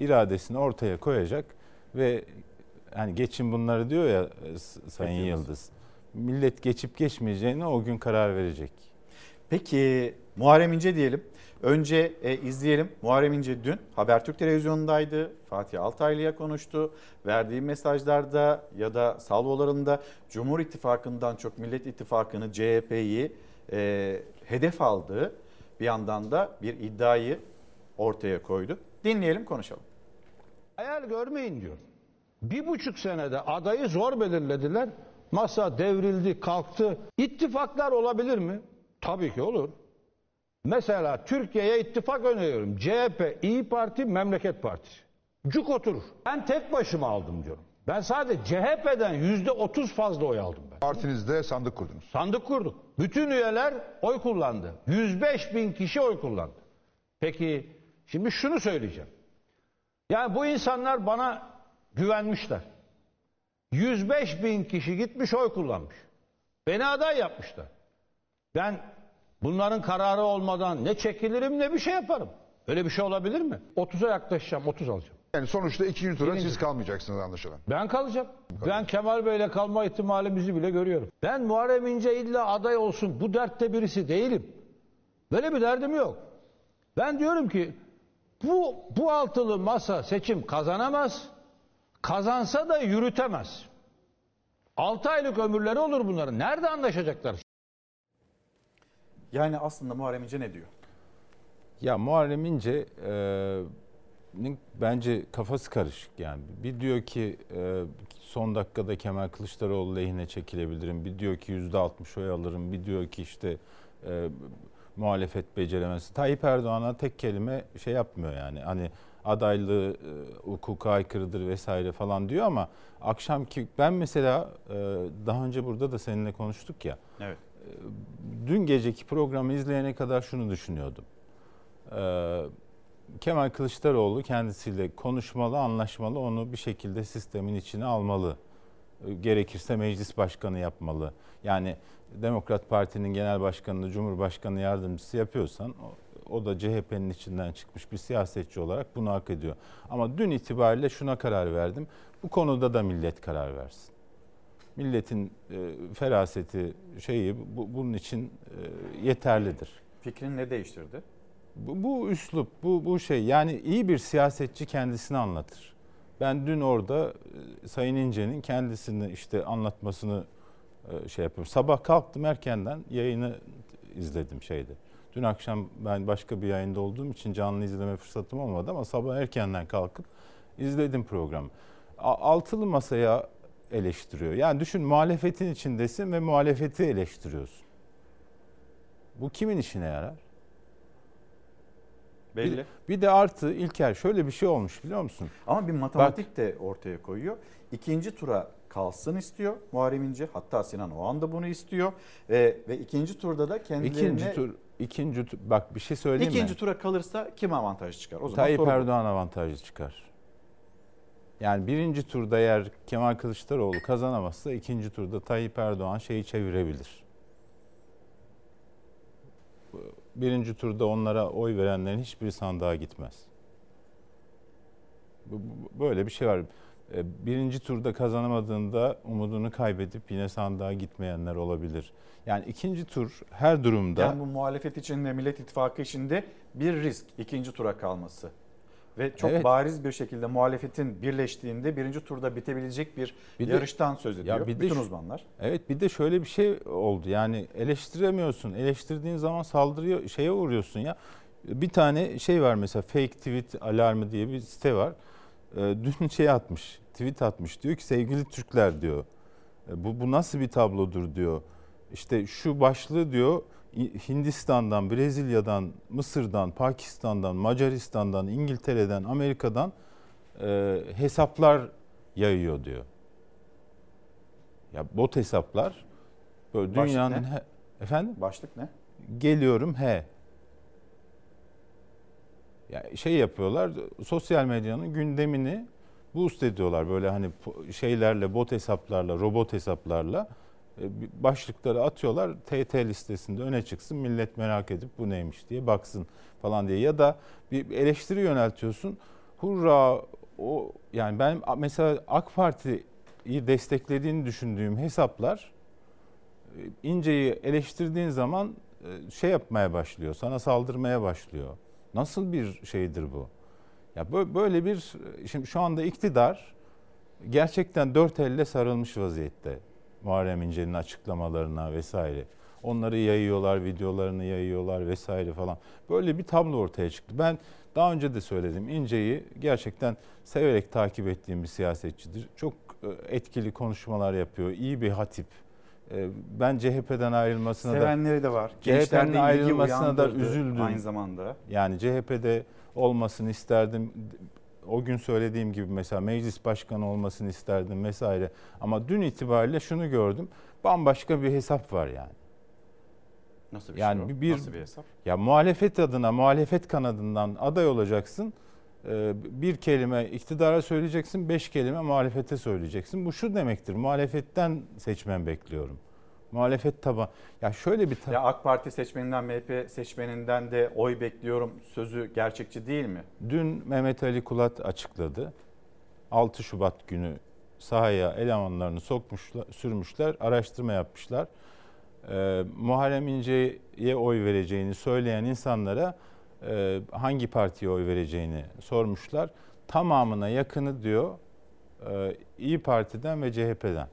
Speaker 29: iradesini ortaya koyacak ve hani geçin bunları diyor ya e, Sayın
Speaker 1: Hepimiz.
Speaker 29: Yıldız. Millet geçip geçmeyeceğine o gün karar verecek.
Speaker 1: Peki Muharrem İnce diyelim. Önce e, izleyelim. Muharrem İnce dün Habertürk televizyonundaydı. Fatih Altaylı'ya konuştu. Verdiği mesajlarda ya da salvolarında Cumhur İttifakı'ndan çok Millet İttifakı'nı CHP'yi e, hedef aldığı bir yandan da bir iddiayı ortaya koydu. Dinleyelim konuşalım.
Speaker 36: Hayal görmeyin diyor. Bir buçuk senede adayı zor belirlediler. Masa devrildi, kalktı. İttifaklar olabilir mi? Tabii ki olur. Mesela Türkiye'ye ittifak öneriyorum. CHP, İyi Parti, Memleket Partisi. Cuk oturur. Ben tek başıma aldım diyorum. Ben sadece CHP'den yüzde otuz fazla oy aldım ben.
Speaker 37: Partinizde sandık kurdunuz.
Speaker 36: Sandık kurduk. Bütün üyeler oy kullandı. 105 bin kişi oy kullandı. Peki şimdi şunu söyleyeceğim. Yani bu insanlar bana güvenmişler. 105 bin kişi gitmiş oy kullanmış. Beni aday yapmışlar. Ben bunların kararı olmadan ne çekilirim ne bir şey yaparım. Öyle bir şey olabilir mi? 30'a yaklaşacağım, 30 alacağım.
Speaker 37: Yani sonuçta ikinci tura
Speaker 36: Birinci.
Speaker 37: siz kalmayacaksınız anlaşılan.
Speaker 36: Ben kalacağım. Ben Kemal Bey'le kalma ihtimalimizi bile görüyorum. Ben Muharrem İnce illa aday olsun bu dertte birisi değilim. Böyle bir derdim yok. Ben diyorum ki bu, bu altılı masa seçim kazanamaz. Kazansa da yürütemez. 6 aylık ömürleri olur bunların. Nerede anlaşacaklar?
Speaker 1: Yani aslında Muharrem İnce ne diyor?
Speaker 29: Ya Muharrem İnce e, bence kafası karışık yani. Bir diyor ki e, son dakikada Kemal Kılıçdaroğlu lehine çekilebilirim. Bir diyor ki yüzde altmış oy alırım. Bir diyor ki işte e, muhalefet beceremez. Tayyip Erdoğan'a tek kelime şey yapmıyor yani. Hani adaylığı e, hukuka aykırıdır vesaire falan diyor ama akşamki ben mesela e, daha önce burada da seninle konuştuk ya.
Speaker 1: Evet.
Speaker 29: Dün geceki programı izleyene kadar şunu düşünüyordum. Ee, Kemal Kılıçdaroğlu kendisiyle konuşmalı, anlaşmalı, onu bir şekilde sistemin içine almalı. Gerekirse meclis başkanı yapmalı. Yani Demokrat Parti'nin genel başkanını Cumhurbaşkanı yardımcısı yapıyorsan o, da CHP'nin içinden çıkmış bir siyasetçi olarak bunu hak ediyor. Ama dün itibariyle şuna karar verdim. Bu konuda da millet karar versin. Milletin e, feraseti şeyi bu, bunun için e, yeterlidir.
Speaker 1: Fikrini ne değiştirdi?
Speaker 29: Bu, bu üslup, bu, bu şey yani iyi bir siyasetçi kendisini anlatır. Ben dün orada e, Sayın İnce'nin kendisini işte anlatmasını e, şey yapıyorum. Sabah kalktım erkenden yayını izledim şeyde. Dün akşam ben başka bir yayında olduğum için canlı izleme fırsatım olmadı ama sabah erkenden kalkıp izledim programı. Altılı masaya eleştiriyor. Yani düşün muhalefetin içindesin ve muhalefeti eleştiriyorsun. Bu kimin işine yarar?
Speaker 1: Belli.
Speaker 29: Bir, bir de artı İlker şöyle bir şey olmuş biliyor musun?
Speaker 1: Ama bir matematik de ortaya koyuyor. İkinci tura kalsın istiyor Muharrem İnce. Hatta Sinan o anda bunu istiyor. Ve, ve ikinci turda da kendilerine...
Speaker 29: İkinci tur, ikinci bak bir şey söyleyeyim
Speaker 1: İkinci
Speaker 29: mi?
Speaker 1: tura kalırsa kim avantaj çıkar? O zaman
Speaker 29: Tayyip
Speaker 1: soru bu.
Speaker 29: Erdoğan avantajlı çıkar. Yani birinci turda eğer Kemal Kılıçdaroğlu kazanamazsa ikinci turda Tayyip Erdoğan şeyi çevirebilir. Birinci turda onlara oy verenlerin hiçbir sandığa gitmez. Böyle bir şey var. E, Birinci turda kazanamadığında umudunu kaybedip yine sandığa gitmeyenler olabilir. Yani ikinci tur her durumda...
Speaker 1: Yani bu muhalefet için de Millet İttifakı için de bir risk ikinci tura kalması. Ve çok
Speaker 29: Evet.
Speaker 1: bariz bir şekilde muhalefetin birleştiğinde birinci turda bitebilecek bir,
Speaker 29: Bir de-
Speaker 1: yarıştan söz ediyor
Speaker 29: Ya bir de
Speaker 1: bütün
Speaker 29: şu-
Speaker 1: uzmanlar.
Speaker 29: Evet bir de şöyle bir şey oldu. Yani eleştiremiyorsun. Eleştirdiğin zaman saldırıyor şeye uğruyorsun ya. Bir tane şey var mesela fake tweet alarmı diye bir site var. Ee, Dün şey atmış. Tweet atmış. Diyor ki sevgili Türkler diyor. E, Bu, bu nasıl bir tablodur diyor. İşte şu başlığı diyor Hindistan'dan, Brezilya'dan, Mısır'dan, Pakistan'dan, Macaristan'dan, İngiltere'den, Amerika'dan e, hesaplar yayıyor diyor. Ya bot hesaplar böyle
Speaker 1: Başlık
Speaker 29: dünyanın
Speaker 1: ne?
Speaker 29: he- efendim
Speaker 1: Başlık ne?
Speaker 29: geliyorum he. Ya şey yapıyorlar sosyal medyanın gündemini boost ediyorlar. Böyle hani şeylerle bot hesaplarla robot hesaplarla e, başlıkları atıyorlar. TT listesinde öne çıksın millet merak edip bu neymiş diye baksın falan diye. Ya da bir eleştiri yöneltiyorsun. Hurra o yani ben mesela AK Parti'yi desteklediğini düşündüğüm hesaplar e, İnce'yi eleştirdiğin zaman e, şey yapmaya başlıyor, sana saldırmaya başlıyor. Nasıl bir şeydir bu? Ya bö- böyle bir şimdi şu anda iktidar gerçekten dört elle sarılmış vaziyette. Muharrem İnce'nin açıklamalarına vesaire. Onları yayıyorlar, videolarını yayıyorlar vesaire falan. Böyle bir tablo ortaya çıktı. Ben daha önce de söyledim. İnce'yi gerçekten severek takip ettiğim bir siyasetçidir. Çok e, etkili konuşmalar yapıyor. iyi bir hatip. E, Ben CHP'den ayrılmasına da
Speaker 1: Sevenleri de var. İlgi
Speaker 29: ayrılmasına da üzüldüm.
Speaker 1: Aynı zamanda.
Speaker 29: Yani CHP'de olmasını isterdim. O gün söylediğim gibi mesela meclis başkanı olmasını isterdim vesaire. Ama dün itibariyle şunu gördüm. Bambaşka bir hesap var yani.
Speaker 1: Nasıl bir
Speaker 29: yani
Speaker 1: şey o?
Speaker 29: bir,
Speaker 1: Nasıl bir hesap?
Speaker 29: Ya muhalefet adına muhalefet kanadından aday olacaksın. Ee, Bir kelime iktidara söyleyeceksin, beş kelime muhalefete söyleyeceksin. Bu şu demektir. Muhalefetten seçmen bekliyorum. Muhalefet taban. Ya şöyle bir
Speaker 1: Ya AK Parti seçmeninden MHP seçmeninden de oy bekliyorum sözü gerçekçi değil mi?
Speaker 29: Dün Mehmet Ali Kulat açıkladı. 6 Şubat günü sahaya elemanlarını sokmuşlar, sürmüşler, araştırma yapmışlar. Ee, Muharrem İnce'ye oy vereceğini söyleyen insanlara e, hangi partiye oy vereceğini sormuşlar. Tamamına yakını diyor e, İyi Parti'den ve CHP'den.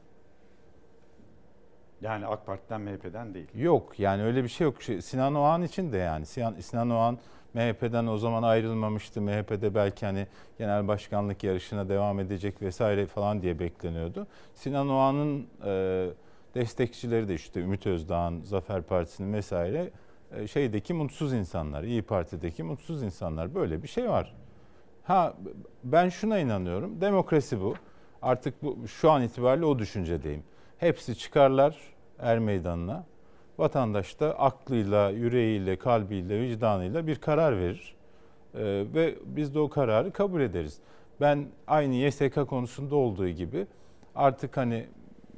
Speaker 1: Yani AK Parti'den MHP'den değil.
Speaker 29: Yok yani öyle bir şey yok. Şey, Sinan Oğan için de yani Sinan, Sinan Oğan MHP'den o zaman ayrılmamıştı. MHP'de belki hani genel başkanlık yarışına devam edecek vesaire falan diye bekleniyordu. Sinan Oğan'ın e, destekçileri de işte Ümit Özdağ'ın, Zafer Partisi'nin vesaire şeydeki mutsuz insanlar, İyi Parti'deki mutsuz insanlar böyle bir şey var. Ha ben şuna inanıyorum. Demokrasi bu. Artık bu şu an itibariyle o düşüncedeyim. Hepsi çıkarlar er meydanına. Vatandaş da aklıyla, yüreğiyle, kalbiyle, vicdanıyla bir karar verir. Ee, ve biz de o kararı kabul ederiz. Ben aynı YSK konusunda olduğu gibi artık hani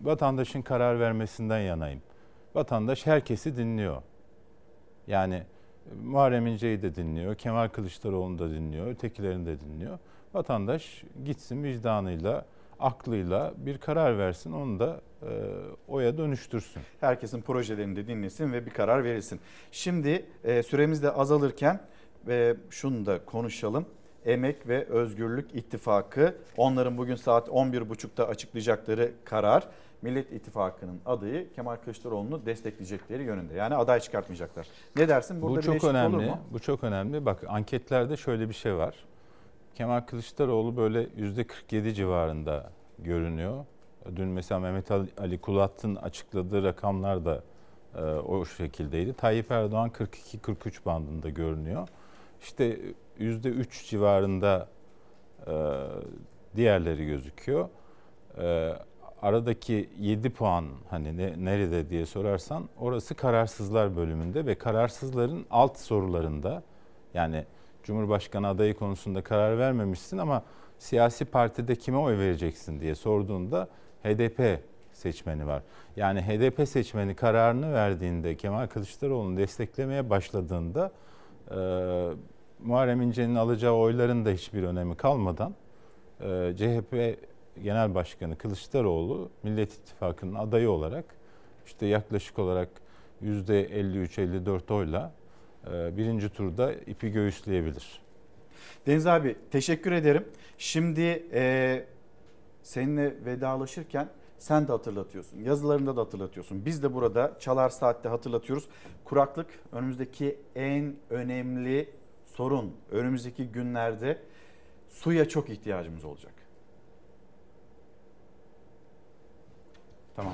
Speaker 29: vatandaşın karar vermesinden yanayım. Vatandaş herkesi dinliyor. Yani e, Muharrem İnce'yi de dinliyor, Kemal Kılıçdaroğlu'nu da dinliyor, ötekilerini de dinliyor. Vatandaş gitsin vicdanıyla, aklıyla bir karar versin, onu da e, oya dönüştürsün.
Speaker 1: Herkesin projelerini de dinlesin ve bir karar verilsin. Şimdi e, süremiz de azalırken ve şunu da konuşalım. Emek ve Özgürlük İttifakı onların bugün saat 11.30'da açıklayacakları karar Millet İttifakı'nın adayı Kemal Kılıçdaroğlu'nu destekleyecekleri yönünde. Yani aday çıkartmayacaklar. Ne dersin? Burada
Speaker 29: bu çok önemli.
Speaker 1: olur mu?
Speaker 29: Bu çok önemli. Bak anketlerde şöyle bir şey var. Kemal Kılıçdaroğlu böyle %47 civarında görünüyor. Dün mesela Mehmet Ali Kulat'ın açıkladığı rakamlar da e, o şekildeydi. Tayyip Erdoğan 42-43 bandında görünüyor. İşte %3 civarında e, diğerleri gözüküyor. E, aradaki 7 puan hani ne, nerede diye sorarsan orası kararsızlar bölümünde ve kararsızların alt sorularında yani Cumhurbaşkanı adayı konusunda karar vermemişsin ama siyasi partide kime oy vereceksin diye sorduğunda HDP seçmeni var. Yani HDP seçmeni kararını verdiğinde Kemal Kılıçdaroğlu'nu desteklemeye başladığında e, Muharrem İnce'nin alacağı oyların da hiçbir önemi kalmadan e, CHP Genel Başkanı Kılıçdaroğlu Millet İttifakı'nın adayı olarak işte yaklaşık olarak %53-54 oyla e, birinci turda ipi göğüsleyebilir.
Speaker 1: Deniz abi teşekkür ederim. Şimdi e, seninle vedalaşırken sen de hatırlatıyorsun. Yazılarında da hatırlatıyorsun. Biz de burada Çalar Saat'te hatırlatıyoruz. Kuraklık önümüzdeki en önemli sorun. Önümüzdeki günlerde suya çok ihtiyacımız olacak. Tamam.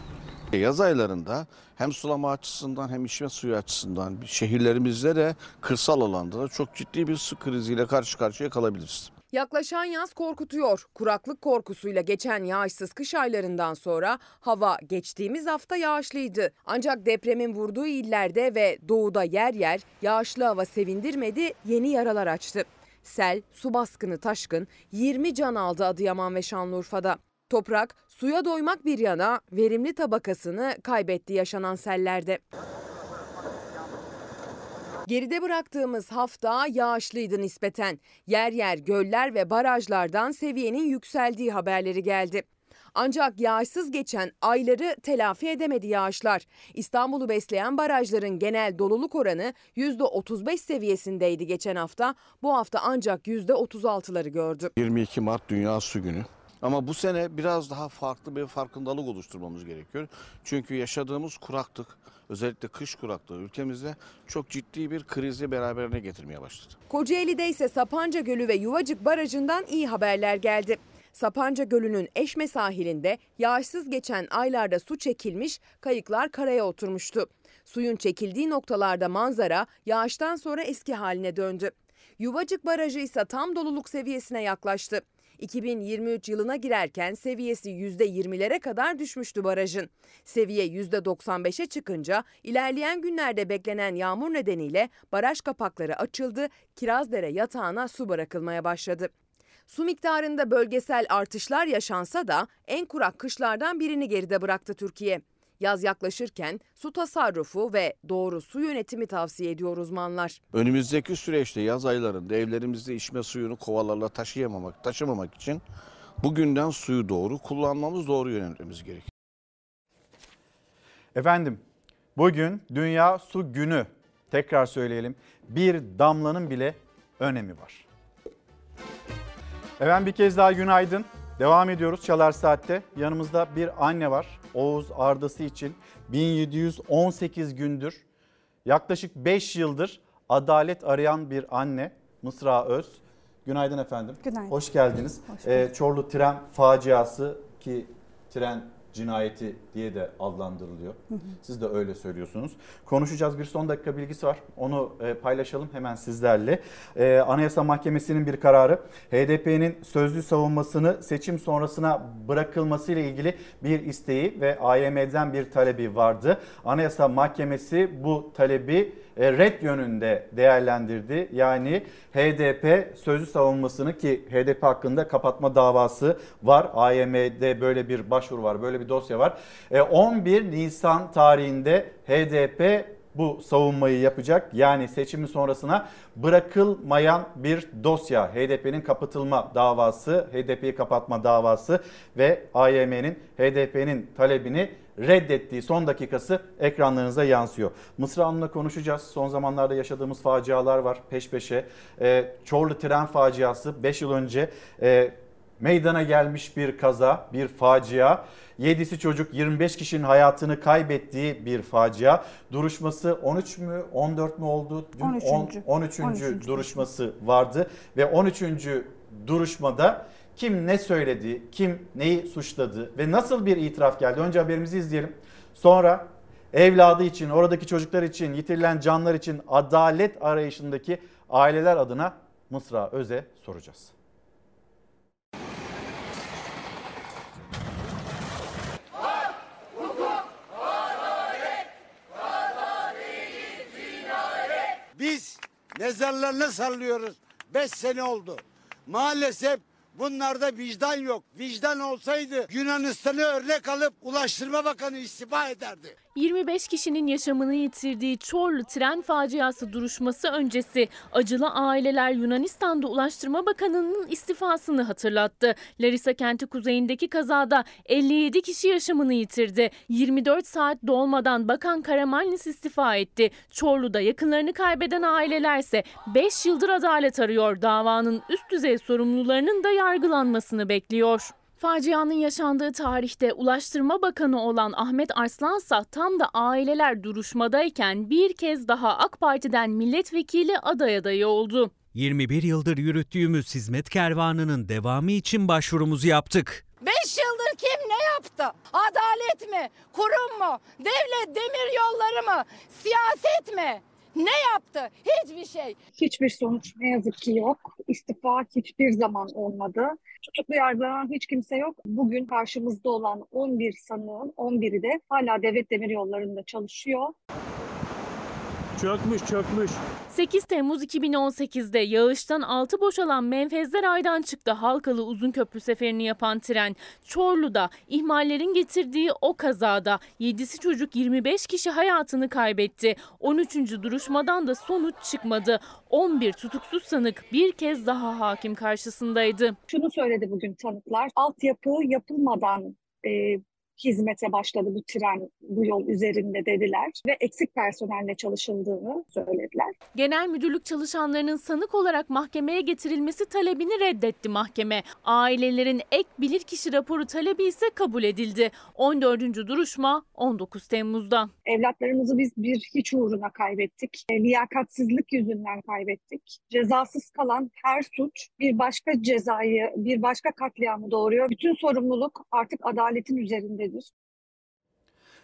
Speaker 38: Yaz aylarında hem sulama açısından hem içme suyu açısından şehirlerimizde de kırsal alanda da çok ciddi bir su kriziyle karşı karşıya kalabiliriz.
Speaker 22: Yaklaşan yaz korkutuyor. Kuraklık korkusuyla geçen yağışsız kış aylarından sonra hava geçtiğimiz hafta yağışlıydı. Ancak depremin vurduğu illerde ve doğuda yer yer yağışlı hava sevindirmedi, yeni yaralar açtı. Sel, su baskını, taşkın 20 can aldı Adıyaman ve Şanlıurfa'da. Toprak suya doymak bir yana verimli tabakasını kaybetti yaşanan sellerde. Geride bıraktığımız hafta yağışlıydı nispeten. Yer yer göller ve barajlardan seviyenin yükseldiği haberleri geldi. Ancak yağışsız geçen ayları telafi edemedi yağışlar. İstanbul'u besleyen barajların genel doluluk oranı %35 seviyesindeydi geçen hafta. Bu hafta ancak %36'ları gördü.
Speaker 38: 22 Mart Dünya Su Günü. Ama bu sene biraz daha farklı bir farkındalık oluşturmamız gerekiyor. Çünkü yaşadığımız kuraklık, özellikle kış kuraklığı ülkemizde çok ciddi bir krizi beraberine getirmeye başladı.
Speaker 22: Kocaeli'de ise Sapanca Gölü ve Yuvacık Barajı'ndan iyi haberler geldi. Sapanca Gölü'nün Eşme sahilinde yağışsız geçen aylarda su çekilmiş, kayıklar karaya oturmuştu. Suyun çekildiği noktalarda manzara yağıştan sonra eski haline döndü. Yuvacık Barajı ise tam doluluk seviyesine yaklaştı. 2023 yılına girerken seviyesi %20'lere kadar düşmüştü barajın. Seviye %95'e çıkınca ilerleyen günlerde beklenen yağmur nedeniyle baraj kapakları açıldı, Kirazdere yatağına su bırakılmaya başladı. Su miktarında bölgesel artışlar yaşansa da en kurak kışlardan birini geride bıraktı Türkiye. Yaz yaklaşırken su tasarrufu ve doğru su yönetimi tavsiye ediyor uzmanlar.
Speaker 38: Önümüzdeki süreçte yaz aylarında evlerimizde içme suyunu kovalarla taşıyamamak, taşımamak için bugünden suyu doğru kullanmamız, doğru yönetmemiz gerekiyor.
Speaker 1: Efendim bugün Dünya Su Günü. Tekrar söyleyelim. Bir damlanın bile önemi var. Efendim bir kez daha günaydın. Devam ediyoruz Çalar Saat'te. Yanımızda bir anne var. Oğuz Ardası için 1718 gündür yaklaşık 5 yıldır adalet arayan bir anne Mısra Öz. Günaydın efendim.
Speaker 39: Günaydın.
Speaker 1: Hoş geldiniz.
Speaker 39: Hoş
Speaker 1: Ee, Çorlu tren faciası ki tren cinayeti diye de adlandırılıyor.
Speaker 39: Hı hı.
Speaker 1: Siz de öyle söylüyorsunuz. Konuşacağız bir son dakika bilgisi var. Onu e, paylaşalım hemen sizlerle. E, Anayasa Mahkemesi'nin bir kararı HDP'nin sözlü savunmasını seçim sonrasına bırakılması ile ilgili bir isteği ve AYM'den bir talebi vardı. Anayasa Mahkemesi bu talebi red yönünde değerlendirdi. Yani HDP sözlü savunmasını ki HDP hakkında kapatma davası var. AYM'de böyle bir başvuru var, böyle bir dosya var. E, 11 Nisan tarihinde HDP bu savunmayı yapacak. Yani seçimi sonrasına bırakılmayan bir dosya. HDP'nin kapatılma davası, HDP'yi kapatma davası ve AYM'nin HDP'nin talebini reddettiği son dakikası ekranlarınıza yansıyor. Mısra Hanım'la konuşacağız. Son zamanlarda yaşadığımız facialar var peş peşe. Ee, Çorlu tren faciası 5 yıl önce e, meydana gelmiş bir kaza, bir facia. 7'si çocuk 25 kişinin hayatını kaybettiği bir facia. Duruşması 13 mü 14 mü oldu? Dün
Speaker 39: 13.
Speaker 1: 10 13.
Speaker 39: 13.
Speaker 1: duruşması vardı ve 13. duruşmada kim ne söyledi, kim neyi suçladı ve nasıl bir itiraf geldi? Önce haberimizi izleyelim. Sonra evladı için, oradaki çocuklar için, yitirilen canlar için adalet arayışındaki aileler adına Mısra Öz'e soracağız.
Speaker 40: Biz mezarlarına sallıyoruz. Beş sene oldu. Maalesef bunlarda vicdan yok. Vicdan olsaydı Yunanistan'ı örnek alıp Ulaştırma Bakanı istifa ederdi.
Speaker 19: 25 kişinin yaşamını yitirdiği Çorlu tren faciası duruşması öncesi acılı aileler Yunanistan'da Ulaştırma Bakanı'nın istifasını hatırlattı. Larisa kenti kuzeyindeki kazada 57 kişi yaşamını yitirdi. 24 saat dolmadan Bakan Karamanlis istifa etti. Çorlu'da yakınlarını kaybeden ailelerse 5 yıldır adalet arıyor. Davanın üst düzey sorumlularının da yargılanmasını bekliyor. Facianın yaşandığı tarihte Ulaştırma Bakanı olan Ahmet Arslansa tam da aileler duruşmadayken bir kez daha AK Parti'den milletvekili aday adayı oldu.
Speaker 41: 21 yıldır yürüttüğümüz hizmet kervanının devamı için başvurumuzu yaptık.
Speaker 42: Beş yıldır kim ne yaptı? Adalet mi? Kurum mu? Devlet demir yolları mı? Siyaset mi? Ne yaptı? Hiçbir şey.
Speaker 39: Hiçbir sonuç ne yazık ki yok. İstifa hiçbir zaman olmadı. Tutuklu yargılanan hiç kimse yok. Bugün karşımızda olan 11 sanığın 11'i de hala devlet demir yollarında çalışıyor.
Speaker 26: Çökmüş çökmüş.
Speaker 19: 8 Temmuz 2018'de yağıştan altı boşalan menfezler aydan çıktı. Halkalı uzun köprü seferini yapan tren Çorlu'da ihmallerin getirdiği o kazada 7'si çocuk 25 kişi hayatını kaybetti. 13. duruşmadan da sonuç çıkmadı. 11 tutuksuz sanık bir kez daha hakim karşısındaydı.
Speaker 39: Şunu söyledi bugün tanıklar. Altyapı yapılmadan e, hizmete başladı bu tren bu yol üzerinde dediler ve eksik personelle çalışıldığını söylediler.
Speaker 19: Genel müdürlük çalışanlarının sanık olarak mahkemeye getirilmesi talebini reddetti mahkeme. Ailelerin ek bilirkişi raporu talebi ise kabul edildi. 14. duruşma 19 Temmuz'da.
Speaker 39: Evlatlarımızı biz bir hiç uğruna kaybettik. E, liyakatsizlik yüzünden kaybettik. Cezasız kalan her suç bir başka cezayı, bir başka katliamı doğuruyor. Bütün sorumluluk artık adaletin üzerindedir.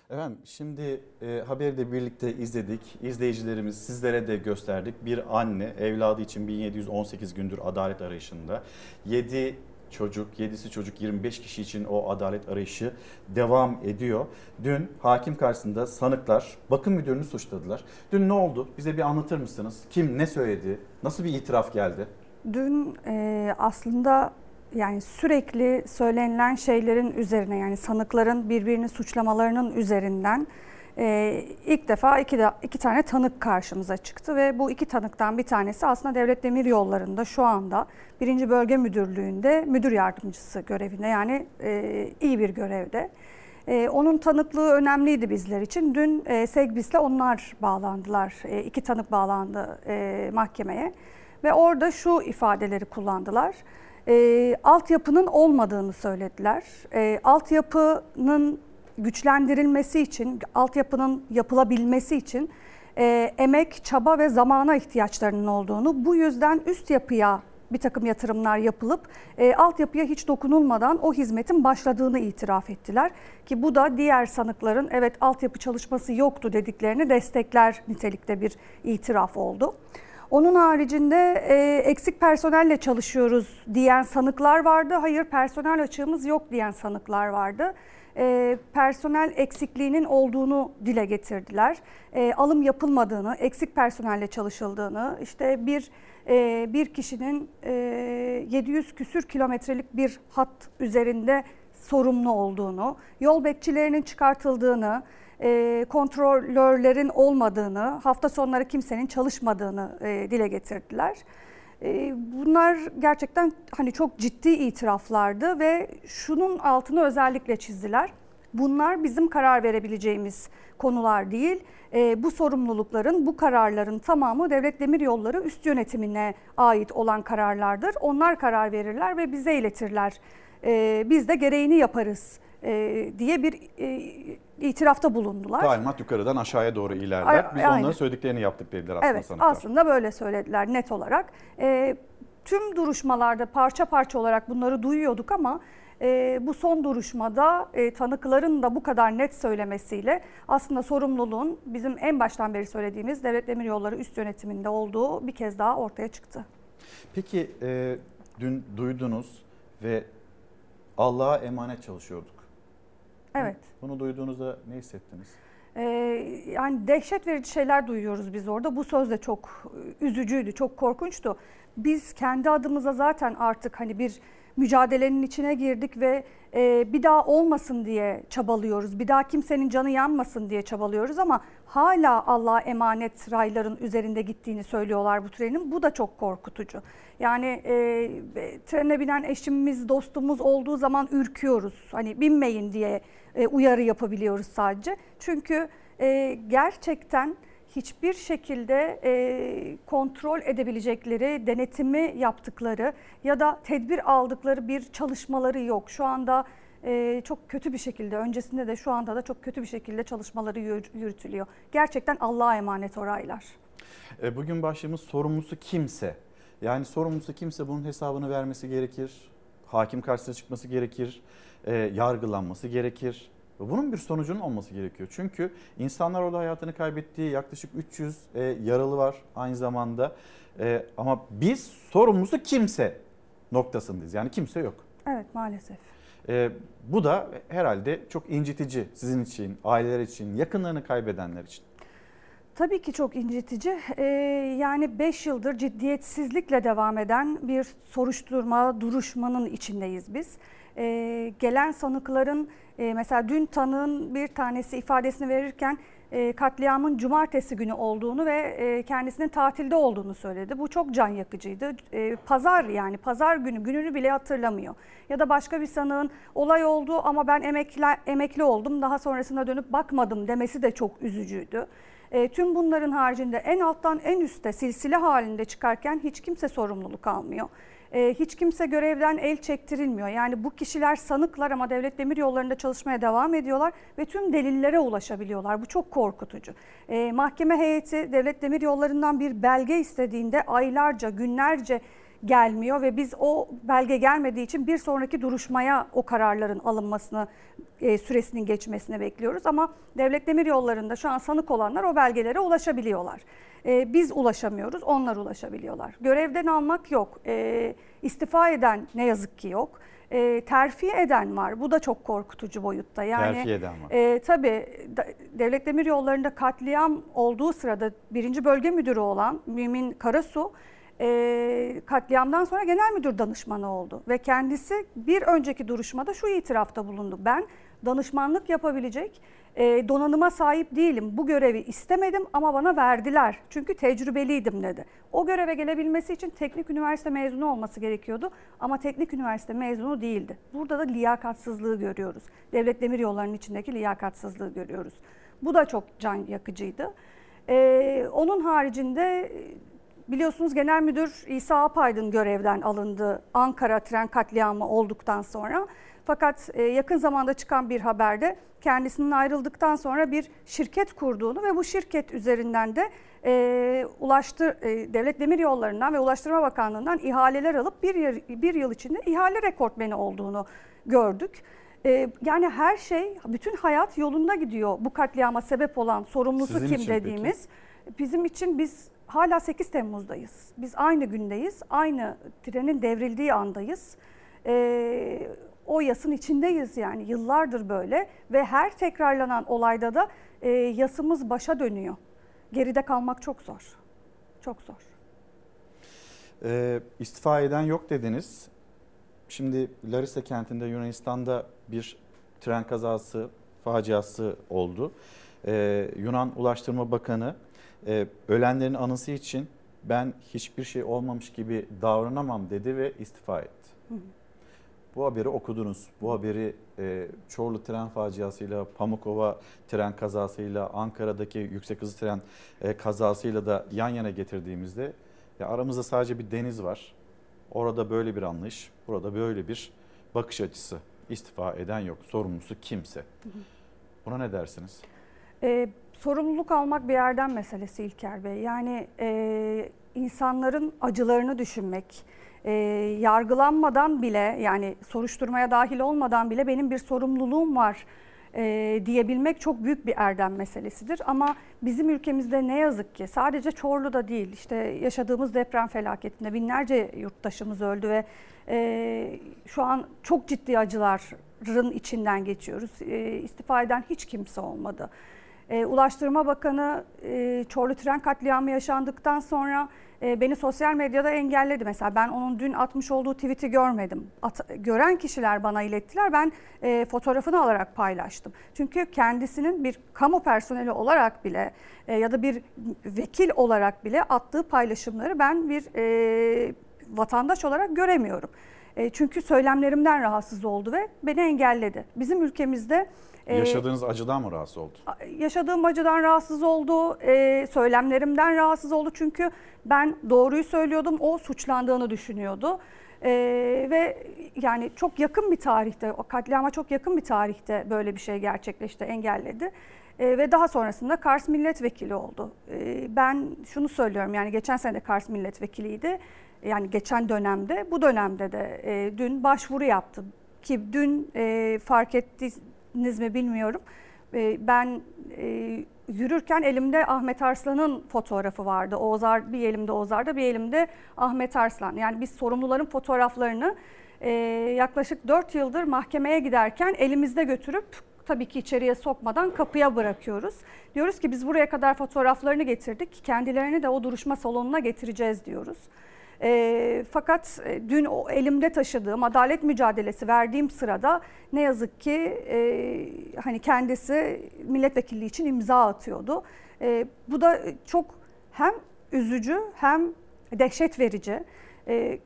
Speaker 1: Efendim şimdi e, haberi de birlikte izledik. İzleyicilerimiz sizlere de gösterdik. Bir anne evladı için 1718 gündür adalet arayışında. 7 çocuk, 7'si çocuk 25 kişi için o adalet arayışı devam ediyor. Dün hakim karşısında sanıklar bakım müdürünü suçladılar. Dün ne oldu? Bize bir anlatır mısınız? Kim ne söyledi? Nasıl bir itiraf geldi?
Speaker 43: Dün e, aslında yani sürekli söylenilen şeylerin üzerine yani sanıkların birbirini suçlamalarının üzerinden e, ilk defa iki, de, iki tane tanık karşımıza çıktı ve bu iki tanıktan bir tanesi aslında Devlet Demir Yolları'nda şu anda birinci Bölge Müdürlüğü'nde müdür yardımcısı görevinde yani e, iyi bir görevde. E, onun tanıklığı önemliydi bizler için. Dün e, Segbis'le onlar bağlandılar. E, iki tanık bağlandı e, mahkemeye ve orada şu ifadeleri kullandılar e, altyapının olmadığını söylediler. E, altyapının güçlendirilmesi için, altyapının yapılabilmesi için e, emek, çaba ve zamana ihtiyaçlarının olduğunu, bu yüzden üst yapıya bir takım yatırımlar yapılıp e, altyapıya hiç dokunulmadan o hizmetin başladığını itiraf ettiler. Ki bu da diğer sanıkların evet altyapı çalışması yoktu dediklerini destekler nitelikte bir itiraf oldu. Onun haricinde e, eksik personelle çalışıyoruz diyen sanıklar vardı. Hayır personel açığımız yok diyen sanıklar vardı. E, personel eksikliğinin olduğunu dile getirdiler. E, alım yapılmadığını, eksik personelle çalışıldığını, işte bir e, bir kişinin e, 700 küsür kilometrelik bir hat üzerinde sorumlu olduğunu, yol bekçilerinin çıkartıldığını, e, kontrolörlerin olmadığını, hafta sonları kimsenin çalışmadığını e, dile getirdiler. E, bunlar gerçekten hani çok ciddi itiraflardı ve şunun altını özellikle çizdiler. Bunlar bizim karar verebileceğimiz konular değil. E, bu sorumlulukların, bu kararların tamamı Devlet Demiryolları üst yönetimine ait olan kararlardır. Onlar karar verirler ve bize iletirler. E, biz de gereğini yaparız e, diye bir e, itirafta bulundular.
Speaker 1: Talimat yukarıdan aşağıya doğru ilerler. Biz
Speaker 43: Aynen.
Speaker 1: onların söylediklerini yaptık dediler aslında
Speaker 43: Evet
Speaker 1: sanıklar.
Speaker 43: aslında böyle söylediler net olarak. E, tüm duruşmalarda parça parça olarak bunları duyuyorduk ama e, bu son duruşmada e, tanıkların da bu kadar net söylemesiyle aslında sorumluluğun bizim en baştan beri söylediğimiz Devlet Demiryolları üst yönetiminde olduğu bir kez daha ortaya çıktı.
Speaker 1: Peki e, dün duydunuz ve Allah'a emanet çalışıyorduk.
Speaker 43: Evet.
Speaker 1: Bunu duyduğunuzda ne hissettiniz?
Speaker 43: Ee, yani dehşet verici şeyler duyuyoruz biz orada. Bu söz de çok üzücüydü, çok korkunçtu. Biz kendi adımıza zaten artık hani bir mücadelenin içine girdik ve e, bir daha olmasın diye çabalıyoruz. Bir daha kimsenin canı yanmasın diye çabalıyoruz ama hala Allah'a emanet rayların üzerinde gittiğini söylüyorlar bu trenin. Bu da çok korkutucu. Yani e, trene binen eşimiz, dostumuz olduğu zaman ürküyoruz. Hani binmeyin diye e, uyarı yapabiliyoruz sadece. Çünkü e, gerçekten hiçbir şekilde e, kontrol edebilecekleri, denetimi yaptıkları ya da tedbir aldıkları bir çalışmaları yok. Şu anda e, çok kötü bir şekilde, öncesinde de şu anda da çok kötü bir şekilde çalışmaları yürü- yürütülüyor. Gerçekten Allah'a emanet oraylar.
Speaker 1: E, bugün başlığımız sorumlusu kimse. Yani sorumlusu kimse bunun hesabını vermesi gerekir. hakim karşısına çıkması gerekir, e, yargılanması gerekir. Ve Bunun bir sonucunun olması gerekiyor. Çünkü insanlar orada hayatını kaybettiği yaklaşık 300 e, yaralı var aynı zamanda. E, ama biz sorumlusu kimse noktasındayız. Yani kimse yok.
Speaker 43: Evet maalesef.
Speaker 1: E, bu da herhalde çok incitici sizin için, aileler için, yakınlarını kaybedenler için.
Speaker 43: Tabii ki çok incitici. Ee, yani 5 yıldır ciddiyetsizlikle devam eden bir soruşturma, duruşmanın içindeyiz biz. Ee, gelen sanıkların e, mesela dün tanığın bir tanesi ifadesini verirken e, katliamın cumartesi günü olduğunu ve e, kendisinin tatilde olduğunu söyledi. Bu çok can yakıcıydı. E, pazar yani pazar günü gününü bile hatırlamıyor. Ya da başka bir sanığın olay oldu ama ben emekli, emekli oldum daha sonrasında dönüp bakmadım demesi de çok üzücüydü. E, tüm bunların haricinde en alttan en üste silsile halinde çıkarken hiç kimse sorumluluk almıyor. E, hiç kimse görevden el çektirilmiyor. Yani bu kişiler sanıklar ama devlet demir yollarında çalışmaya devam ediyorlar ve tüm delillere ulaşabiliyorlar. Bu çok korkutucu. E, mahkeme heyeti devlet demir yollarından bir belge istediğinde aylarca, günlerce gelmiyor ve biz o belge gelmediği için bir sonraki duruşmaya o kararların alınmasını e, süresinin geçmesini bekliyoruz. Ama devlet demir yollarında şu an sanık olanlar o belgelere ulaşabiliyorlar. E, biz ulaşamıyoruz, onlar ulaşabiliyorlar. Görevden almak yok, e, istifa eden ne yazık ki yok. E, terfi eden var. Bu da çok korkutucu boyutta. Yani
Speaker 1: Terfi eden var.
Speaker 43: E, tabii Devlet Demir Yolları'nda katliam olduğu sırada birinci bölge müdürü olan Mümin Karasu e, katliamdan sonra genel müdür danışmanı oldu. Ve kendisi bir önceki duruşmada şu itirafta bulundu. Ben danışmanlık yapabilecek e, donanıma sahip değilim. Bu görevi istemedim ama bana verdiler. Çünkü tecrübeliydim dedi. O göreve gelebilmesi için teknik üniversite mezunu olması gerekiyordu. Ama teknik üniversite mezunu değildi. Burada da liyakatsızlığı görüyoruz. Devlet demir yollarının içindeki liyakatsızlığı görüyoruz. Bu da çok can yakıcıydı. E, onun haricinde Biliyorsunuz Genel Müdür İsa Apaydın görevden alındı Ankara tren katliamı olduktan sonra. Fakat e, yakın zamanda çıkan bir haberde kendisinin ayrıldıktan sonra bir şirket kurduğunu ve bu şirket üzerinden de e, ulaştır, e, Devlet Demir Yolları'ndan ve Ulaştırma Bakanlığı'ndan ihaleler alıp bir yıl, bir yıl içinde ihale rekortmeni olduğunu gördük. E, yani her şey, bütün hayat yolunda gidiyor bu katliama sebep olan sorumlusu
Speaker 1: Sizin
Speaker 43: kim
Speaker 1: için peki?
Speaker 43: dediğimiz. Bizim için biz hala 8 Temmuz'dayız. Biz aynı gündeyiz. Aynı trenin devrildiği andayız. Ee, o yasın içindeyiz yani yıllardır böyle ve her tekrarlanan olayda da e, yasımız başa dönüyor. Geride kalmak çok zor. Çok zor.
Speaker 1: E, istifa eden yok dediniz. Şimdi Larisa kentinde Yunanistan'da bir tren kazası faciası oldu. E, Yunan Ulaştırma Bakanı e, ölenlerin anısı için ben hiçbir şey olmamış gibi davranamam dedi ve istifa etti. Bu haberi okudunuz. Bu haberi e, Çorlu tren faciasıyla, Pamukova tren kazasıyla, Ankara'daki yüksek hızlı tren e, kazasıyla da yan yana getirdiğimizde ya aramızda sadece bir deniz var. Orada böyle bir anlayış, burada böyle bir bakış açısı. İstifa eden yok, sorumlusu kimse. Buna ne dersiniz?
Speaker 43: Ee, sorumluluk almak bir yerden meselesi İlker Bey. Yani e, insanların acılarını düşünmek, e, yargılanmadan bile yani soruşturmaya dahil olmadan bile benim bir sorumluluğum var e, diyebilmek çok büyük bir erdem meselesidir. Ama bizim ülkemizde ne yazık ki sadece Çorlu'da değil işte yaşadığımız deprem felaketinde binlerce yurttaşımız öldü ve e, şu an çok ciddi acıların içinden geçiyoruz. E, istifa eden hiç kimse olmadı. E, Ulaştırma Bakanı e, Çorlu tren katliamı yaşandıktan sonra e, beni sosyal medyada engelledi. Mesela ben onun dün atmış olduğu tweet'i görmedim. At- gören kişiler bana ilettiler. Ben e, fotoğrafını alarak paylaştım. Çünkü kendisinin bir kamu personeli olarak bile e, ya da bir vekil olarak bile attığı paylaşımları ben bir e, vatandaş olarak göremiyorum. E, çünkü söylemlerimden rahatsız oldu ve beni engelledi. Bizim ülkemizde e,
Speaker 1: Yaşadığınız acıdan mı rahatsız oldu?
Speaker 43: yaşadığım acıdan rahatsız oldu, e, söylemlerimden rahatsız oldu çünkü ben doğruyu söylüyordum, o suçlandığını düşünüyordu. E, ve yani çok yakın bir tarihte, o katliama çok yakın bir tarihte böyle bir şey gerçekleşti, engelledi. E, ve daha sonrasında Kars milletvekili oldu. E, ben şunu söylüyorum yani geçen sene de Kars milletvekiliydi. Yani geçen dönemde, bu dönemde de e, dün başvuru yaptım. Ki dün e, fark ettiniz mi bilmiyorum. E, ben e, yürürken elimde Ahmet Arslan'ın fotoğrafı vardı. Oğuzar bir elimde Oğuzar'da bir elimde Ahmet Arslan. Yani biz sorumluların fotoğraflarını e, yaklaşık 4 yıldır mahkemeye giderken elimizde götürüp tabii ki içeriye sokmadan kapıya bırakıyoruz. Diyoruz ki biz buraya kadar fotoğraflarını getirdik. Kendilerini de o duruşma salonuna getireceğiz diyoruz. E, fakat dün o elimde taşıdığım adalet mücadelesi verdiğim sırada ne yazık ki e, hani kendisi milletvekilliği için imza atıyordu. E, bu da çok hem üzücü hem dehşet verici. E,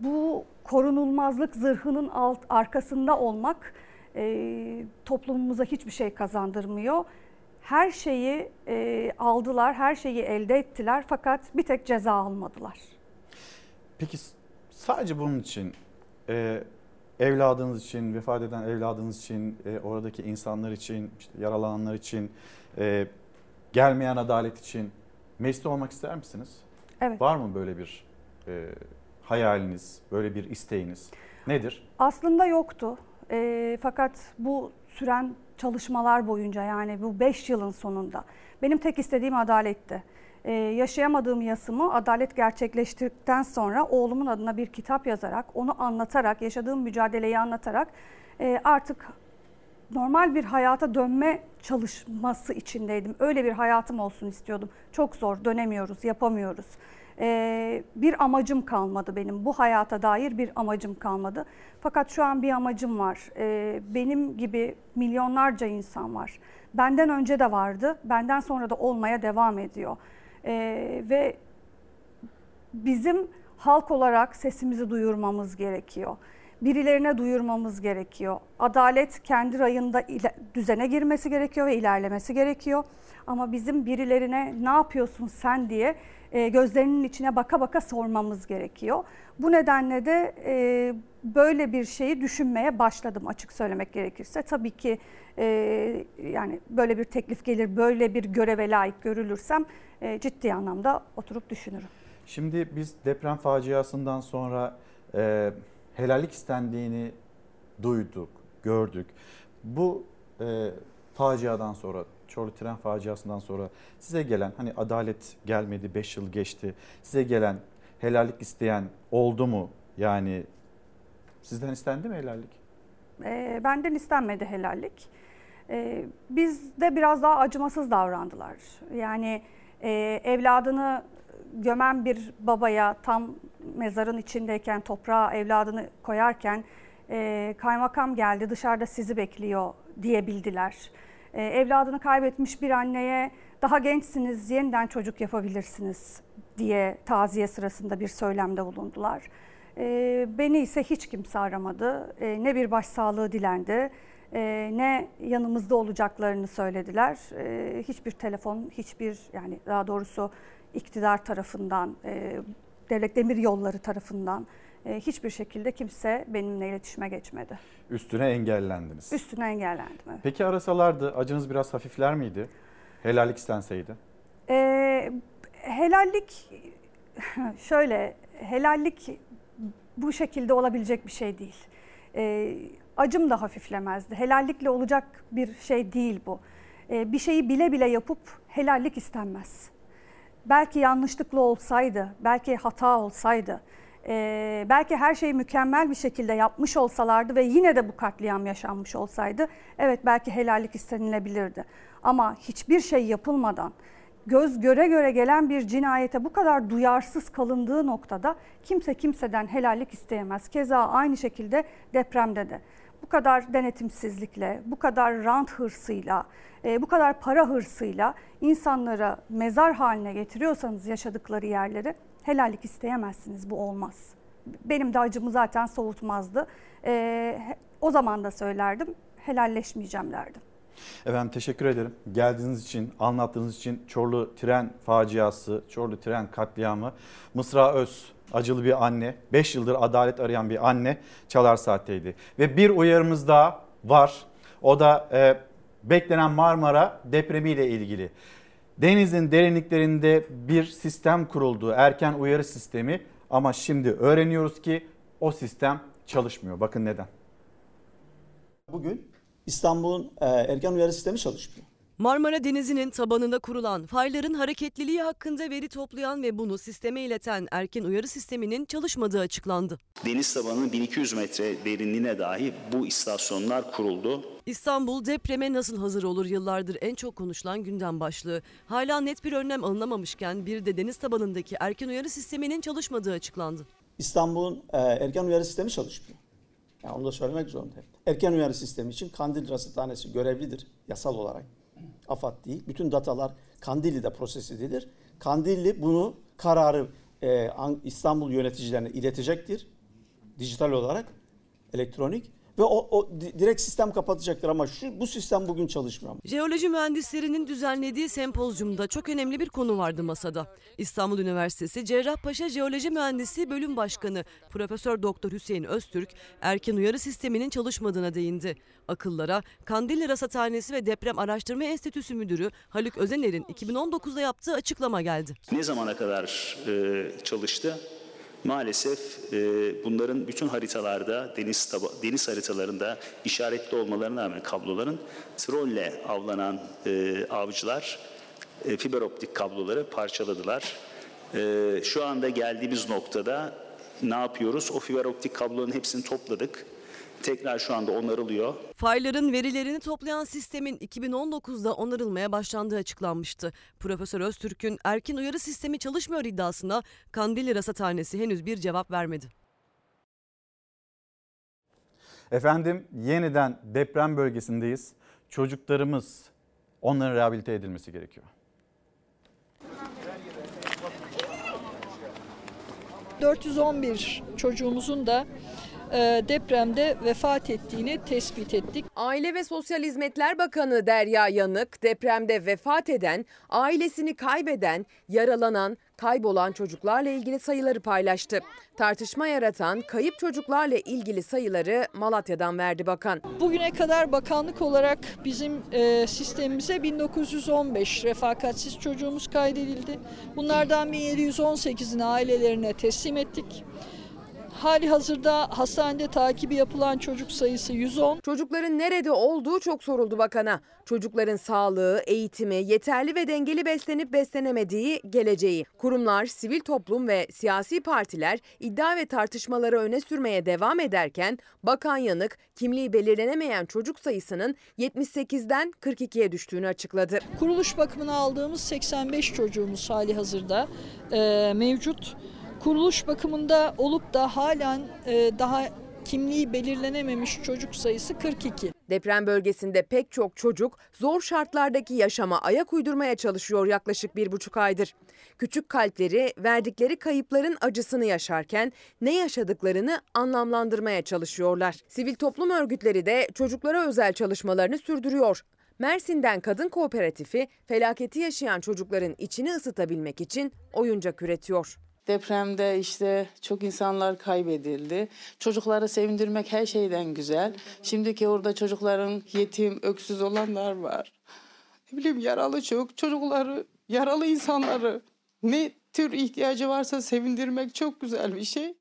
Speaker 43: bu korunulmazlık zırhının alt arkasında olmak e, toplumumuza hiçbir şey kazandırmıyor. Her şeyi e, aldılar, her şeyi elde ettiler fakat bir tek ceza almadılar.
Speaker 1: Peki sadece bunun için e, evladınız için, vefat eden evladınız için, e, oradaki insanlar için, işte yaralananlar için, e, gelmeyen adalet için mecliste olmak ister misiniz?
Speaker 43: Evet.
Speaker 1: Var mı böyle bir e, hayaliniz, böyle bir isteğiniz? Nedir?
Speaker 43: Aslında yoktu. E, fakat bu süren çalışmalar boyunca yani bu 5 yılın sonunda benim tek istediğim adaletti. Ee, yaşayamadığım yasımı adalet gerçekleştirdikten sonra oğlumun adına bir kitap yazarak, onu anlatarak, yaşadığım mücadeleyi anlatarak e, artık normal bir hayata dönme çalışması içindeydim. Öyle bir hayatım olsun istiyordum. Çok zor, dönemiyoruz, yapamıyoruz. Ee, bir amacım kalmadı benim. Bu hayata dair bir amacım kalmadı. Fakat şu an bir amacım var. Ee, benim gibi milyonlarca insan var. Benden önce de vardı, benden sonra da olmaya devam ediyor. Ee, ve bizim halk olarak sesimizi duyurmamız gerekiyor. Birilerine duyurmamız gerekiyor. Adalet kendi rayında düzene girmesi gerekiyor ve ilerlemesi gerekiyor. Ama bizim birilerine ne yapıyorsun sen diye e, gözlerinin içine baka baka sormamız gerekiyor. Bu nedenle de e, böyle bir şeyi düşünmeye başladım açık söylemek gerekirse. Tabii ki e, yani böyle bir teklif gelir, böyle bir göreve layık görülürsem ciddi anlamda oturup düşünürüm.
Speaker 1: Şimdi biz deprem faciasından sonra helallik istendiğini duyduk, gördük. Bu e, faciadan sonra Çorlu tren faciasından sonra size gelen hani adalet gelmedi 5 yıl geçti. Size gelen helallik isteyen oldu mu? Yani sizden istendi mi helallik?
Speaker 43: E, benden istenmedi helallik. E, bizde biraz daha acımasız davrandılar. Yani e, evladını gömen bir babaya tam mezarın içindeyken toprağa evladını koyarken e, kaymakam geldi dışarıda sizi bekliyor diyebildiler. E, evladını kaybetmiş bir anneye daha gençsiniz yeniden çocuk yapabilirsiniz diye taziye sırasında bir söylemde bulundular. E, beni ise hiç kimse aramadı. E, ne bir başsağlığı dilendi ne yanımızda olacaklarını söylediler. Hiçbir telefon, hiçbir yani daha doğrusu iktidar tarafından, devlet demir yolları tarafından hiçbir şekilde kimse benimle iletişime geçmedi.
Speaker 1: Üstüne engellendiniz.
Speaker 43: Üstüne engellendim. Evet.
Speaker 1: Peki arasalardı acınız biraz hafifler miydi? Helallik istenseydi?
Speaker 43: Ee, helallik şöyle helallik bu şekilde olabilecek bir şey değil. Ee, acım da hafiflemezdi. Helallikle olacak bir şey değil bu. Ee, bir şeyi bile bile yapıp helallik istenmez. Belki yanlışlıkla olsaydı, belki hata olsaydı, e, belki her şeyi mükemmel bir şekilde yapmış olsalardı ve yine de bu katliam yaşanmış olsaydı, evet belki helallik istenilebilirdi. Ama hiçbir şey yapılmadan, göz göre göre gelen bir cinayete bu kadar duyarsız kalındığı noktada kimse kimseden helallik isteyemez. Keza aynı şekilde depremde de bu kadar denetimsizlikle, bu kadar rant hırsıyla, e, bu kadar para hırsıyla insanlara mezar haline getiriyorsanız yaşadıkları yerleri helallik isteyemezsiniz. Bu olmaz. Benim de acımı zaten soğutmazdı. E, o zaman da söylerdim, helalleşmeyeceğim derdim.
Speaker 1: Efendim teşekkür ederim. Geldiğiniz için, anlattığınız için Çorlu tren faciası, Çorlu tren katliamı, Mısra Öz acılı bir anne, 5 yıldır adalet arayan bir anne Çalar Saat'teydi. Ve bir uyarımız daha var. O da e, beklenen Marmara depremiyle ilgili. Denizin derinliklerinde bir sistem kuruldu, erken uyarı sistemi Ama şimdi öğreniyoruz ki o sistem çalışmıyor. Bakın neden.
Speaker 44: Bugün İstanbul'un e, erken uyarı sistemi çalışmıyor.
Speaker 45: Marmara Denizi'nin tabanında kurulan fayların hareketliliği hakkında veri toplayan ve bunu sisteme ileten erken uyarı sisteminin çalışmadığı açıklandı.
Speaker 46: Deniz tabanının 1200 metre derinliğine dahi bu istasyonlar kuruldu.
Speaker 45: İstanbul depreme nasıl hazır olur yıllardır en çok konuşulan gündem başlığı. Hala net bir önlem alınamamışken bir de deniz tabanındaki erken uyarı sisteminin çalışmadığı açıklandı.
Speaker 44: İstanbul'un e, erken uyarı sistemi çalışmıyor. Yani onu da söylemek zorundayım. Erken uyarı sistemi için Kandil Rasathanesi görevlidir yasal olarak. AFAD değil. Bütün datalar Kandilli'de proses edilir. Kandilli bunu kararı e, An- İstanbul yöneticilerine iletecektir. Dijital olarak elektronik ve o, o di- direkt sistem kapatacaktır ama şu bu sistem bugün çalışmıyor.
Speaker 45: Jeoloji mühendislerinin düzenlediği sempozyumda çok önemli bir konu vardı masada. İstanbul Üniversitesi Cerrahpaşa Jeoloji Mühendisliği Bölüm Başkanı Profesör Doktor Hüseyin Öztürk erken uyarı sisteminin çalışmadığına değindi. Akıllara Kandilli Rasathanesi ve Deprem Araştırma Enstitüsü Müdürü Haluk Özener'in 2019'da yaptığı açıklama geldi.
Speaker 46: Ne zamana kadar e, çalıştı? Maalesef e, bunların bütün haritalarda, deniz taba, deniz haritalarında işaretli olmalarına rağmen kabloların trolle avlanan e, avcılar e, fiber optik kabloları parçaladılar. E, şu anda geldiğimiz noktada ne yapıyoruz? O fiber optik kabloların hepsini topladık. Tekrar şu anda onarılıyor.
Speaker 45: Fayların verilerini toplayan sistemin 2019'da onarılmaya başlandığı açıklanmıştı. Profesör Öztürk'ün erken uyarı sistemi çalışmıyor iddiasına Kandilli Rasathanesi henüz bir cevap vermedi.
Speaker 1: Efendim yeniden deprem bölgesindeyiz. Çocuklarımız onların rehabilite edilmesi gerekiyor.
Speaker 47: 411 çocuğumuzun da depremde vefat ettiğini tespit ettik.
Speaker 22: Aile ve Sosyal Hizmetler Bakanı Derya Yanık depremde vefat eden, ailesini kaybeden, yaralanan, kaybolan çocuklarla ilgili sayıları paylaştı. Tartışma yaratan kayıp çocuklarla ilgili sayıları Malatya'dan verdi bakan.
Speaker 47: Bugüne kadar bakanlık olarak bizim e, sistemimize 1915 refakatsiz çocuğumuz kaydedildi. Bunlardan 1718'ini ailelerine teslim ettik. Hali hazırda hastanede takibi yapılan çocuk sayısı 110.
Speaker 22: Çocukların nerede olduğu çok soruldu bakana. Çocukların sağlığı, eğitimi, yeterli ve dengeli beslenip beslenemediği, geleceği. Kurumlar, sivil toplum ve siyasi partiler iddia ve tartışmaları öne sürmeye devam ederken Bakan Yanık kimliği belirlenemeyen çocuk sayısının 78'den 42'ye düştüğünü açıkladı.
Speaker 47: Kuruluş bakımına aldığımız 85 çocuğumuz hali hazırda e, mevcut. Kuruluş bakımında olup da halen e, daha kimliği belirlenememiş çocuk sayısı 42.
Speaker 22: Deprem bölgesinde pek çok çocuk zor şartlardaki yaşama ayak uydurmaya çalışıyor yaklaşık bir buçuk aydır. Küçük kalpleri verdikleri kayıpların acısını yaşarken ne yaşadıklarını anlamlandırmaya çalışıyorlar. Sivil toplum örgütleri de çocuklara özel çalışmalarını sürdürüyor. Mersin'den Kadın Kooperatifi felaketi yaşayan çocukların içini ısıtabilmek için oyuncak üretiyor.
Speaker 41: Depremde işte çok insanlar kaybedildi. Çocukları sevindirmek her şeyden güzel. Şimdiki orada çocukların yetim, öksüz olanlar var. Ne bileyim yaralı çok çocukları, yaralı insanları ne tür ihtiyacı varsa sevindirmek çok güzel bir şey.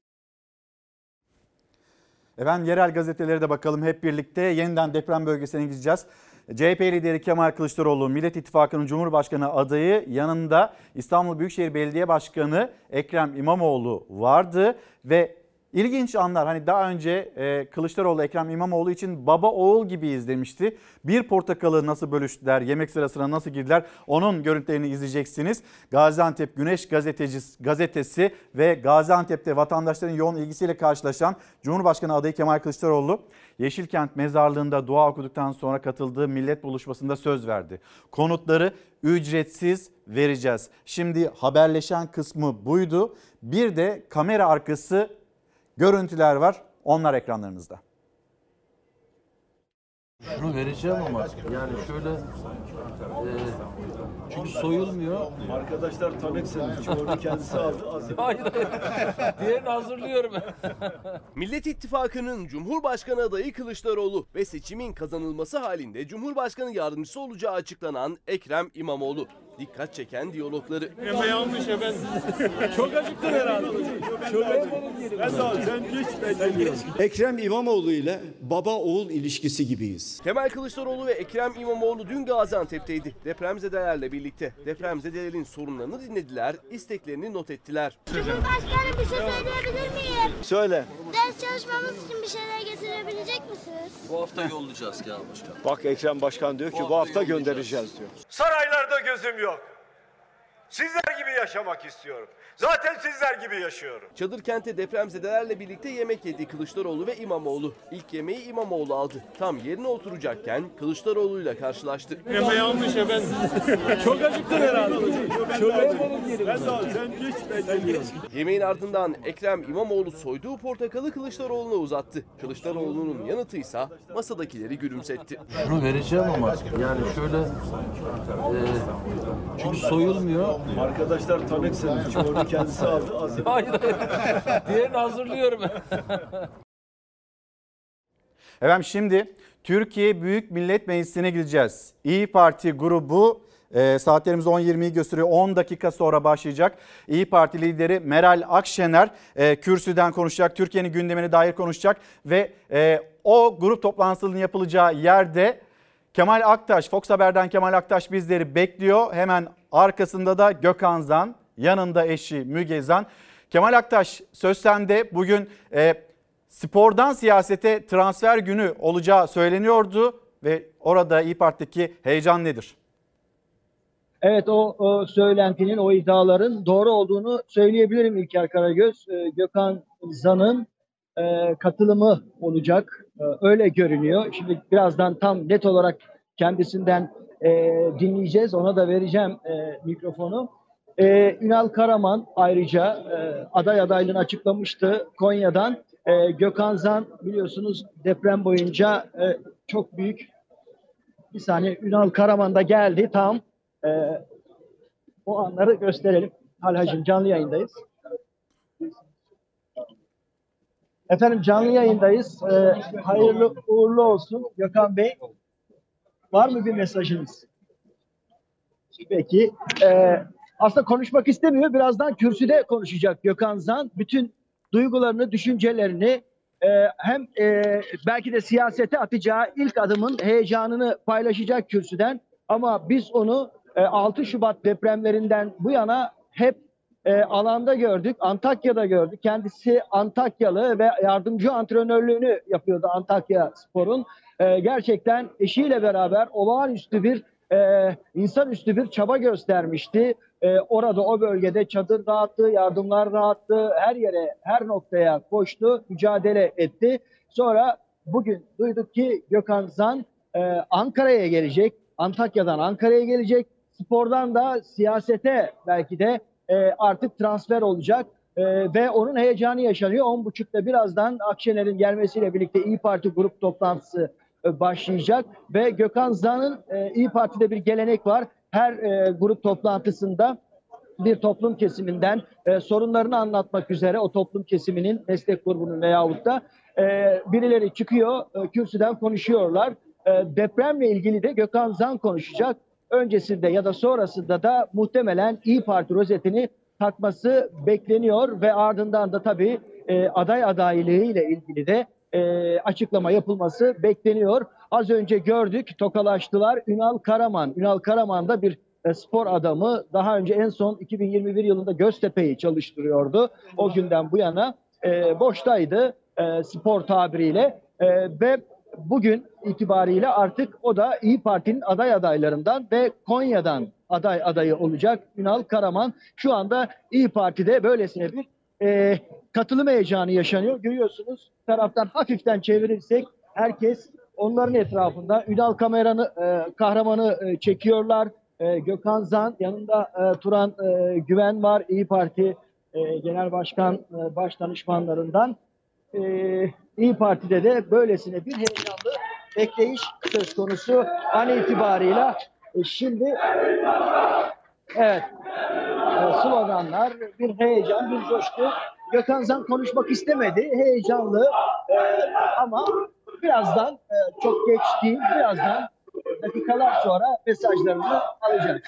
Speaker 1: Efendim yerel gazetelere de bakalım hep birlikte. Yeniden deprem bölgesine gideceğiz. CHP lideri Kemal Kılıçdaroğlu Millet İttifakı'nın Cumhurbaşkanı adayı yanında İstanbul Büyükşehir Belediye Başkanı Ekrem İmamoğlu vardı ve ilginç anlar hani daha önce e, Kılıçdaroğlu Ekrem İmamoğlu için baba oğul gibiyiz demişti. Bir portakalı nasıl bölüştüler, yemek sırasına nasıl girdiler onun görüntülerini izleyeceksiniz. Gaziantep Güneş gazetecisi, gazetesi ve Gaziantep'te vatandaşların yoğun ilgisiyle karşılaşan Cumhurbaşkanı adayı Kemal Kılıçdaroğlu Yeşilkent mezarlığında dua okuduktan sonra katıldığı millet buluşmasında söz verdi. Konutları ücretsiz vereceğiz. Şimdi haberleşen kısmı buydu. Bir de kamera arkası görüntüler var. Onlar ekranlarınızda.
Speaker 48: Şunu vereceğim ama yani şöyle e, çünkü soyulmuyor.
Speaker 49: Arkadaşlar tanek senin çoğunu kendisi aldı.
Speaker 48: Hayır hayır. Diğerini hazırlıyorum.
Speaker 4: Millet İttifakı'nın Cumhurbaşkanı adayı Kılıçdaroğlu ve seçimin kazanılması halinde Cumhurbaşkanı yardımcısı olacağı açıklanan Ekrem İmamoğlu. Dikkat çeken diyalogları.
Speaker 49: Eme yanmış efendim. Çok acıktın herhalde. Çok acıktın. Ben de sen geç ben geliyorum.
Speaker 50: Ekrem İmamoğlu ile baba oğul ilişkisi gibiyiz.
Speaker 4: Kemal Kılıçdaroğlu ve Ekrem İmamoğlu dün Gaziantep'teydi. Depremzedelerle birlikte depremzedelerin sorunlarını dinlediler, isteklerini not ettiler.
Speaker 51: Cumhurbaşkanım bir şey söyleyebilir miyim?
Speaker 50: Söyle.
Speaker 51: Ders çalışmamız için bir şeyler getirebilecek misiniz?
Speaker 49: Bu hafta yollayacağız Kemal Başkan.
Speaker 50: Bak Ekrem Başkan diyor ki bu hafta göndereceğiz diyor.
Speaker 52: Saraylarda gözüm yok. Sizler gibi yaşamak istiyorum. Zaten sizler gibi yaşıyorum.
Speaker 4: Çadır kente depremzedelerle birlikte yemek yedi Kılıçdaroğlu ve İmamoğlu. İlk yemeği İmamoğlu aldı. Tam yerine oturacakken Kılıçdaroğlu'yla karşılaştı.
Speaker 49: Eme yanmış efendim. Çok acıktın herhalde. Çok acıktın. Ben de sen geç ben.
Speaker 4: Yemeğin ardından Ekrem İmamoğlu soyduğu portakalı Kılıçdaroğlu'na uzattı. Kılıçdaroğlu'nun yanıtıysa masadakileri gülümsetti.
Speaker 48: Şunu vereceğim ama yani şöyle e, çünkü soyulmuyor.
Speaker 49: Arkadaşlar tanık senin. Kendisi aldı. Az
Speaker 48: Hayır hayır. Diğerini hazırlıyorum.
Speaker 1: Efendim şimdi Türkiye Büyük Millet Meclisi'ne gideceğiz. İyi Parti grubu e, saatlerimiz 10.20'yi gösteriyor. 10 dakika sonra başlayacak. İyi Parti lideri Meral Akşener e, kürsüden konuşacak. Türkiye'nin gündemine dair konuşacak ve e, o grup toplantısının yapılacağı yerde Kemal Aktaş, Fox Haber'den Kemal Aktaş bizleri bekliyor. Hemen arkasında da Gökhan Zan, yanında eşi Müge Zan. Kemal Aktaş söz sende. Bugün e, spordan siyasete transfer günü olacağı söyleniyordu ve orada İyi Parti'deki heyecan nedir?
Speaker 53: Evet o, o söylentinin, o iddiaların doğru olduğunu söyleyebilirim İlker Karagöz. Ee, Gökhan Zan'ın e, katılımı olacak. Ee, öyle görünüyor. Şimdi birazdan tam net olarak kendisinden e, dinleyeceğiz. Ona da vereceğim e, mikrofonu. Ee, Ünal Karaman ayrıca e, aday adaylığını açıklamıştı Konya'dan. E, Gökhan Zan biliyorsunuz deprem boyunca e, çok büyük bir saniye Ünal Karaman da geldi tam. E, o anları gösterelim. Halhacım canlı yayındayız. Efendim canlı yayındayız. E, hayırlı uğurlu olsun Gökhan Bey. Var mı bir mesajınız? Peki. E, aslında konuşmak istemiyor. Birazdan kürsüde konuşacak Gökhan Zan. Bütün duygularını, düşüncelerini e, hem e, belki de siyasete atacağı ilk adımın heyecanını paylaşacak kürsüden. Ama biz onu e, 6 Şubat depremlerinden bu yana hep e, alanda gördük. Antakya'da gördük. Kendisi Antakyalı ve yardımcı antrenörlüğünü yapıyordu Antakya Spor'un. E, gerçekten eşiyle beraber olağanüstü bir e, insanüstü bir çaba göstermişti. E, orada o bölgede çadır dağıttı, yardımlar dağıttı, her yere, her noktaya koştu, mücadele etti. Sonra bugün duyduk ki Gökhan Zan e, Ankara'ya gelecek, Antakya'dan Ankara'ya gelecek. Spordan da siyasete belki de e, artık transfer olacak. E, ve onun heyecanı yaşanıyor. 10.30'da birazdan Akşener'in gelmesiyle birlikte İyi Parti grup toplantısı e, başlayacak ve Gökhan Zan'ın e, İyi Parti'de bir gelenek var. Her e, grup toplantısında bir toplum kesiminden e, sorunlarını anlatmak üzere o toplum kesiminin meslek grubunun veyahut da e, birileri çıkıyor e, kürsüden konuşuyorlar. E, depremle ilgili de Gökhan Zan konuşacak. Öncesinde ya da sonrasında da muhtemelen İyi Parti rozetini takması bekleniyor ve ardından da tabii e, aday adaylığı ile ilgili de e, açıklama yapılması bekleniyor. Az önce gördük tokalaştılar Ünal Karaman. Ünal Karaman da bir e, spor adamı. Daha önce en son 2021 yılında Göztepe'yi çalıştırıyordu. O günden bu yana e, boştaydı e, spor tabiriyle e, ve bugün itibariyle artık o da İyi Parti'nin aday adaylarından ve Konya'dan aday adayı olacak Ünal Karaman. Şu anda İyi Parti'de böylesine bir e, katılım heyecanı yaşanıyor. Görüyorsunuz taraftan hafiften çevirirsek herkes onların etrafında Ünal kameranı e, kahramanı e, çekiyorlar. E, Gökhan Zan yanında e, Turan e, Güven var İyi Parti e, Genel Başkan e, baş danışmanlarından. E, İyi Parti'de de böylesine bir heyecanlı bekleyiş söz konusu an itibarıyla. E, şimdi evet e, sloganlar, bir heyecan, bir coşku. Gökhan Zan konuşmak istemedi, heyecanlı e, ama birazdan, e, çok geç değil, birazdan dakikalar sonra mesajlarını alacak.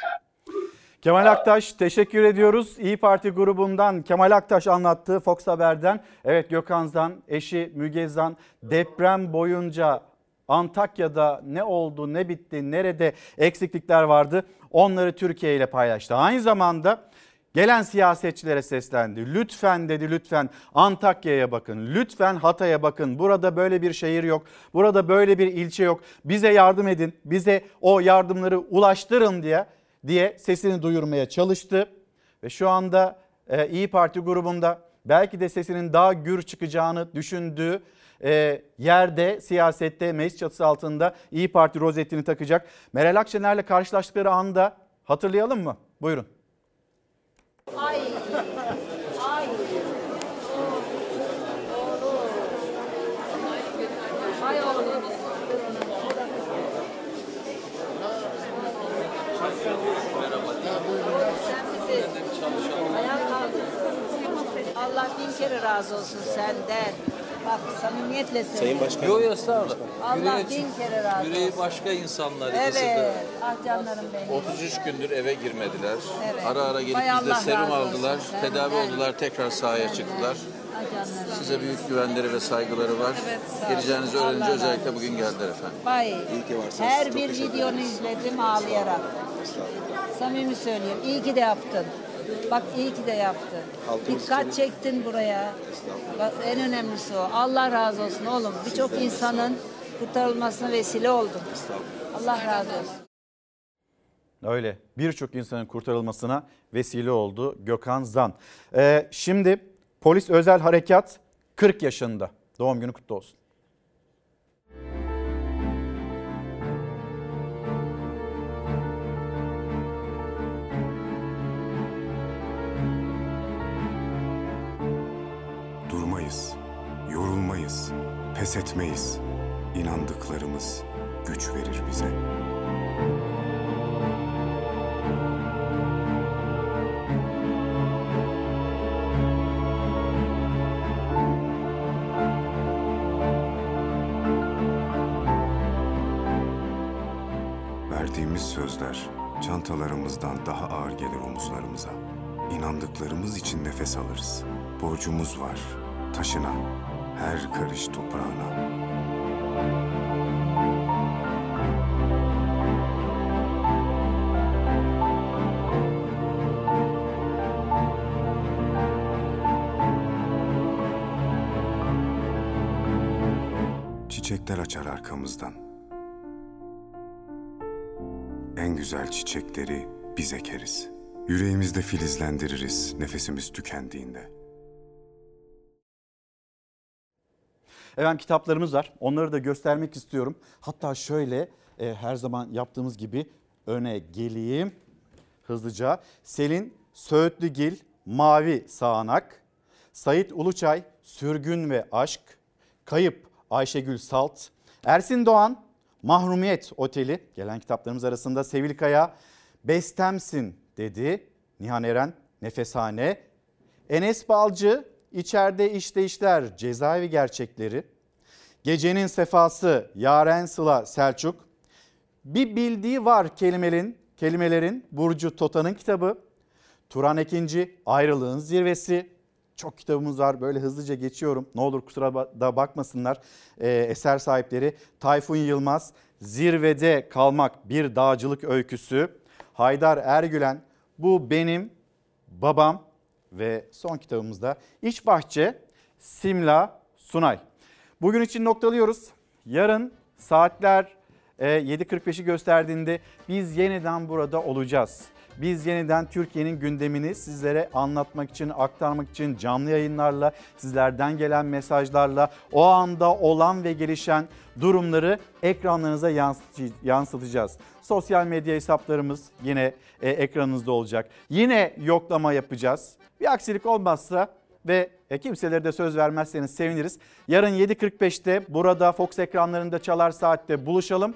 Speaker 1: Kemal Aktaş teşekkür ediyoruz. İyi Parti grubundan Kemal Aktaş anlattı Fox Haber'den. Evet Gökhan Zan, eşi Müge Zan deprem boyunca Antakya'da ne oldu, ne bitti, nerede eksiklikler vardı onları Türkiye ile paylaştı. Aynı zamanda gelen siyasetçilere seslendi. Lütfen dedi lütfen Antakya'ya bakın, lütfen Hatay'a bakın. Burada böyle bir şehir yok, burada böyle bir ilçe yok. Bize yardım edin, bize o yardımları ulaştırın diye diye sesini duyurmaya çalıştı. Ve şu anda e, İyi Parti grubunda belki de sesinin daha gür çıkacağını düşündüğü e, yerde siyasette meclis çatısı altında İyi Parti rozetini takacak. Meral Akşener'le karşılaştıkları anda hatırlayalım mı? Buyurun.
Speaker 54: Ay. Ay. Ay oğlum. Sen bizi ayağa kaldırdın. Allah bin kere razı olsun senden. Bak samimiyetle söylüyorum.
Speaker 48: Yok yok estağfurullah.
Speaker 54: Allah
Speaker 48: Yüreği-
Speaker 54: bin kere razı olsun.
Speaker 48: Yüreği başka insanlar ikisi de.
Speaker 54: Evet. Ah canlarım benim.
Speaker 48: 33 gündür eve girmediler.
Speaker 54: Evet.
Speaker 48: Ara ara gelip
Speaker 54: Hay
Speaker 48: bizde
Speaker 54: Allah
Speaker 48: serum
Speaker 54: razı olsun
Speaker 48: aldılar. Tedavi oldular. Tekrar sahaya çıktılar.
Speaker 54: Canlarım.
Speaker 48: Size büyük güvenleri ve saygıları var.
Speaker 54: Evet, sağ olun.
Speaker 48: Geleceğinizi
Speaker 54: Allah
Speaker 48: öğrenince
Speaker 54: razı
Speaker 48: özellikle bugün geldiler efendim.
Speaker 54: Vay.
Speaker 48: İyi ki varsınız.
Speaker 54: Her
Speaker 48: Çok
Speaker 54: bir
Speaker 48: teşekkür
Speaker 54: videonu izledim ağlayarak. Samimi söylüyorum. İyi ki de yaptın. Bak iyi ki de yaptın.
Speaker 48: Halkımız
Speaker 54: Dikkat
Speaker 48: için-
Speaker 54: çektin buraya. Bak en önemlisi o. Allah razı olsun oğlum. Birçok insanın kurtarılmasına vesile oldun. Allah razı olsun.
Speaker 1: Öyle birçok insanın kurtarılmasına vesile oldu Gökhan Zan. Ee, şimdi polis özel harekat 40 yaşında. Doğum günü kutlu olsun.
Speaker 55: Durmayız, yorulmayız, pes etmeyiz. İnandıklarımız güç verir bize. Verdiğimiz sözler çantalarımızdan daha ağır gelir omuzlarımıza. İnandıklarımız için nefes alırız. Borcumuz var taşına, her karış toprağına. Çiçekler açar arkamızdan. En güzel çiçekleri biz ekeriz. Yüreğimizde filizlendiririz nefesimiz tükendiğinde.
Speaker 1: Efendim kitaplarımız var. Onları da göstermek istiyorum. Hatta şöyle e, her zaman yaptığımız gibi öne geleyim hızlıca. Selin Söğütlügil Mavi Sağanak, Sait Uluçay Sürgün ve Aşk, Kayıp Ayşegül Salt, Ersin Doğan Mahrumiyet Oteli gelen kitaplarımız arasında Sevil Kaya Bestemsin dedi. Nihan Eren Nefeshane, Enes Balcı İçeride işte işler cezaevi gerçekleri. Gecenin sefası Yaren Sıla Selçuk. Bir bildiği var kelimelerin, kelimelerin Burcu Tota'nın kitabı. Turan Ekinci Ayrılığın Zirvesi. Çok kitabımız var böyle hızlıca geçiyorum. Ne olur kusura da bakmasınlar ee, eser sahipleri. Tayfun Yılmaz Zirvede Kalmak Bir Dağcılık Öyküsü. Haydar Ergülen Bu Benim Babam ve son kitabımızda İç Bahçe Simla Sunay. Bugün için noktalıyoruz. Yarın saatler e, 7.45'i gösterdiğinde biz yeniden burada olacağız. Biz yeniden Türkiye'nin gündemini sizlere anlatmak için, aktarmak için canlı yayınlarla, sizlerden gelen mesajlarla o anda olan ve gelişen durumları ekranlarınıza yansıtacağız. Sosyal medya hesaplarımız yine e, ekranınızda olacak. Yine yoklama yapacağız. Bir aksilik olmazsa ve e, kimselere de söz vermezseniz seviniriz. Yarın 7.45'te burada Fox ekranlarında çalar saatte buluşalım.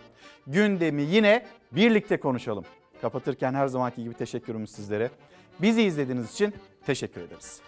Speaker 1: Gündemi yine birlikte konuşalım. Kapatırken her zamanki gibi teşekkürümüz sizlere. Bizi izlediğiniz için teşekkür ederiz.